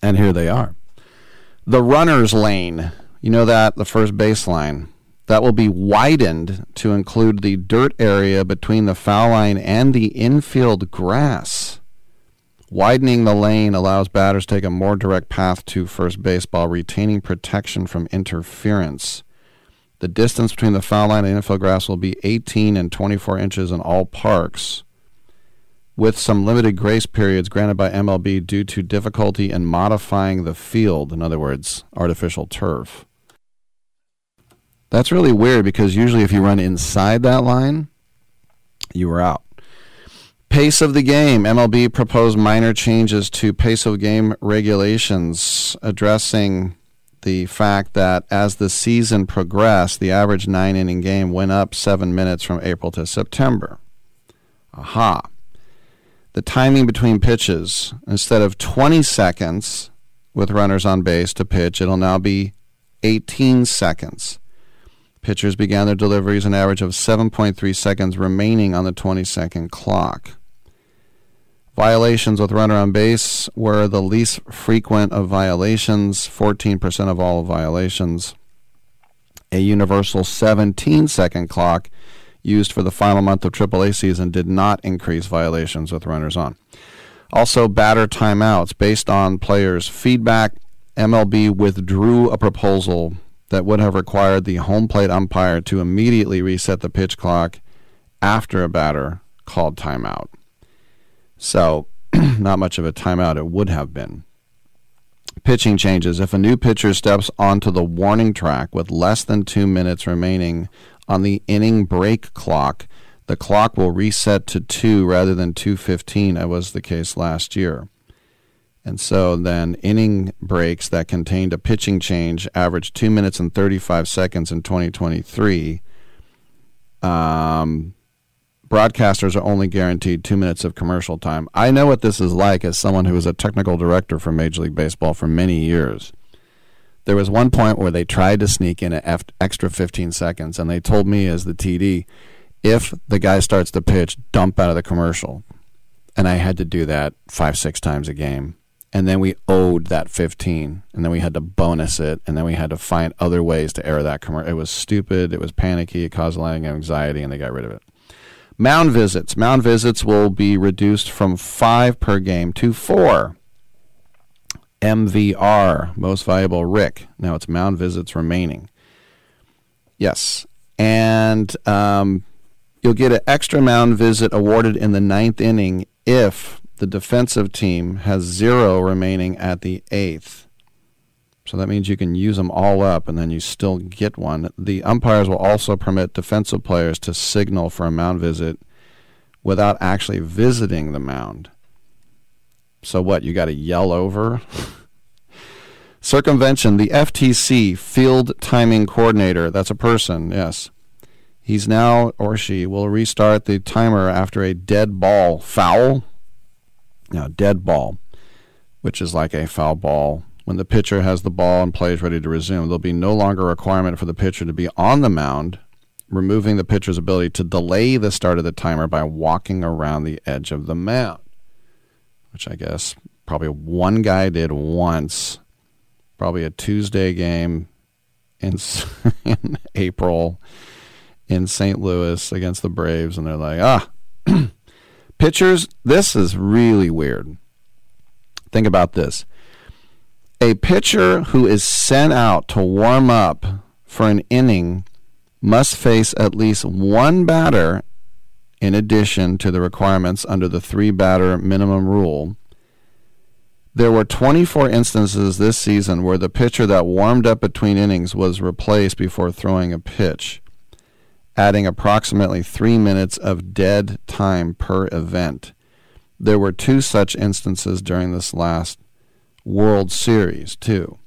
And here they are. The runner's lane, you know that, the first baseline, that will be widened to include the dirt area between the foul line and the infield grass. Widening the lane allows batters to take a more direct path to first base while retaining protection from interference. The distance between the foul line and infield grass will be 18 and 24 inches in all parks, with some limited grace periods granted by MLB due to difficulty in modifying the field, in other words, artificial turf. That's really weird because usually if you run inside that line, you are out. Pace of the game. MLB proposed minor changes to pace of game regulations, addressing the fact that as the season progressed, the average nine inning game went up seven minutes from April to September. Aha. The timing between pitches, instead of 20 seconds with runners on base to pitch, it'll now be 18 seconds. Pitchers began their deliveries an average of 7.3 seconds remaining on the 20 second clock. Violations with runner on base were the least frequent of violations, 14% of all violations. A universal 17 second clock used for the final month of AAA season did not increase violations with runners on. Also, batter timeouts. Based on players' feedback, MLB withdrew a proposal that would have required the home plate umpire to immediately reset the pitch clock after a batter called timeout. So <clears throat> not much of a timeout it would have been. Pitching changes. If a new pitcher steps onto the warning track with less than two minutes remaining on the inning break clock, the clock will reset to two rather than 215, as was the case last year. And so then inning breaks that contained a pitching change averaged two minutes and 35 seconds in 2023. Um, broadcasters are only guaranteed two minutes of commercial time. I know what this is like as someone who was a technical director for Major League Baseball for many years. There was one point where they tried to sneak in an extra 15 seconds, and they told me as the TD, if the guy starts to pitch, dump out of the commercial. And I had to do that five, six times a game. And then we owed that 15, and then we had to bonus it, and then we had to find other ways to air that commercial. It was stupid, it was panicky, it caused a lot of anxiety, and they got rid of it. Mound visits. Mound visits will be reduced from five per game to four. MVR, most valuable Rick. Now it's mound visits remaining. Yes. And um, you'll get an extra mound visit awarded in the ninth inning if the defensive team has zero remaining at the eighth. So that means you can use them all up and then you still get one. The umpires will also permit defensive players to signal for a mound visit without actually visiting the mound. So what? You got to yell over? <laughs> Circumvention, the FTC field timing coordinator, that's a person, yes. He's now, or she, will restart the timer after a dead ball. Foul? Now, dead ball, which is like a foul ball when the pitcher has the ball and plays ready to resume, there'll be no longer a requirement for the pitcher to be on the mound, removing the pitcher's ability to delay the start of the timer by walking around the edge of the mound, which I guess probably one guy did once, probably a Tuesday game in, <laughs> in April in St. Louis against the Braves, and they're like, ah, <clears throat> pitchers, this is really weird. Think about this a pitcher who is sent out to warm up for an inning must face at least one batter in addition to the requirements under the three batter minimum rule. There were 24 instances this season where the pitcher that warmed up between innings was replaced before throwing a pitch, adding approximately three minutes of dead time per event. There were two such instances during this last World Series, too.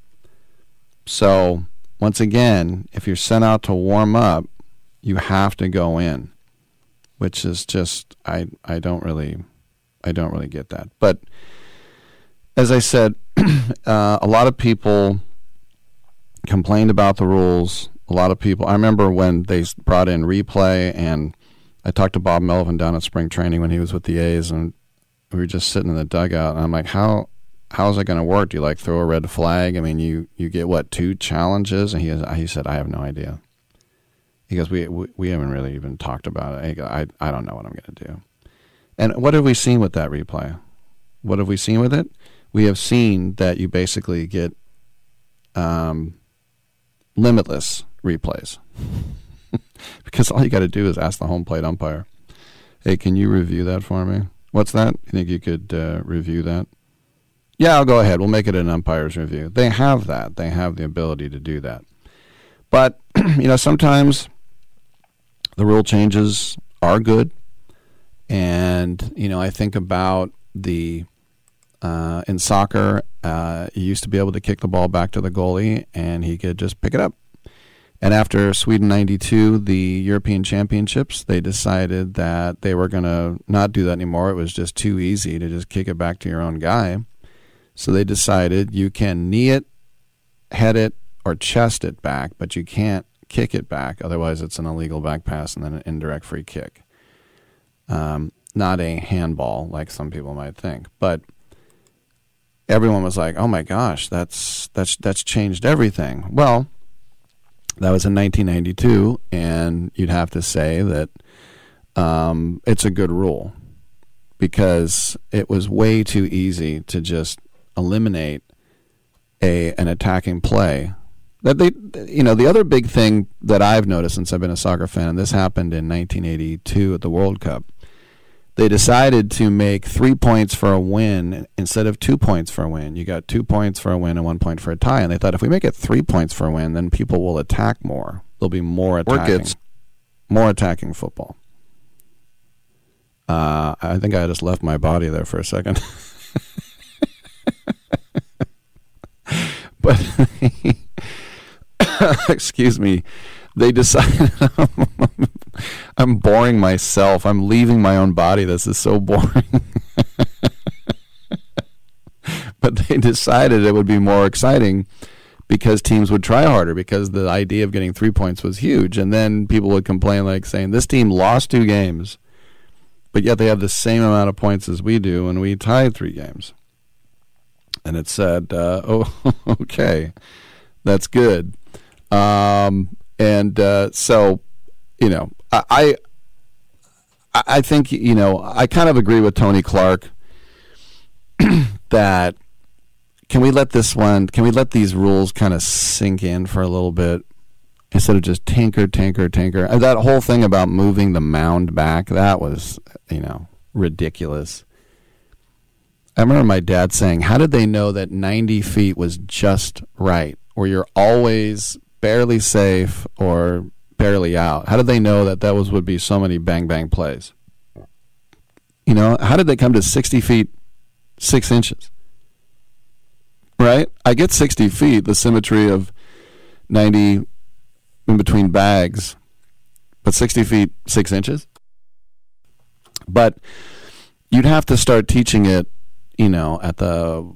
So, once again, if you're sent out to warm up, you have to go in, which is just I I don't really I don't really get that. But as I said, <clears throat> uh, a lot of people complained about the rules. A lot of people. I remember when they brought in replay, and I talked to Bob Melvin down at spring training when he was with the A's, and we were just sitting in the dugout, and I'm like, how how's it going to work? Do you like throw a red flag? I mean, you you get what two challenges? And he he said, I have no idea. He goes, we, we we haven't really even talked about it. I I don't know what I'm going to do. And what have we seen with that replay? What have we seen with it? We have seen that you basically get um, limitless replays <laughs> because all you got to do is ask the home plate umpire, "Hey, can you review that for me? What's that? You think you could uh, review that?" Yeah, I'll go ahead. We'll make it an umpire's review. They have that. They have the ability to do that. But, <clears throat> you know, sometimes the rule changes are good. And, you know, I think about the uh, in soccer, uh, you used to be able to kick the ball back to the goalie and he could just pick it up. And after Sweden 92, the European Championships, they decided that they were going to not do that anymore. It was just too easy to just kick it back to your own guy. So they decided you can knee it, head it, or chest it back, but you can't kick it back. Otherwise, it's an illegal back pass and then an indirect free kick. Um, not a handball like some people might think, but everyone was like, "Oh my gosh, that's that's that's changed everything." Well, that was in 1992, and you'd have to say that um, it's a good rule because it was way too easy to just eliminate a an attacking play. That they, you know, the other big thing that I've noticed since I've been a soccer fan, and this happened in 1982 at the World Cup. they decided to make three points for a win instead of two points for a win. You got two points for a win and one point for a tie. And they thought if we make it three points for a win, then people will attack more. There'll be more attacking, more attacking football. Uh, I think I just left my body there for a second. <laughs> but <laughs> excuse me, they decided <laughs> I'm boring myself. I'm leaving my own body. This is so boring. <laughs> but they decided it would be more exciting because teams would try harder because the idea of getting three points was huge. And then people would complain, like saying, This team lost two games, but yet they have the same amount of points as we do, and we tied three games. And it said, uh, Oh, <laughs> okay, that's good. Um, and uh, so, you know, I, I, I think you know I kind of agree with Tony Clark <clears throat> that can we let this one can we let these rules kind of sink in for a little bit instead of just tinker tinker tinker that whole thing about moving the mound back that was you know ridiculous i remember my dad saying how did they know that 90 feet was just right or you're always barely safe or barely out. How did they know that that was would be so many bang bang plays? You know, how did they come to 60 feet, six inches? Right? I get 60 feet, the symmetry of 90 in between bags, but 60 feet, six inches? But you'd have to start teaching it, you know, at the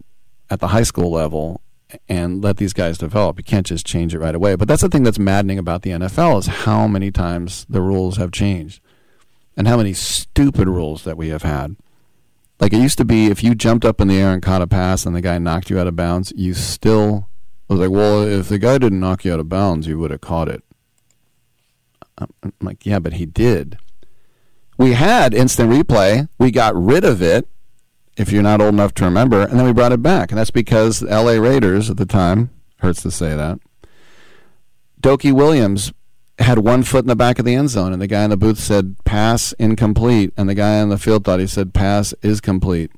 at the high school level and let these guys develop. You can't just change it right away. But that's the thing that's maddening about the NFL is how many times the rules have changed and how many stupid rules that we have had. Like it used to be if you jumped up in the air and caught a pass and the guy knocked you out of bounds, you still was like, well, if the guy didn't knock you out of bounds, you would have caught it. I'm like, yeah, but he did. We had instant replay. We got rid of it if you're not old enough to remember, and then we brought it back. And that's because the LA Raiders at the time, hurts to say that, Dokie Williams had one foot in the back of the end zone, and the guy in the booth said, pass incomplete. And the guy on the field thought he said, pass is complete.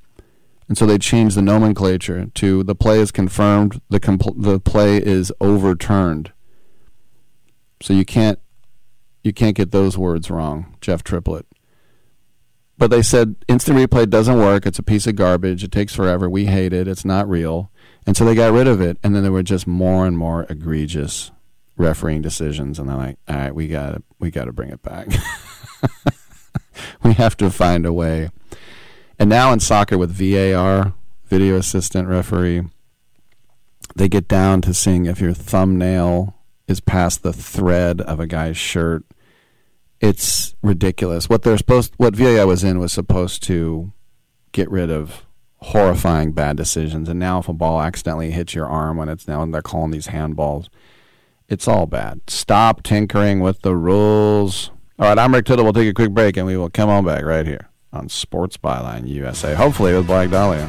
And so they changed the nomenclature to the play is confirmed, the, compl- the play is overturned. So you can't you can't get those words wrong, Jeff Triplett. But they said instant replay doesn't work. It's a piece of garbage. It takes forever. We hate it. It's not real. And so they got rid of it. And then there were just more and more egregious refereeing decisions. And they're like, all right, we got we got to bring it back. <laughs> we have to find a way. And now in soccer with VAR, video assistant referee, they get down to seeing if your thumbnail is past the thread of a guy's shirt it's ridiculous. What they're supposed, what VAR was in was supposed to get rid of horrifying bad decisions. And now, if a ball accidentally hits your arm when it's now, and they're calling these handballs, it's all bad. Stop tinkering with the rules. All right, I'm Rick Tittle. We'll take a quick break, and we will come on back right here on Sports Byline USA. Hopefully with Blag Dahlia.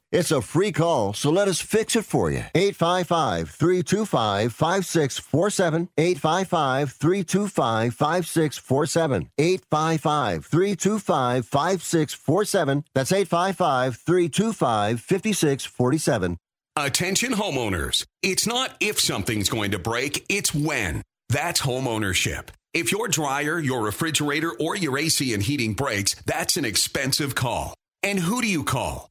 It's a free call, so let us fix it for you. 855 325 5647. 855 325 5647. 855 325 5647. That's 855 325 5647. Attention homeowners. It's not if something's going to break, it's when. That's home ownership. If your dryer, your refrigerator, or your AC and heating breaks, that's an expensive call. And who do you call?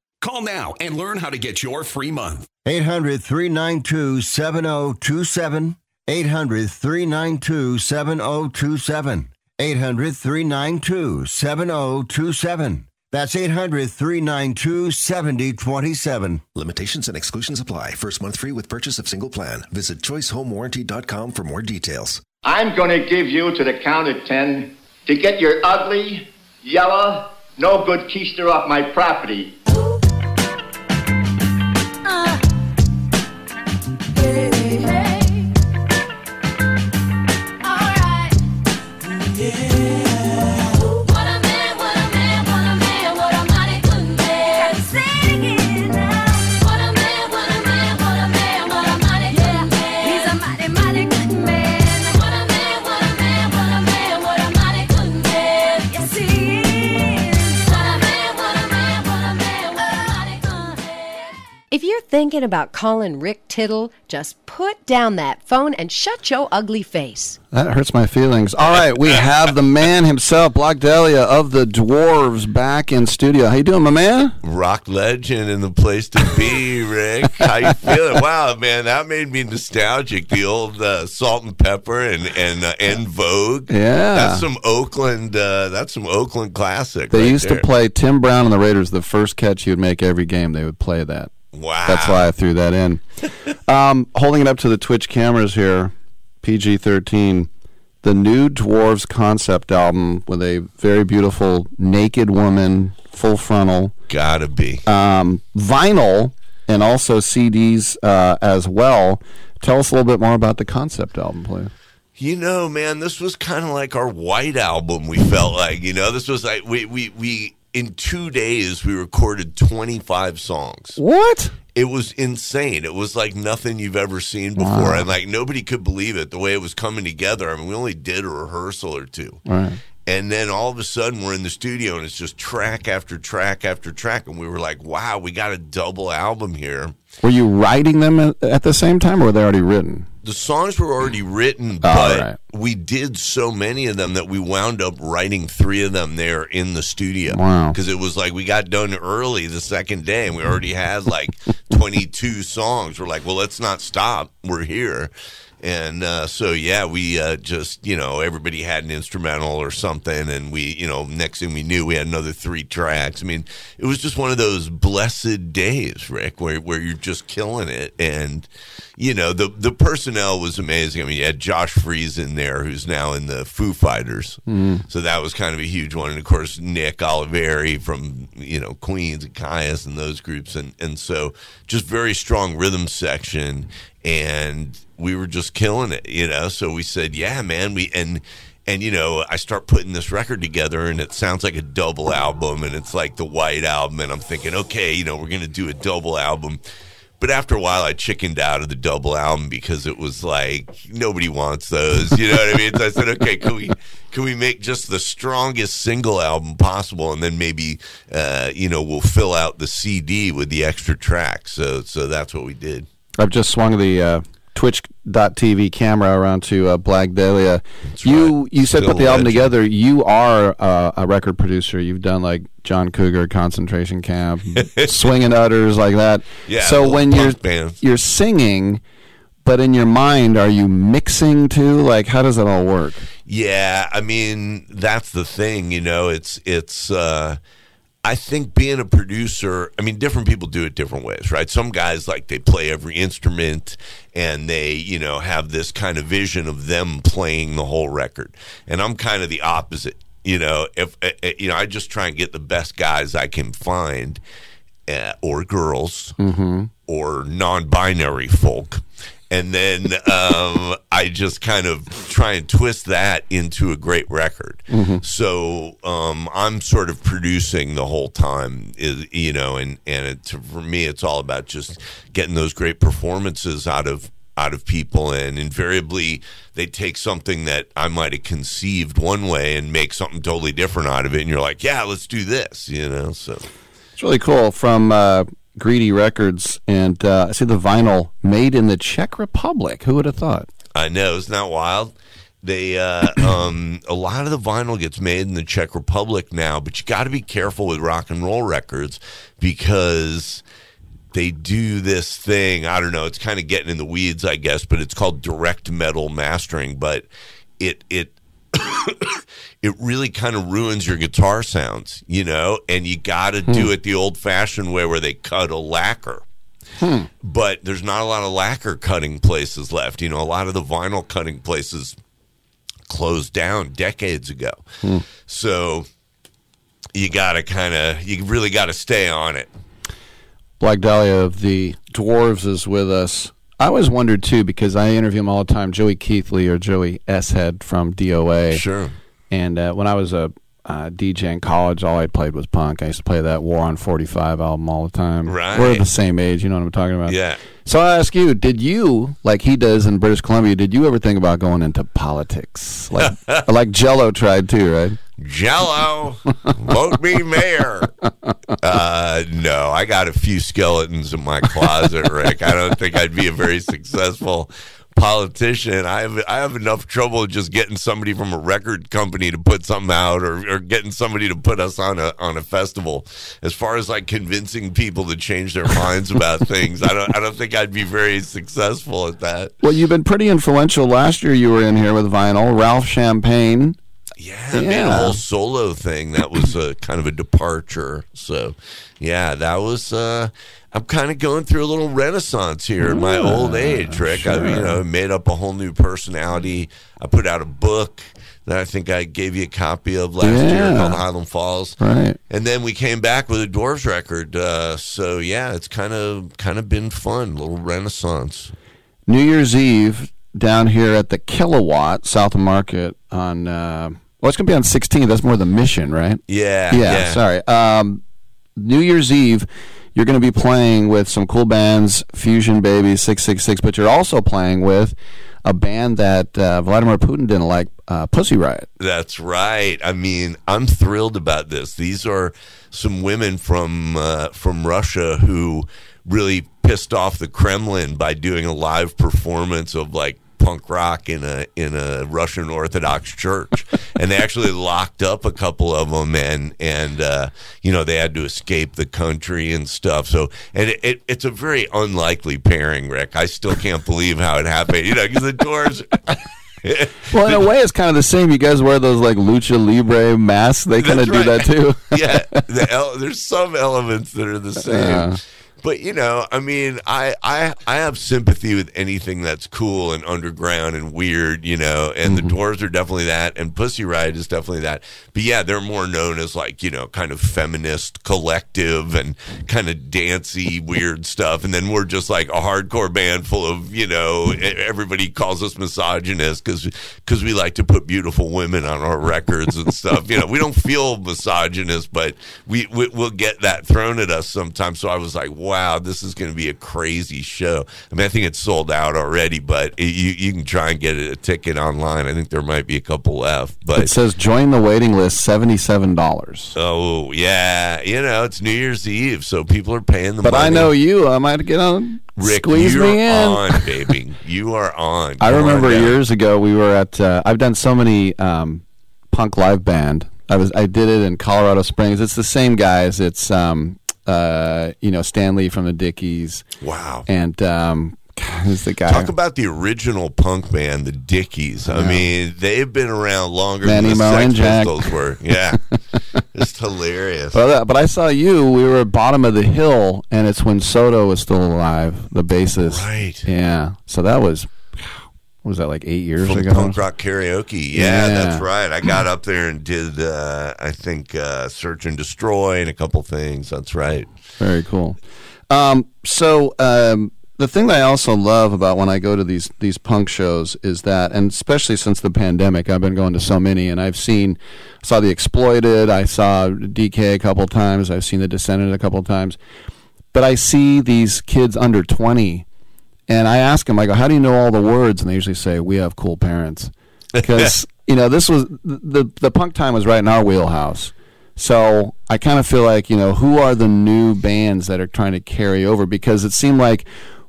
Call now and learn how to get your free month. 800 392 7027. 800 392 7027. 800 392 7027. That's 800 392 7027. Limitations and exclusions apply. First month free with purchase of single plan. Visit choicehomewarranty.com for more details. I'm going to give you to the count of ten to get your ugly, yellow, no good keister off my property. If you're thinking about calling Rick Tittle, just put down that phone and shut your ugly face. That hurts my feelings. All right, we have the man himself, Blag Dahlia of the Dwarves, back in studio. How you doing, my man? Rock legend and the place to be, Rick. How you feeling? Wow, man, that made me nostalgic. The old uh, Salt-N-Pepa and and uh, En Vogue. Yeah. that's some Oakland. Uh, that's some Oakland classic. They right used there. to play Tim Brown and the Raiders. The first catch you would make every game, they would play that. Wow. That's why I threw that in. <laughs> um, holding it up to the Twitch cameras here, PG 13, the new Dwarves concept album with a very beautiful naked woman, full frontal. Gotta be. Um, vinyl and also CDs uh, as well. Tell us a little bit more about the concept album, please. You know, man, this was kind of like our white album. We felt like, you know, this was like we we we in two days we recorded twenty five songs. What? It was insane. It was like nothing you've ever seen before, Wow. and like nobody could believe it the way it was coming together. I mean, we only did a rehearsal or two. Right. And then all of a sudden, we're in the studio, and it's just track after track after track, and we were like, "Wow, we got a double album here." Were you writing them at, at the same time, or were they already written? The songs were already written, Oh, but right. we did so many of them that we wound up writing three of them there in the studio. Wow. Because it was like we got done early the second day, and we already had like <laughs> 22 songs. We're like, well, let's not stop. We're here. And uh, so, yeah, we uh, just, you know, everybody had an instrumental or something. And we, you know, next thing we knew, we had another three tracks. I mean, it was just one of those blessed days, Rick, where, where you're just killing it. And, you know, the, the personnel was amazing. I mean, you had Josh Freese in there, who's now in the Foo Fighters. Mm. So that was kind of a huge one. And of course, Nick Oliveri from, you know, Queens and Kyuss and those groups. And, and so just very strong rhythm section. And we were just killing it, you know? So we said, yeah, man, we, and, and you know I start putting this record together, and it sounds like a double album, and it's like the White Album, and I'm thinking, okay, you know, we're gonna do a double album. But after a while, I chickened out of the double album because it was like nobody wants those. You know what I mean? So I said, okay, can we can we make just the strongest single album possible, and then maybe uh, you know we'll fill out the CD with the extra tracks. So so that's what we did. I've just swung the uh, Twitch.tv camera around to uh, Blag Dahlia. you you said put the album together. You are uh, a record producer. You've done like John Cougar, Concentration Camp, <laughs> Swinging Utters, like that. Yeah, So when you're bands. you're singing, but in your mind, are you mixing too? Like how does that all work? Yeah, I mean that's the thing, you know. It's it's. Uh, I think being a producer, I mean, different people do it different ways, right? Some guys like they play every instrument and they, you know, have this kind of vision of them playing the whole record. And I'm kind of the opposite. You know, if uh, uh, you know, I just try and get the best guys I can find, uh, or girls, Mm-hmm. or non-binary folk and then um, i just kind of try and twist that into a great record. Mhm. so um, i'm sort of producing the whole time is- you know and and it, for me it's all about just getting those great performances out of out of people. And invariably they take something that i might have conceived one way and make something totally different out of it. And you're like yeah let's do this you know so. It's really cool. From uh, Greedy Records, and uh, I see the vinyl made in the Czech Republic. Who would have thought? I know, isn't that wild? They uh, <coughs> um, a lot of the vinyl gets made in the Czech Republic now, but you got to be careful with rock and roll records because they do this thing. I don't know. It's kind of getting in the weeds, I guess, but it's called direct metal mastering. But it it <coughs> it really kind of ruins your guitar sounds, you know. And you got to do hmm. it the old-fashioned way, where they cut a lacquer hmm. but there's not a lot of lacquer cutting places left. You know, a lot of the vinyl cutting places closed down decades ago. Hmm. So you got to kind of, you really got to stay on it. Blag Dahlia of the Dwarves is with us. I always wondered too because I interview him all the time. Joey Keithley or Joey S Head from DOA. Sure. And uh, when I was a uh, DJ in college, all I played was punk. I used to play that War on 45 album all the time. Right. We're the same age. You know what I'm talking about? Yeah. So I ask you, did you, like he does in British Columbia, did you ever think about going into politics? Like, <laughs> like Jello tried too, right? Jello, vote me mayor. Uh, no, I got a few skeletons in my closet, Rick. I don't think I'd be a very successful politician. I have I have enough trouble just getting somebody from a record company to put something out, or, or getting somebody to put us on a on a festival. As far as like convincing people to change their minds about things, I don't I don't think I'd be very successful at that. Well, you've been pretty influential. Last year you were in here with vinyl. Ralph Champagne. Yeah, I made a whole solo thing. That was a kind of a departure. So, yeah, that was. Uh, I'm kind of going through a little renaissance here in my old age, Rick. I, you know, made up a whole new personality. I put out a book that I think I gave you a copy of last year called Highland Falls. Right. And then we came back with a Dwarves record. Uh, so yeah, it's kind of kind of been fun, little renaissance. New Year's Eve down here at the Kilowatt South of Market on. Uh, well, it's going to be on 16th. That's more the mission, right? Yeah, Yeah. yeah. Sorry. Um, New Year's Eve, you're going to be playing with some cool bands, Fusion Baby, Six Six Six, but you're also playing with a band that uh, Vladimir Putin didn't like, uh, Pussy Riot. That's right. I mean, I'm thrilled about this. These are some women from uh, from Russia who really pissed off the Kremlin by doing a live performance of like punk rock in a in a Russian Orthodox church, and they actually <laughs> locked up a couple of them, and and uh, you know they had to escape the country and stuff. So, and it, it, it's a very unlikely pairing, Rick. I still can't believe how it happened. You know, because the Doors. <laughs> Well, in a way, it's kind of the same. You guys wear those like lucha libre masks. They kind of That's do that too. <laughs> yeah, the el- there's some elements that are the same. Yeah. But you know, I mean, I I I have sympathy with anything that's cool and underground and weird, you know. And the mm-hmm. Doors are definitely that, and Pussy Riot is definitely that. But yeah, they're more known as like you know, kind of feminist collective and kind of dancey weird stuff. And then we're just like a hardcore band full of you know, everybody calls us misogynist because because we like to put beautiful women on our records and stuff. You know, we don't feel misogynist, but we, we we'll get that thrown at us sometimes. So I was like, wow, this is going to be a crazy show. I mean, I think it's sold out already, but it, you you can try and get a ticket online. I think there might be a couple left, but It says join the waiting list, seventy-seven dollars. oh yeah, you know, it's New Year's Eve, so people are paying the But money. I know you. I might get on. Rick, squeeze you're me in. on, baby. You are on. <laughs> I Come on remember down. years ago we were at. Uh, I've done so many um, punk live band. I was I did it in Colorado Springs. It's the same guys. It's um, uh, you know Stan Lee from the Dickies. Wow. And um, who's the guy? Talk about the original punk band, the Dickies. I Yeah. mean, they've been around longer Manny than the Sex. Pistols were. Yeah, <laughs> it's hilarious. But, uh, but I saw you. We were at bottom of the hill, and it's when Soto was still alive, the bassist. Right. Yeah. So that was. What was that like eight years From ago? punk rock karaoke. Yeah, Yeah. that's right. I got up there and did, uh, I think, uh, Search and Destroy and a couple things. That's right. Very cool. Um, so um, the thing that I also love about when I go to these these punk shows is that, and especially since the pandemic, I've been going to so many, and I've seen, saw the Exploited, I saw DK a couple times, I've seen the Descendant a couple times, but I see these kids under twenty, and I ask them, I go, "How do you know all the words?" And they usually say, "We have cool parents," <laughs> because you know this was the the punk time was right in our wheelhouse. So I kind of feel like you know who are the new bands that are trying to carry over because it seemed like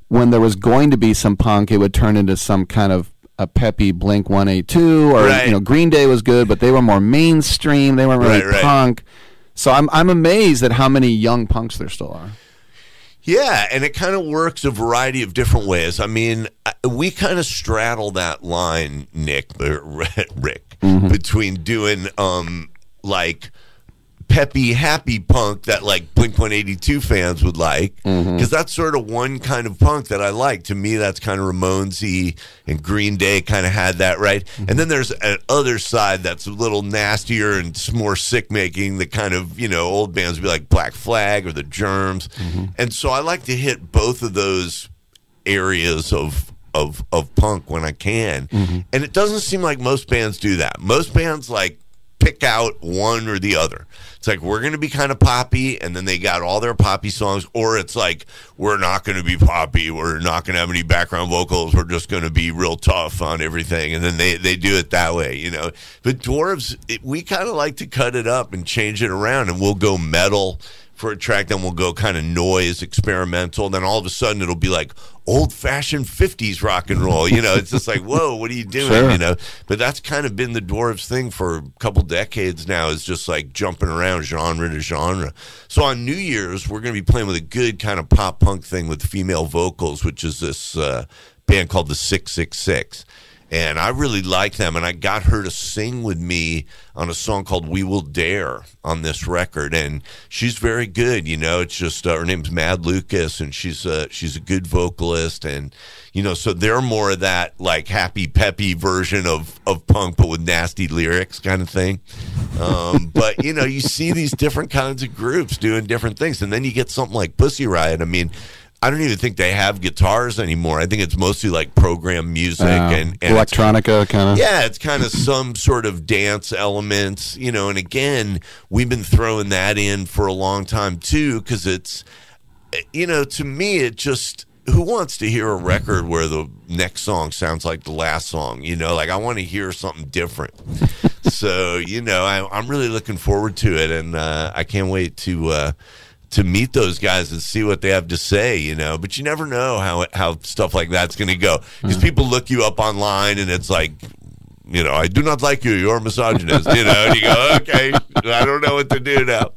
when there was going to be some punk, it would turn into some kind of a peppy Blink One Eight Two or Right. you know Green Day was good, but they were more mainstream. They weren't really Right, right. punk. So I'm I'm amazed at how many young punks there still are. Yeah, and it kind of works a variety of different ways. I mean, we kind of straddle that line, Nick, <laughs> Rick, between doing um like peppy, happy punk that like Blink One Eighty Two fans would like, mm-hmm. because that's sort of one kind of punk that I like. To me, that's kind of Ramonesy and Green Day kind of had that right. Mm-hmm. And then there's an other side that's a little nastier and more sick making. The kind of you know old bands would be like Black Flag or the Germs, mm-hmm. and so I like to hit both of those areas of of of punk when I can. And it doesn't seem like most bands do that. Most bands like pick out one or the other. It's like we're going to be kind of poppy and then they got all their poppy songs or it's like we're not going to be poppy, we're not going to have any background vocals, we're just going to be real tough on everything and then they they do it that way, you know. But dwarves it, we kind of like to cut it up and change it around and we'll go metal for a track, then we'll go kind of noise, experimental. Then all of a sudden it'll be like old fashioned 50s rock and roll. You know, it's just like, whoa, what are you doing? Sure. You know, but that's kind of been the Dwarves thing for a couple decades now is just like jumping around genre to genre. So on New Year's, we're going to be playing with a good kind of pop punk thing with female vocals, which is this uh, band called the 666 and I really like them. And I got her to sing with me on a song called "We Will Dare" on this record, and she's very good. You know, it's just uh, her name's Mad Lucas, and she's a she's a good vocalist, and you know, so they're more of that like happy peppy version of of punk, but with nasty lyrics kind of thing. Um, <laughs> but you know, you see these different kinds of groups doing different things, and then you get something like Pussy Riot. I mean. I don't even think they have guitars anymore. I think it's mostly like program music Uh, and, and electronica kind of. yeah, it's kind of some sort of dance elements, you know. And again, we've been throwing that in for a long time too, because it's, you know, to me, it just who wants to hear a record where the next song sounds like the last song? You know, like I want to hear something different. <laughs> so you know, I, I'm really looking forward to it, and uh, I can't wait to. Uh, to meet those guys and see what they have to say, you know. But you never know how how stuff like that's going to go because people look you up online and it's like, you know, I do not like you. You're a misogynist, you know. And you go, okay, I don't know what to do now.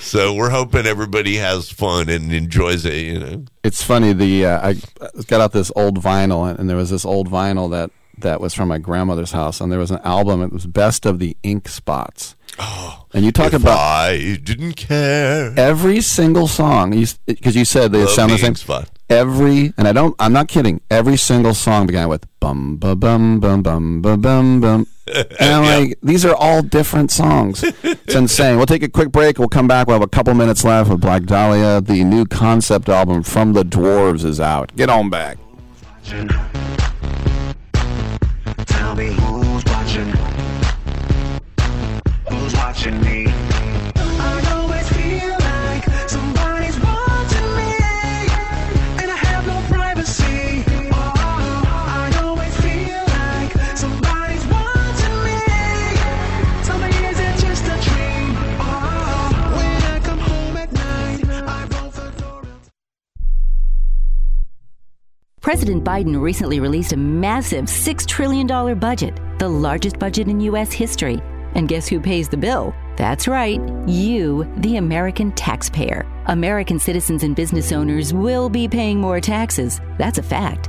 So we're hoping everybody has fun and enjoys it, you know. It's funny. The uh, I got out this old vinyl, and there was this old vinyl that that was from my grandmother's house, and there was an album. It was best of the ink spots. Oh, and you talk about I didn't care every single song because you, you, said they Love sound the, the same. Spot. Every and I don't. I'm not kidding. Every single song began with bum bum bum bum bum bum bum. <laughs> And I'm yeah. like, these are all different songs. It's insane. We'll take a quick break. We'll come back. We'll have a couple minutes left with Blag Dahlia. The new concept album from the Dwarves is out. Get on back. The door. President Biden recently released a massive $6 trillion budget, the largest budget in U.S. history. And guess who pays the bill? That's right, you, the American taxpayer. American citizens and business owners will be paying more taxes. That's a fact.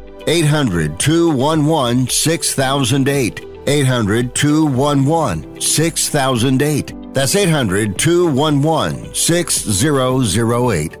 800 211 6008. 800 211 6008. That's 800 211 6008.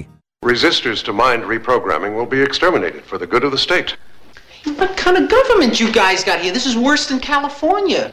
Resistors to mind reprogramming will be exterminated for the good of the state. What kind of government you guys got here? This is worse than California.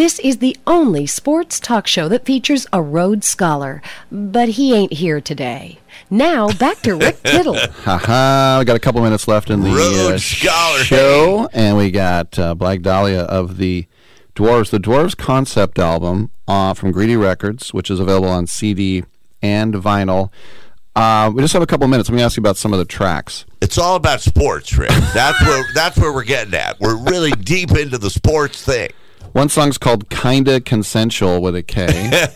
This is the only sports talk show that features a Rhodes Scholar, but he ain't here today. Now, back to Rick <laughs> Tittle. Haha, we got a couple minutes left in the uh, Rhodes Scholar, show, and we got uh, Blag Dahlia of the Dwarves. The Dwarves concept album uh, from Greedy Records, which is available on CD and vinyl. Uh, we just have a couple of minutes. Let me ask you about some of the tracks. It's all about sports, Rick. That's where <laughs> that's where we're getting at. We're really deep into the sports thing. One song's called "Kinda Consensual" with a K.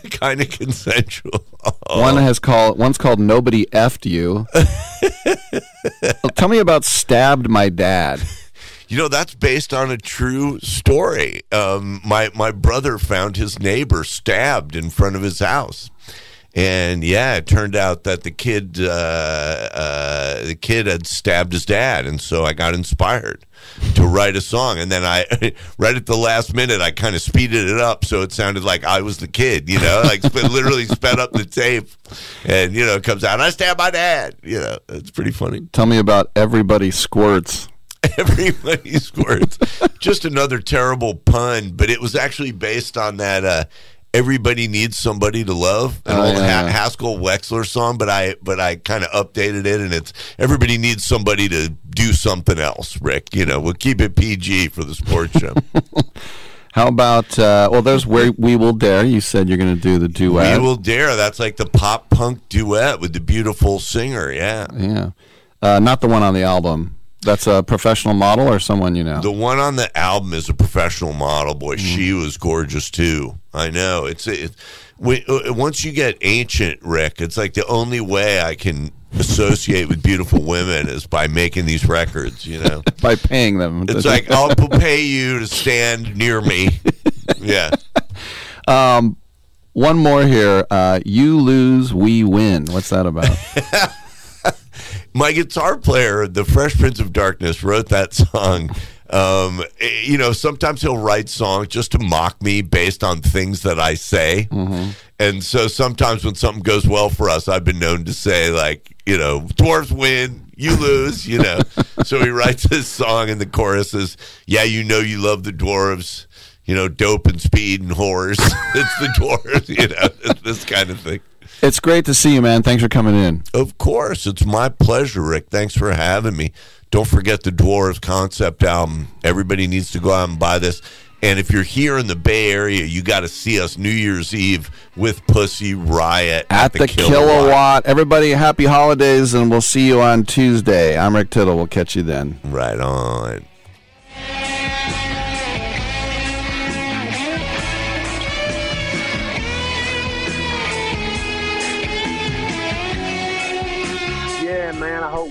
<laughs> kind of consensual. One has called one's called "Nobody Effed You." Well, <laughs> Tell me about "Stabbed My Dad." You know, that's based on a true story. Um, my my brother found his neighbor stabbed in front of his house, and yeah, it turned out that the kid uh, uh, the kid had stabbed his dad, and so I got inspired to write a song. And then I, <laughs> right at the last minute, I kind of speeded it up so it sounded like I was the kid. You know, like sp- <laughs> literally sped up the tape, and you know, it comes out. I stabbed my dad. You know, it's pretty funny. Tell me about "Everybody Squirts." <laughs> Everybody squirts. Just another terrible pun, but it was actually based on that uh, "Everybody Needs Somebody to Love," an Oh, old yeah. ha- Haskell Wexler song. But I, but I kind of updated it, and it's "Everybody Needs Somebody to Do Something Else." Rick, you know, we'll keep it PG for the sports show. <laughs> How about uh, well? There's where we will dare. You said you're going to do the duet. we will dare. That's like the pop punk duet with the beautiful singer. Yeah. Yeah, uh, not the one on the album. That's a professional model or someone you know. The one on the album is a professional model. Boy, she was gorgeous too. I know. It's it, when, uh, once you get ancient, Rick. It's like the only way I can associate with beautiful women is by making these records. You know, <laughs> by paying them. it's like I'll pay you to stand near me. <laughs> Yeah. Um, one more here. Uh, you lose, we win. What's that about? <laughs> my guitar player, the Fresh Prince of Darkness, wrote that song. Um, eh, you know, sometimes he'll write songs just to mock me based on things that I say. And so sometimes when something goes well for us, I've been known to say, like, you know, dwarves win, you lose, you know. <laughs> so he writes this song, and the chorus is, Yeah, you know, you love the dwarves, you know, dope and speed and whores. <laughs> it's the dwarves, you know, it's <laughs> this kind of thing. It's great to see you, man. Thanks for coming in. Of course. It's my pleasure, Rick. Thanks for having me. Don't forget the Dwarves concept album. Everybody needs to go out and buy this. And if you're here in the Bay Area, you got to see us New Year's Eve with Pussy Riot At the, kilowatt. Everybody, happy holidays, and we'll see you on Tuesday. I'm Rick Tittle. We'll catch you then. Right on.